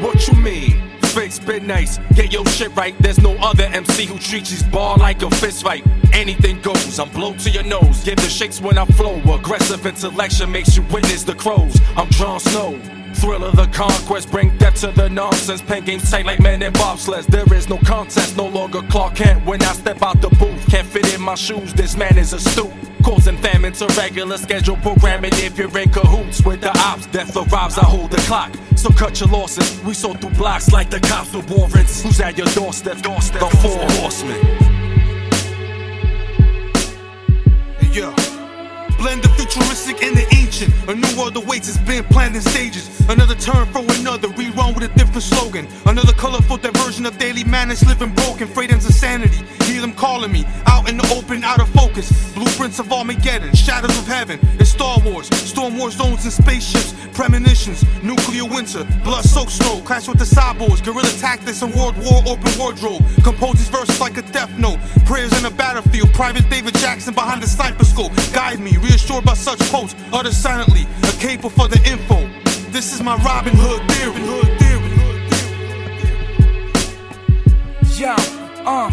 what you mean? Fake spit nice, get your shit right. There's no other MC who treats his ball like a fist fight. Anything goes, I'm blow to your nose. Give the shakes when I flow. Aggressive intellection makes you witness the crows. I'm Jon Snow. Thrill of the conquest, bring depth to the nonsense. Pen games tight like men in bobsleds. There is no contest, no longer Clark Kent. When I step out the booth, can't fit in my shoes. This man is astute. Causing famine to regular schedule programming. If you're in cahoots with the ops, death arrives, I hold the clock. So cut your losses. We sold through blocks like the cops with warrants. Who's at your doorstep? doorstep the four horsemen. Yeah. Blend the futuristic and the ancient. A new world awaits, it's been planned in stages. Another turn for another, rerun with a different slogan. Another colorful diversion of daily madness, living broken, freedom's insanity. Hear them calling me, out in the open, out of focus. Blueprints of Armageddon, shadows of heaven. It's Star Wars, storm war zones and spaceships, premonitions, nuclear winter, blood soaked snow, clash with the cyborgs, guerrilla tactics and world war open wardrobe. Compose these verses like a death note, prayers in a battlefield. Private David Jackson behind the sniper scope, guide me, reassured by such quotes, uttered silently, a cable for the info. This is my Robin Hood. Hood theory. Yo, uh.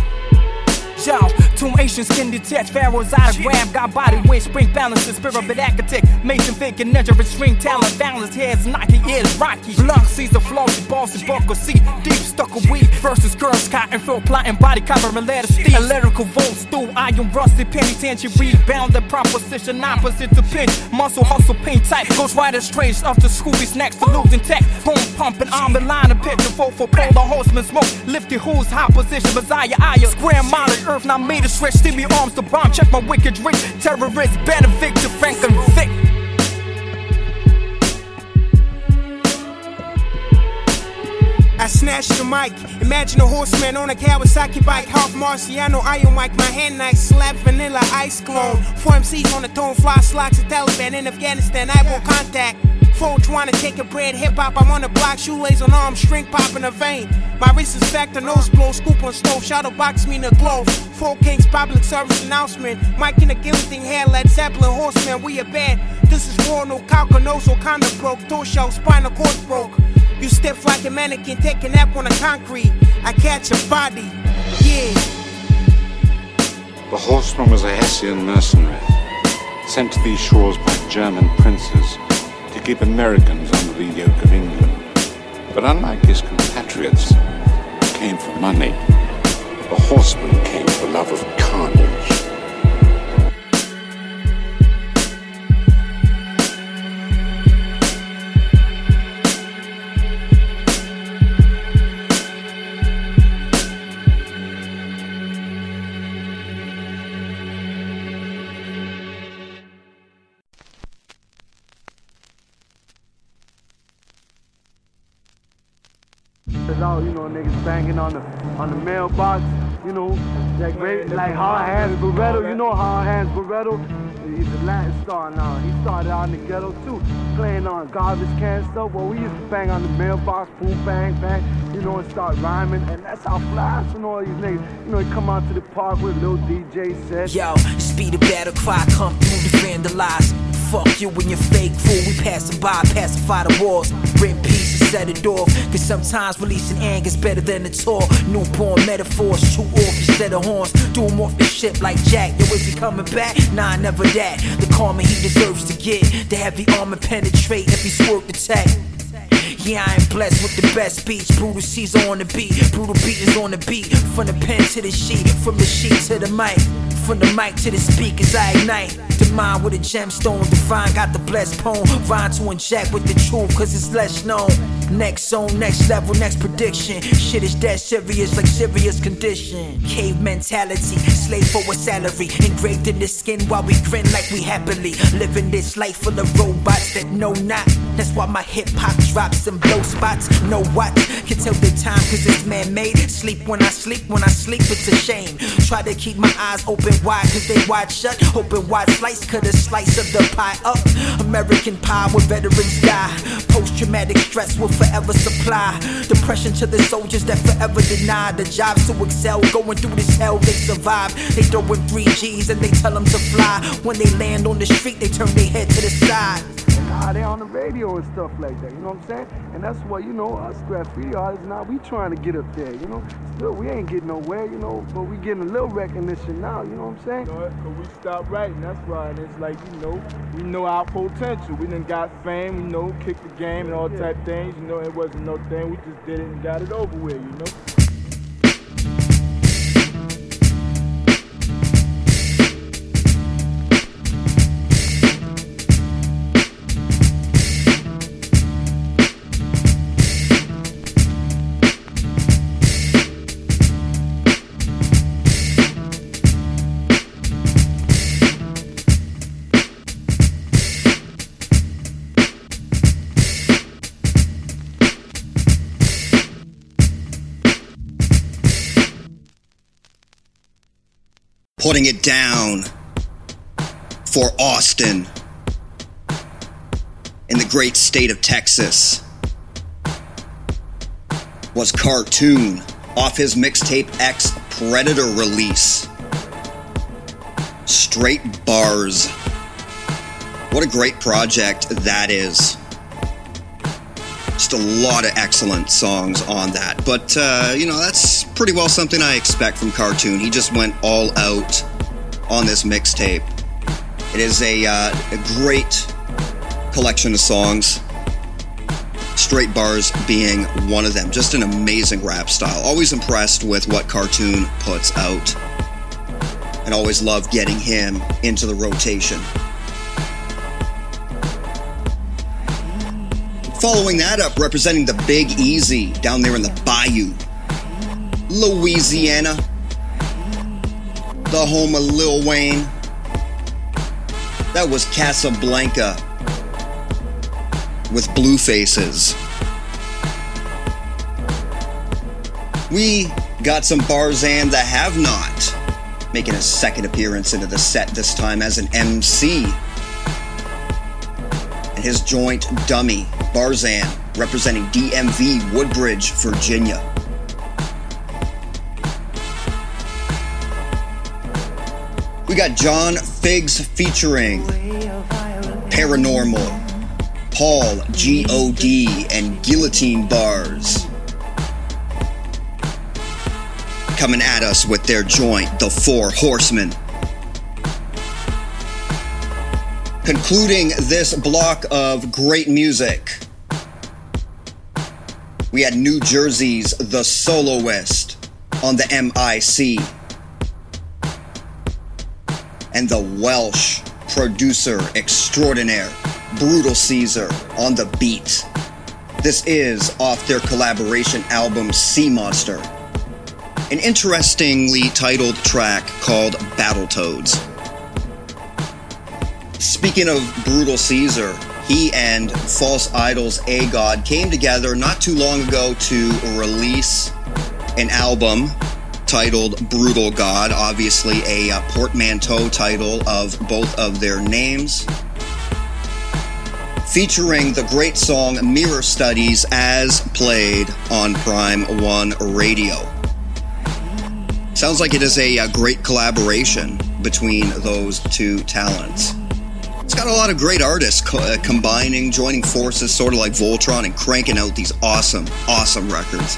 Yo, two Asian skin detached, pharaohs out of grab, got body weight, spring balance, the spirit of an architect, Mason Vick and Ninja with string talent, balance heads, Nike ears, Rocky, Blunt sees the flaws, the balls, bossy, buckle seat, deep stuck a weed, versus girl, Scott and Phil plotting, body cover and letter steep, electrical volt, stool, iron rusty, penitentiary, rebound, the proposition, opposite to pitch, muscle hustle, paint tight, Ghost Rider strange, up to Scooby's next to losing tech, boom pumping, arm the line, a picture, vote for pole, the horseman smoke, lifted who's high position, Messiah, Aya, square molly, earth, not made to stretch, Stevie arms to bomb, check my wicked rich, terrorist, benefit to Frank and Vic. I snatched the mic. Imagine a horseman on a Kawasaki bike. Half Marciano, iron mic. My hand knife slap vanilla ice clone. Four MCs on the tone, fly slocks, a Taliban in Afghanistan. Eyeball contact. Folks wanna take a bread, hip hop. I'm on the block, shoelace on arm, string pop a vein. My wrist is factor, nose blow, scoop on stove, shadow box me in the glow. Four Kings public service announcement. Mike in the guillotine hair, Led Zeppelin, horseman, we a band. This is war, no calca, no so kinda broke. Torso, spinal cord broke. You stiff like a mannequin, take a nap on the concrete. I catch a body, yeah. The horseman was a Hessian mercenary, sent to these shores by German princes to keep Americans under the yoke of England. But unlike his compatriots, who came for money, the horseman came for love of know, niggas banging on the on the mailbox, you know, like like Hard Hands Barretto, you know Hard Hands Barretto. He's a Latin star now. He started out in the ghetto too, playing on garbage can stuff. Well, we used to bang on the mailbox, boom, bang, bang, you know, and start rhyming. And that's how flash and all these niggas, you know, they come out to the park with little DJ set. Yo, speed of battle cry come through to vandalize. Fuck you and your fake fool, we passing by, pacify the walls. Rip pieces, set it off. Cause sometimes releasing anger's better than a talk. Newborn metaphors, shoot off instead of horns. Do him off the ship like Jack. Yo, is he coming back? Nah, never that. The karma he deserves to get. The heavy armor penetrate if he swerve the tech. Yeah, I ain't blessed with the best beats. Brutal Caesar on the beat, brutal beat is on the beat. From the pen to the sheet, from the sheet to the mic. From the mic to the speakers, I ignite. The mind with a gemstone, divine, got the blessed poem. Rhyme to inject with the truth, cause it's less known. Next zone, next level, next prediction. Shit is dead serious, like serious condition. Cave mentality, slave for a salary. Engraved in the skin while we grin like we happily. Living this life full of robots that know not. That's why my hip hop drops and blow spots. Know what? Can tell the time cause it's man made. Sleep when I sleep, when I sleep, it's a shame. Try to keep my eyes open wide cause they wide shut. Open wide slice, cut a slice of the pie up. American pie where veterans die. Post traumatic stress will forever supply. Depression to the soldiers that forever deny the jobs to excel. Going through this hell, they survive. They throw in three G's and they tell them to fly. When they land on the street, they turn their head to the side. Nah, they on the radio and stuff like that, you know what I'm saying? And that's what, you know, us graffiti artists now, we trying to get up there, you know? Still, we ain't getting nowhere, you know, but we getting a little recognition now, you know what I'm saying? You know, cause we stopped writing, that's why. And it's like, you know, we know our potential. We done got fame, we know, kick the game and all yeah. type things, you know, it wasn't no thing. We just did it and got it over with, you know? Putting it down for Austin in the great state of Texas was Cartoon off his mixtape X Predator release. Straight bars. What a great project that is. Just a lot of excellent songs on that. But, uh, you know, that's pretty well something I expect from Cartoon. He just went all out on this mixtape. It is a, uh, a great collection of songs. Straight Bars being one of them. Just an amazing rap style. Always impressed with what Cartoon puts out. And always love getting him into the rotation. Following that up, representing the Big Easy down there in the Bayou, Louisiana, the home of Lil Wayne. That was Casablanca with Blue Faces. We got some Barzan the Have Not making a second appearance into the set this time as an MC and his joint Dummy, Barzan, representing DMV, Woodbridge, Virginia. We got John Figs featuring Paranormal, Paul G.O.D., and Guillotine Bars. Coming at us with their joint, The Four Horsemen. Concluding this block of great music, we had New Jersey's The Soloist on the MIC, and the Welsh producer extraordinaire, Brutal Caesar, on the beat. This is off their collaboration album Sea Monster, an interestingly titled track called Battletoads. Speaking of Brutal Caesar, he and False Idols A God came together not too long ago to release an album titled Brutal God, obviously a uh, portmanteau title of both of their names, featuring the great song Mirror Studies as played on Prime 1 Radio. Sounds like it is a, a great collaboration between those two talents. It's got a lot of great artists co- uh, combining, joining forces, sort of like Voltron, and cranking out these awesome, awesome records.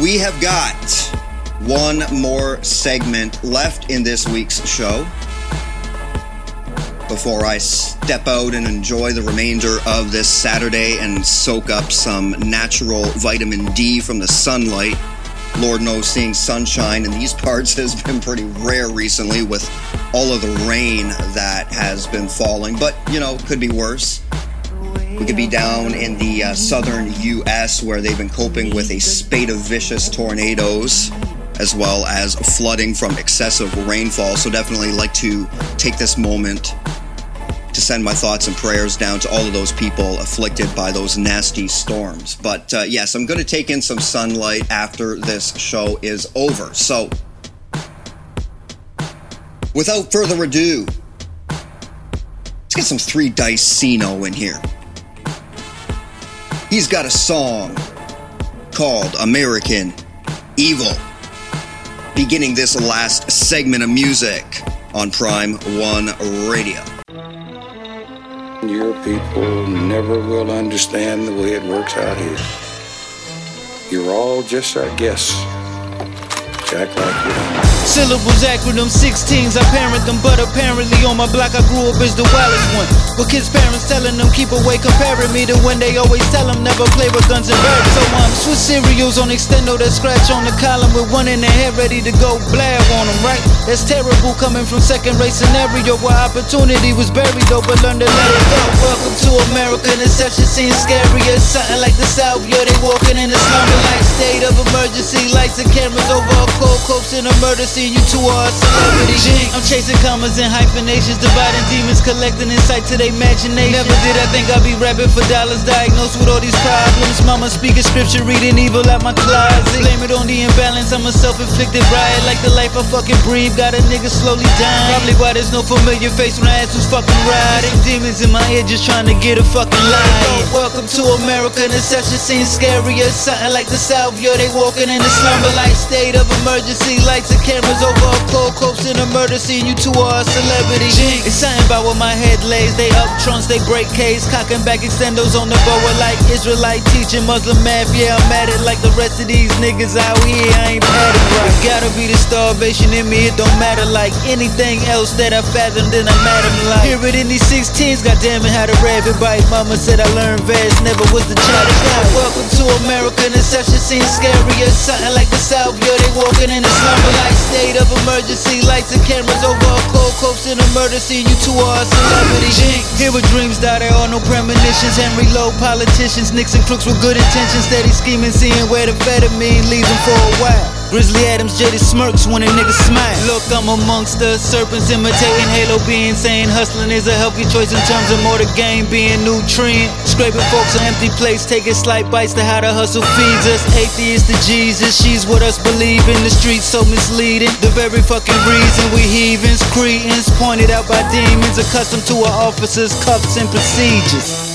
We have got one more segment left in this week's show before I step out and enjoy the remainder of this Saturday and soak up some natural vitamin D from the sunlight. Lord knows seeing sunshine in these parts has been pretty rare recently with all of the rain that has been falling, but you know, could be worse. We could be down in the uh, southern U.S. where they've been coping with a spate of vicious tornadoes as well as flooding from excessive rainfall. So, definitely like to take this moment to send my thoughts and prayers down to all of those people afflicted by those nasty storms. But uh, yes, I'm going to take in some sunlight after this show is over. So, without further ado, let's get some three dice Cino in here. He's got a song called American Evil, beginning this last segment of music on Prime One Radio. Your people never will understand the way it works out here. You're all just our guests. Jack like you. Syllables, acronyms, 16s, I parent them, but apparently on my block I grew up as the wildest one. With kids' parents telling them keep away, comparing me to when they always tell them never play with guns and birds. So I'm Swiss cereals on extendo that scratch on the column with one in the head ready to go blab on them, right? That's terrible coming from second rate scenario where opportunity was buried though, but learn to let it go. Welcome to America, inception seems scary as something like the South, yeah, they walking in a slumber like state of emergency, lights and cameras over a cold coast in a murder scene you two are a celebrity. I'm chasing commas and hyphenations, dividing demons, collecting insight to their imagination. Never did I think I'd be rapping for dollars, diagnosed with all these problems. Mama speaking scripture, reading evil at my closet. Blame it on the imbalance, I'm a self-inflicted riot, like the life I fucking breathe. Got a nigga slowly dying. Probably why there's no familiar face when I ask who's fucking riding. Demons in my ear just trying to get a fucking lie. Welcome to America, inception seems scary as something like the South. Yo, they walking in the slumber like state of emergency, lights and cameras cameras over a cold corpse in a murder scene. You two are a celebrity. It's something about what my head lays. They up trunks, they break case. Cocking back extendos on the boa like Israelite teaching Muslim math. Yeah, I'm at it like the rest of these niggas out here. I ain't right. It gotta be the starvation in me. It don't matter like anything else that I fathomed in a madam life. Hear it in these 16s. Goddamn it, how to rabbit bite. Mama said I learned fast. Never was the child of God. Welcome to America. A scene scary as something like the South. Yo, they walking in the slumber like state of emergency. Lights and cameras over a cold coast in a murder scene. You two are a celebrity. Here with dreams die, there are no premonitions. Henry Low, politicians, Nixon crooks with good intentions. Steady scheming, seeing where the mean leaves them for a while. Grizzly Adams jaded smirks when a nigga smile. Look, I'm amongst the serpents imitating Halo being saying hustling is a healthy choice in terms of more the game being nutrient. Scraping folks on empty plates, taking slight bites to how the hustle feeds us. Atheist to Jesus, she's what us believe in the streets so misleading. The very fucking reason we heathens, cretins, pointed out by demons, accustomed to our officers' cuffs and procedures.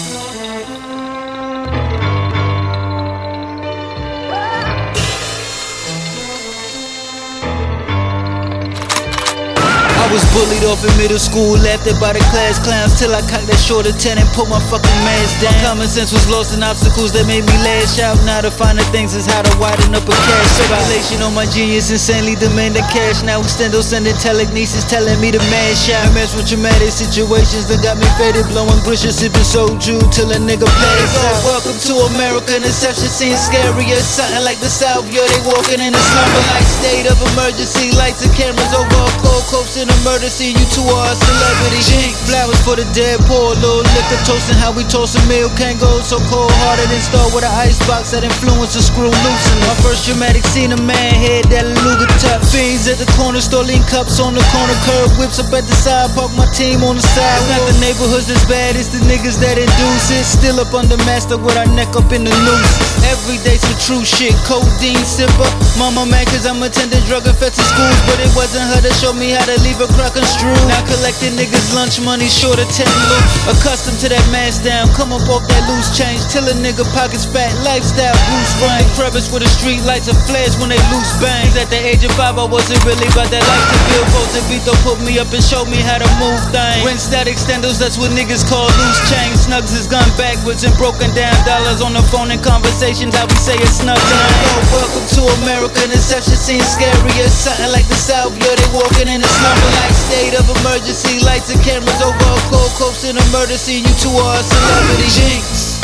Was bullied off in middle school, laughed at by the class clowns till I cocked that short ten and put my fucking mask down. My common sense was lost in obstacles that made me lash out. Now to find the finer things is how to widen up a cash. Circulation on my genius, insanely demanding cash. Now extendo sending telekinesis telling me to mash out. I mess with traumatic situations that got me faded, blowing grisha, sipping soju till a nigga pass out. Welcome to America, inception seems scarier. Something like the South, yo, they walking in a slumber like state of emergency. Lights and cameras over a cold coast in a murder scene. You two are a celebrity. Jinx, flowers for the dead poor. Little liquor toasting how we toast a meal. Can't go so cold hearted and start with an icebox that influence a screw loosen. My first dramatic scene, a man head that Luga top. Fiends at the corner lean cups on the corner curb. Whips up at the side, park my team on the side. Not the neighborhoods as bad, it's the niggas that induce it. Still up under master with our neck up in the noose. Every day some true shit, codeine sipper. Mama mad cause I'm attending drug infested schools, but it wasn't her that showed me how to leave a crack unscrewed. Now collecting niggas lunch money short of 10 loot. Accustomed to that mask down, come up off that loose change. Till a nigga pockets fat, lifestyle boost rank. Crevice where the street lights are flash when they loose bangs. At the age of five, I wasn't really about that life to build. Folks and Vito put me up and showed me how to move things. When static extendos, that's what niggas call loose change. Snugs is gone backwards and broken down dollars on the phone and conversations. How we say it's snug time. Welcome to America. Inception seems scarier. Something like the South, yo, they walking in the slumber like state of emergency. Lights and cameras over a cold coast in a murder scene. You two are a celebrity. Jinx.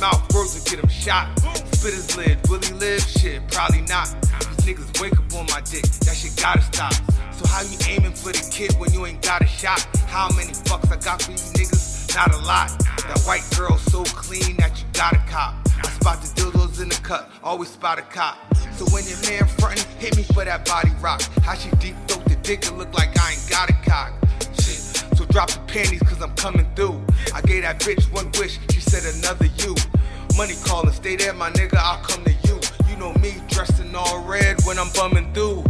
Mouth, words will get him shot. Spit his lid, will he live? Shit, probably not. These niggas wake up on my dick, that shit gotta stop. So how you aiming for the kid when you ain't got a shot? How many fucks I got for you niggas? Not a lot. That white girl so clean that you got a cop. I spot the dildos in the cut, always spot a cop. So when your man frontin', hit me for that body rock. How she deep throat the dick, it look like I ain't got a cock. Shit. So drop the panties cause I'm coming through. I gave that bitch one wish, she said another you. Money calling, stay there, my nigga, I'll come to you. You know me, dressed in all red when I'm bumming through.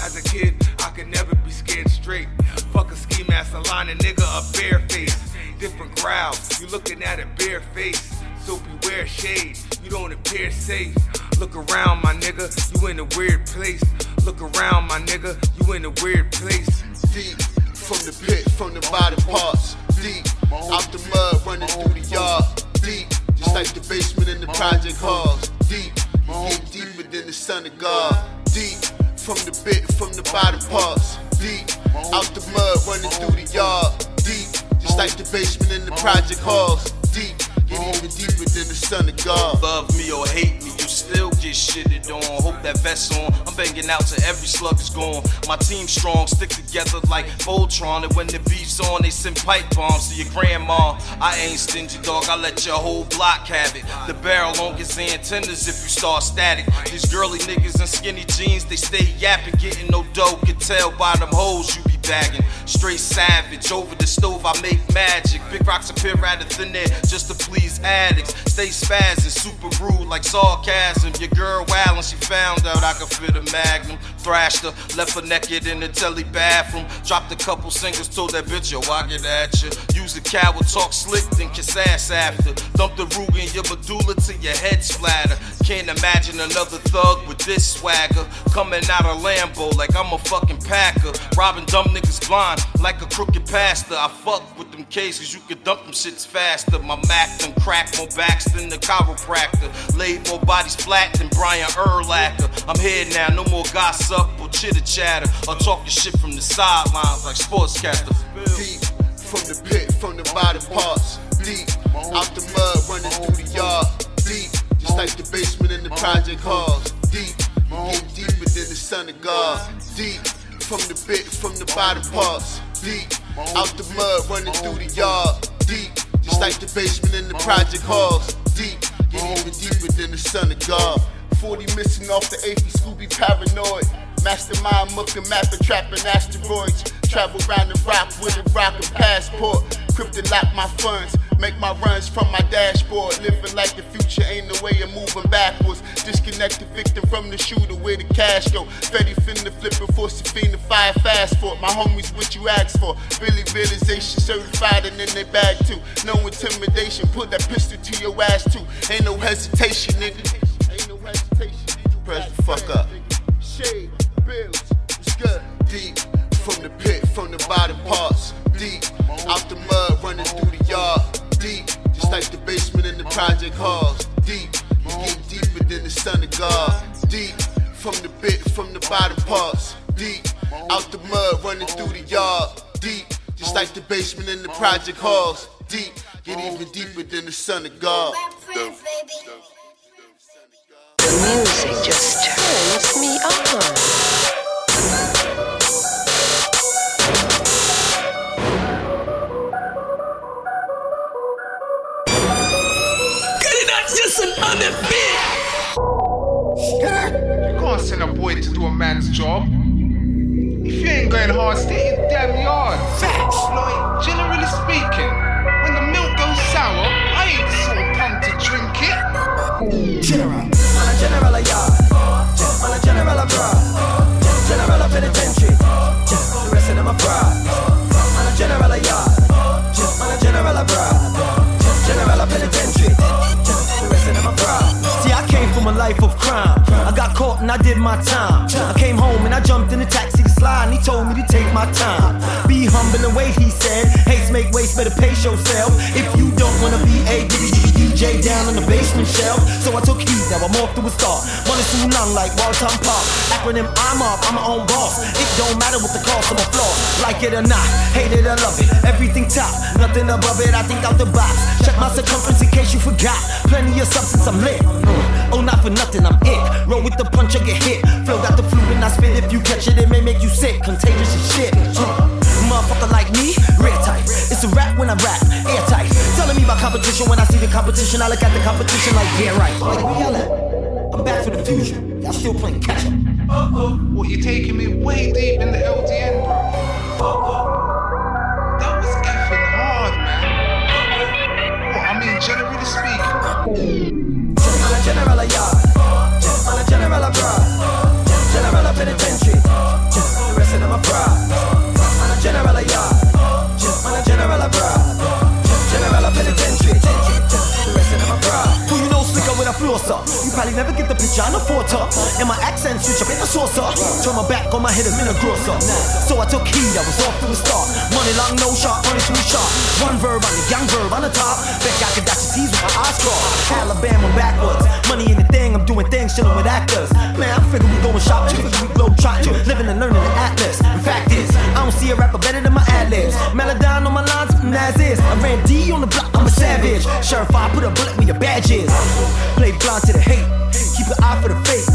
As a kid, I could never be scared straight. Fuck a ski mask, a line a nigga, a bare face. Different crowd, you looking at a bare face. So beware shade, you don't appear safe. Look around, my nigga, you in a weird place. Look around, my nigga, you in a weird place. Deep from the pit, from the bottom parts. Deep out the mud, running through the yard. Deep, just like the basement in the project halls. Deep, you get deeper than the son of God. Deep from the bit, from the bottom parts. Deep out the mud, running through the yard. Deep, just like the basement in the project halls. Deep, get even deeper than the son of God. Love me or hate me, still get shitted on. Hope that vest on. I'm banging out till every slug is gone. My team strong, stick together like Voltron. And when the beef's on, they send pipe bombs to your grandma. I ain't stingy, dog. I let your whole block have it. The barrel on gets antennas if you start static. These girly niggas in skinny jeans, they stay yapping, getting no dough. Can tell by them hoes you be teabagging. Straight savage, over the stove I make magic. Big rocks appear out of thin air just to please addicts. Stay spazzing, super rude like sarcasm. Your girl wildin', she found out I could fit a magnum. Thrashed her, left her naked in the telly bathroom. Dropped a couple singles, told that bitch, yo, I get at you. Use a coward, talk slick, then kiss ass after. Dump the rug in your medulla till your head splatter. Can't imagine another thug with this swagger. Coming out of Lambo like I'm a fucking packer. Robbing dumb niggas blind like a crooked pastor. I fuck with them cases, you can dump them shits faster. My Mac done crack more backs than the chiropractor. Laid more bodies flat than Brian Urlacher. I'm here now, no more gossip or chitter chatter. Or talking shit from the sidelines like sportscaster. Deep from the pit, from the bottom parts. Deep out the mud, running through the yard. Deep, just like the basement in the project halls. Deep, get deeper than the son of God. Deep from the bit, from the bottom parts. Deep out the mud, running through the yard. Deep, just like the basement in the project halls. Deep, get even deeper than the son of God. 40 missing off the AP, Scooby paranoid. Mastermind mucking, mapping, trapping asteroids. Travel around the rock with a rockin' passport. Crypto lock my funds, make my runs from my dashboard. Living like the future ain't no way of moving backwards. Disconnect the victim from the shooter where the cash go. Fetty finna flip it for Safina fire fast for it. My homies, what you asked for. Really realization certified and in their bag too. No intimidation, put that pistol to your ass too. Ain't no hesitation, nigga. Ain't no hesitation. Press the fuck up. Shade, it's good. Deep from the pit, from the bottom parts. Deep out the mud, running through the yard. Deep, just like the basement in the project halls. Deep, get deeper than the son of God. Deep from the bit, from the bottom parts. Deep out the mud, running through the yard. Deep, just like the basement in the project halls. Deep, get even deeper than the son of God. Music just turns me on. Get it, that's just an unfit. You can't send a boy to do a man's job. If you ain't going hard, stay in your damn yard. Facts. Like, generally speaking, when the milk goes sour, I ain't life of crime. I got caught and I did my time. I came home and I jumped in the taxi to slide and he told me to take my time. Be humble and wait, he said. Haste make waste, better pace yourself. If you don't wanna be a DJ down on the basement shelf. So I took heed, now I'm off to a start. Money too long like Walton Park. Acronym I'm up, I'm my own boss. It don't matter what the cost, I'm a flaw. Like it or not, hate it or love it. Everything top, nothing above it. I think out the box. Check my circumference in case you forgot. Plenty of substance, I'm lit. Mm. Oh, not for nothing, I'm it. Roll with the punch, I get hit. Flow got the flu and I spit. If you catch it, it may make you sick. Contagious as shit. Uh. Motherfucker like me, rare type. It's a rap when I rap, airtight. Telling me about competition when I see the competition. I look at the competition like, yeah, right. Like, where y'all at? I'm back for the fusion. Y'all still playing catch up. Uh-oh. What, you taking me way deep in the LDN, bro? Uh-oh. That was effing hard, man. What, I mean, generally speaking. Man a with flosser? You probably never get the picture on a photo. And my accent switch up in a saucer. Turn my back on my head I'm in a grosser. So I took heed, I was off to a start. Money long, no shot, money too sharp. One verb on the young verb on the top. Bet I could dash the T's with my eyes crossed. Alabama backwards. Money in the thing, I'm doing things, chilling with actors. Man, I figure we going shopping, figure we globe trotting. Living and learning the atlas. In fact is, I don't see a rapper better than my ad libs. Melodyne on my lines, mm, as is. I ran D on the block, I'm a savage. Sheriff, I put a bullet where your badge is. Play blind blind to the hate. Keep an eye for the fake.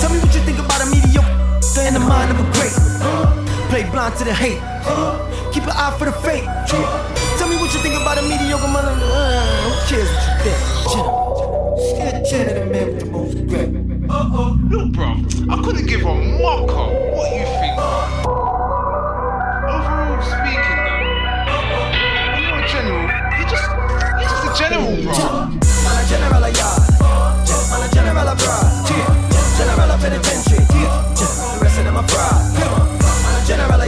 Tell me what you think about a mediocre in the mind of a great. Play blind to the hate. Keep an eye for the fake. Tell me what you think about a mediocre mother. Who cares what you think? Scared Janet the man with the most regret. Uh oh, no, bro. I couldn't give a marker. What you think? Overall speaking, though, you're a general. You're just, you're just a general, bro. I'm a general, yeah abroad. General penitentiary. The rest of them a fraud. Man a general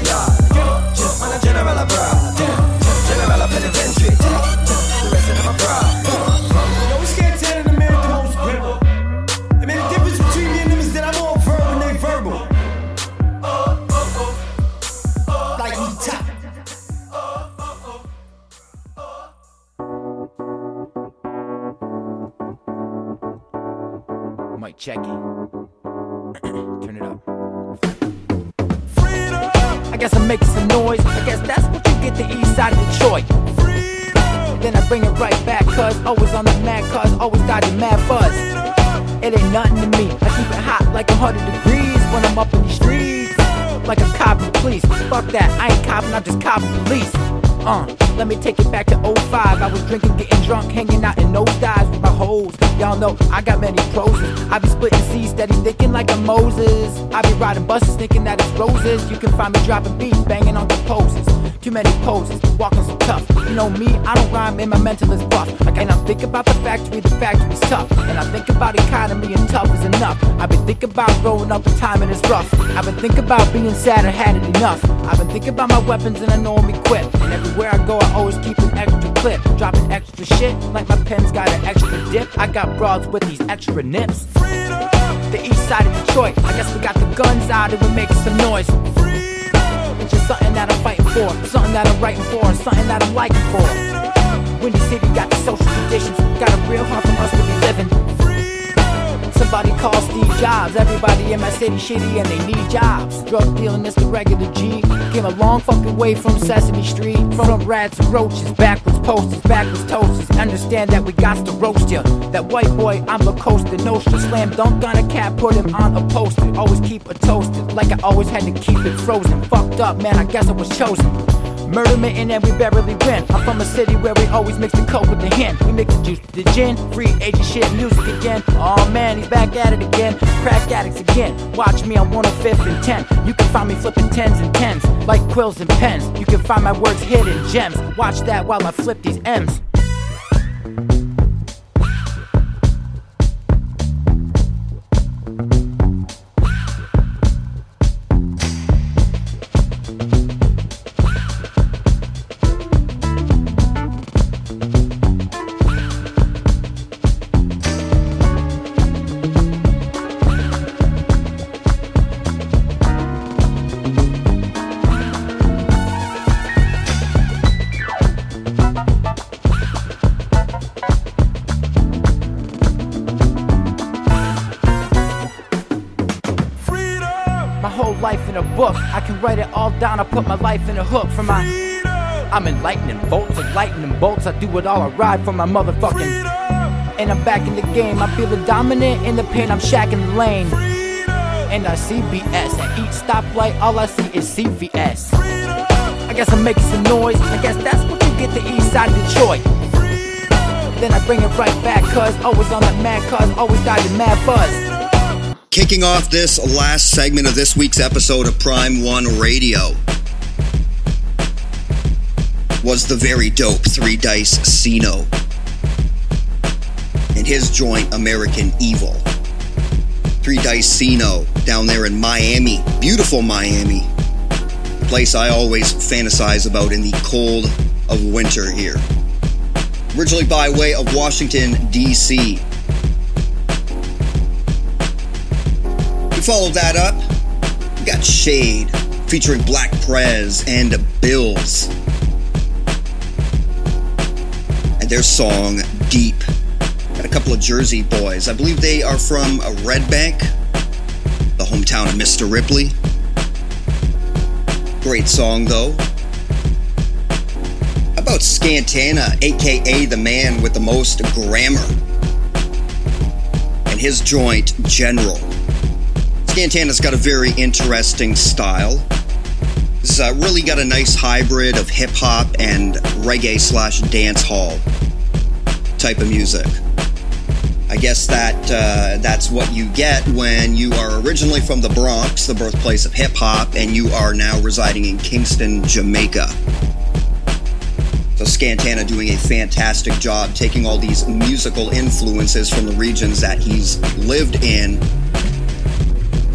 bring it right back, cuz always on the mad cuz, always dodging mad fuzz. It ain't nothing to me. I keep it hot like a 100 degrees when I'm up in the streets. Like I'm copping police. Fuck that, I ain't copping, I'm just copping police. Uh, let me take it back to 05. I was drinking, getting drunk, hanging out in those dives with my hoes. Y'all know I got many pros. I be splitting seeds, steady thinking like I'm Moses. I be riding buses, thinking that it's roses. You can find me dropping beats, banging on composes. Too many poses, walking so tough. You know me, I don't rhyme, and my mental is buff. Like, and I think about the factory, the factory's tough. And I think about economy, and tough is enough. I've been thinking about growing up in time, and it's rough. I've been thinking about being sad, I had it enough. I've been thinking about my weapons, and I know I'm equipped. And everywhere I go, I always keep an extra clip. Dropping extra shit, like my pen's got an extra dip. I got broads with these extra nips. The east side of Detroit, I guess we got the guns out and we're making some noise. It's just something that I'm fighting for, something that I'm writing for, something that I'm liking for. Windy City got the social conditions, got it real hard for us to be living. Somebody call Steve Jobs. Everybody in my city shitty and they need jobs. Drug dealing the regular G. Came a long fucking way from Sesame Street. From rats and roaches, backwards posters, backwards toasters. Understand that we got to roast ya. That white boy, I'm the coaster. Nostra slam dunk on a cat, put him on a poster. Always keep a toasted, like I always had to keep it frozen. Fucked up, man, I guess I was chosen. Murder mitten and we barely win. I'm from a city where we always mix the coke with the hen. We mix the juice with the gin. Free agent shit, music again. Oh man, he's back at it again. Crack addicts again. Watch me on 105th and 10. You can find me flipping tens and tens. Like quills and pens. You can find my words hidden gems. Watch that while I flip these M's. Book. I can write it all down. I put my life in a hook for my. I'm enlightening bolts lightning bolts. I do it all. I ride for my motherfucking. And I'm back in the game. I feel feeling dominant in the pain. I'm shacking the lane. And I see BS. At each stoplight, all I see is CVS. I guess I'm making some noise. I guess that's what you get the east side of Detroit. Then I bring it right back, cuz always on that mad cuz, always dodging mad buzz. Kicking off this last segment of this week's episode of Prime One Radio was the very dope Three Dice Sino and his joint American Evil. Three Dice Sino down there in Miami, beautiful Miami, place I always fantasize about in the cold of winter here. Originally by way of Washington, D.C. We followed that up. We got Shade featuring Black Prez and Bills. And their song Deep. Got a couple of Jersey boys. I believe they are from Red Bank, the hometown of Mr. Ripley. Great song though. How about Scantana, aka the man with the most grammar? And his joint General. Scantana's got a very interesting style. He's uh, really got a nice hybrid of hip hop and reggae slash dance hall type of music. I guess that uh, that's what you get when you are originally from the Bronx, the birthplace of hip hop, and you are now residing in Kingston, Jamaica. So Scantana doing a fantastic job taking all these musical influences from the regions that he's lived in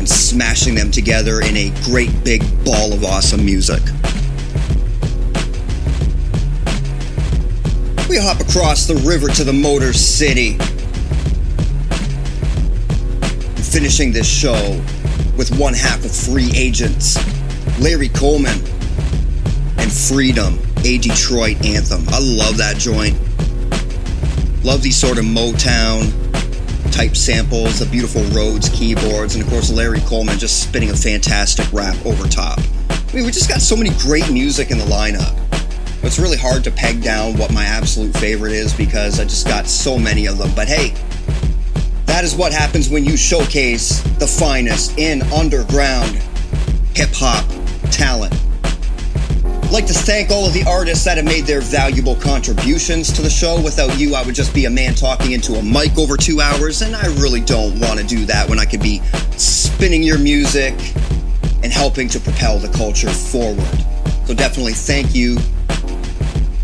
and smashing them together in a great big ball of awesome music. We hop across the river to the Motor City. Finishing this show with one half of Free Agents, Larry Coleman, and Freedom a Detroit anthem. I love that joint. Love these sort of Motown type samples, the beautiful Rhodes keyboards, and of course Larry Coleman just spitting a fantastic rap over top. I mean, we just got so many great music in the lineup. It's really hard to peg down what my absolute favorite is because I just got so many of them. But hey, that is what happens when you showcase the finest in underground hip hop talent. Like to thank all of the artists that have made their valuable contributions to the show. Without you, I would just be a man talking into a mic over two hours, and I really don't want to do that when I could be spinning your music and helping to propel the culture forward. So, definitely thank you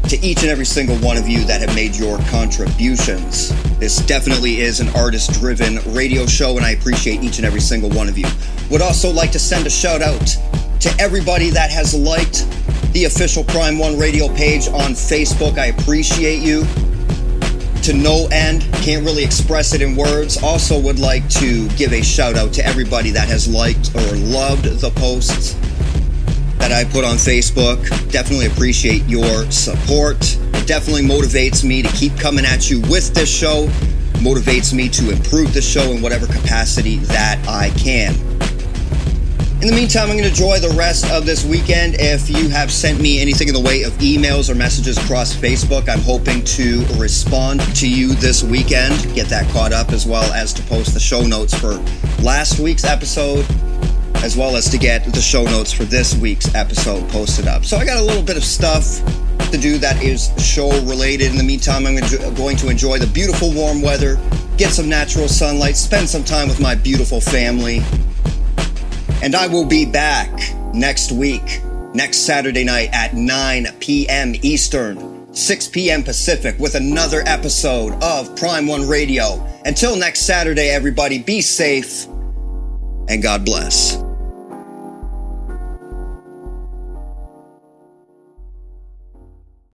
to each and every single one of you that have made your contributions. This definitely is an artist driven radio show, and I appreciate each and every single one of you. Would also like to send a shout out to everybody that has liked the official Prime One radio page on Facebook. I appreciate you to no end. Can't really express it in words. Also, would like to give a shout out to everybody that has liked or loved the posts that I put on Facebook. Definitely appreciate your support. It definitely motivates me to keep coming at you with this show, motivates me to improve the show in whatever capacity that I can. In the meantime, I'm going to enjoy the rest of this weekend. If you have sent me anything in the way of emails or messages across Facebook, I'm hoping to respond to you this weekend, get that caught up, as well as to post the show notes for last week's episode, as well as to get the show notes for this week's episode posted up. So I got a little bit of stuff to do that is show related. In the meantime, I'm going to enjoy the beautiful warm weather, get some natural sunlight, spend some time with my beautiful family and I will be back next week, next Saturday night at 9 p.m. Eastern, 6 p.m. Pacific, with another episode of Prime One Radio. Until next Saturday, everybody, be safe and God bless.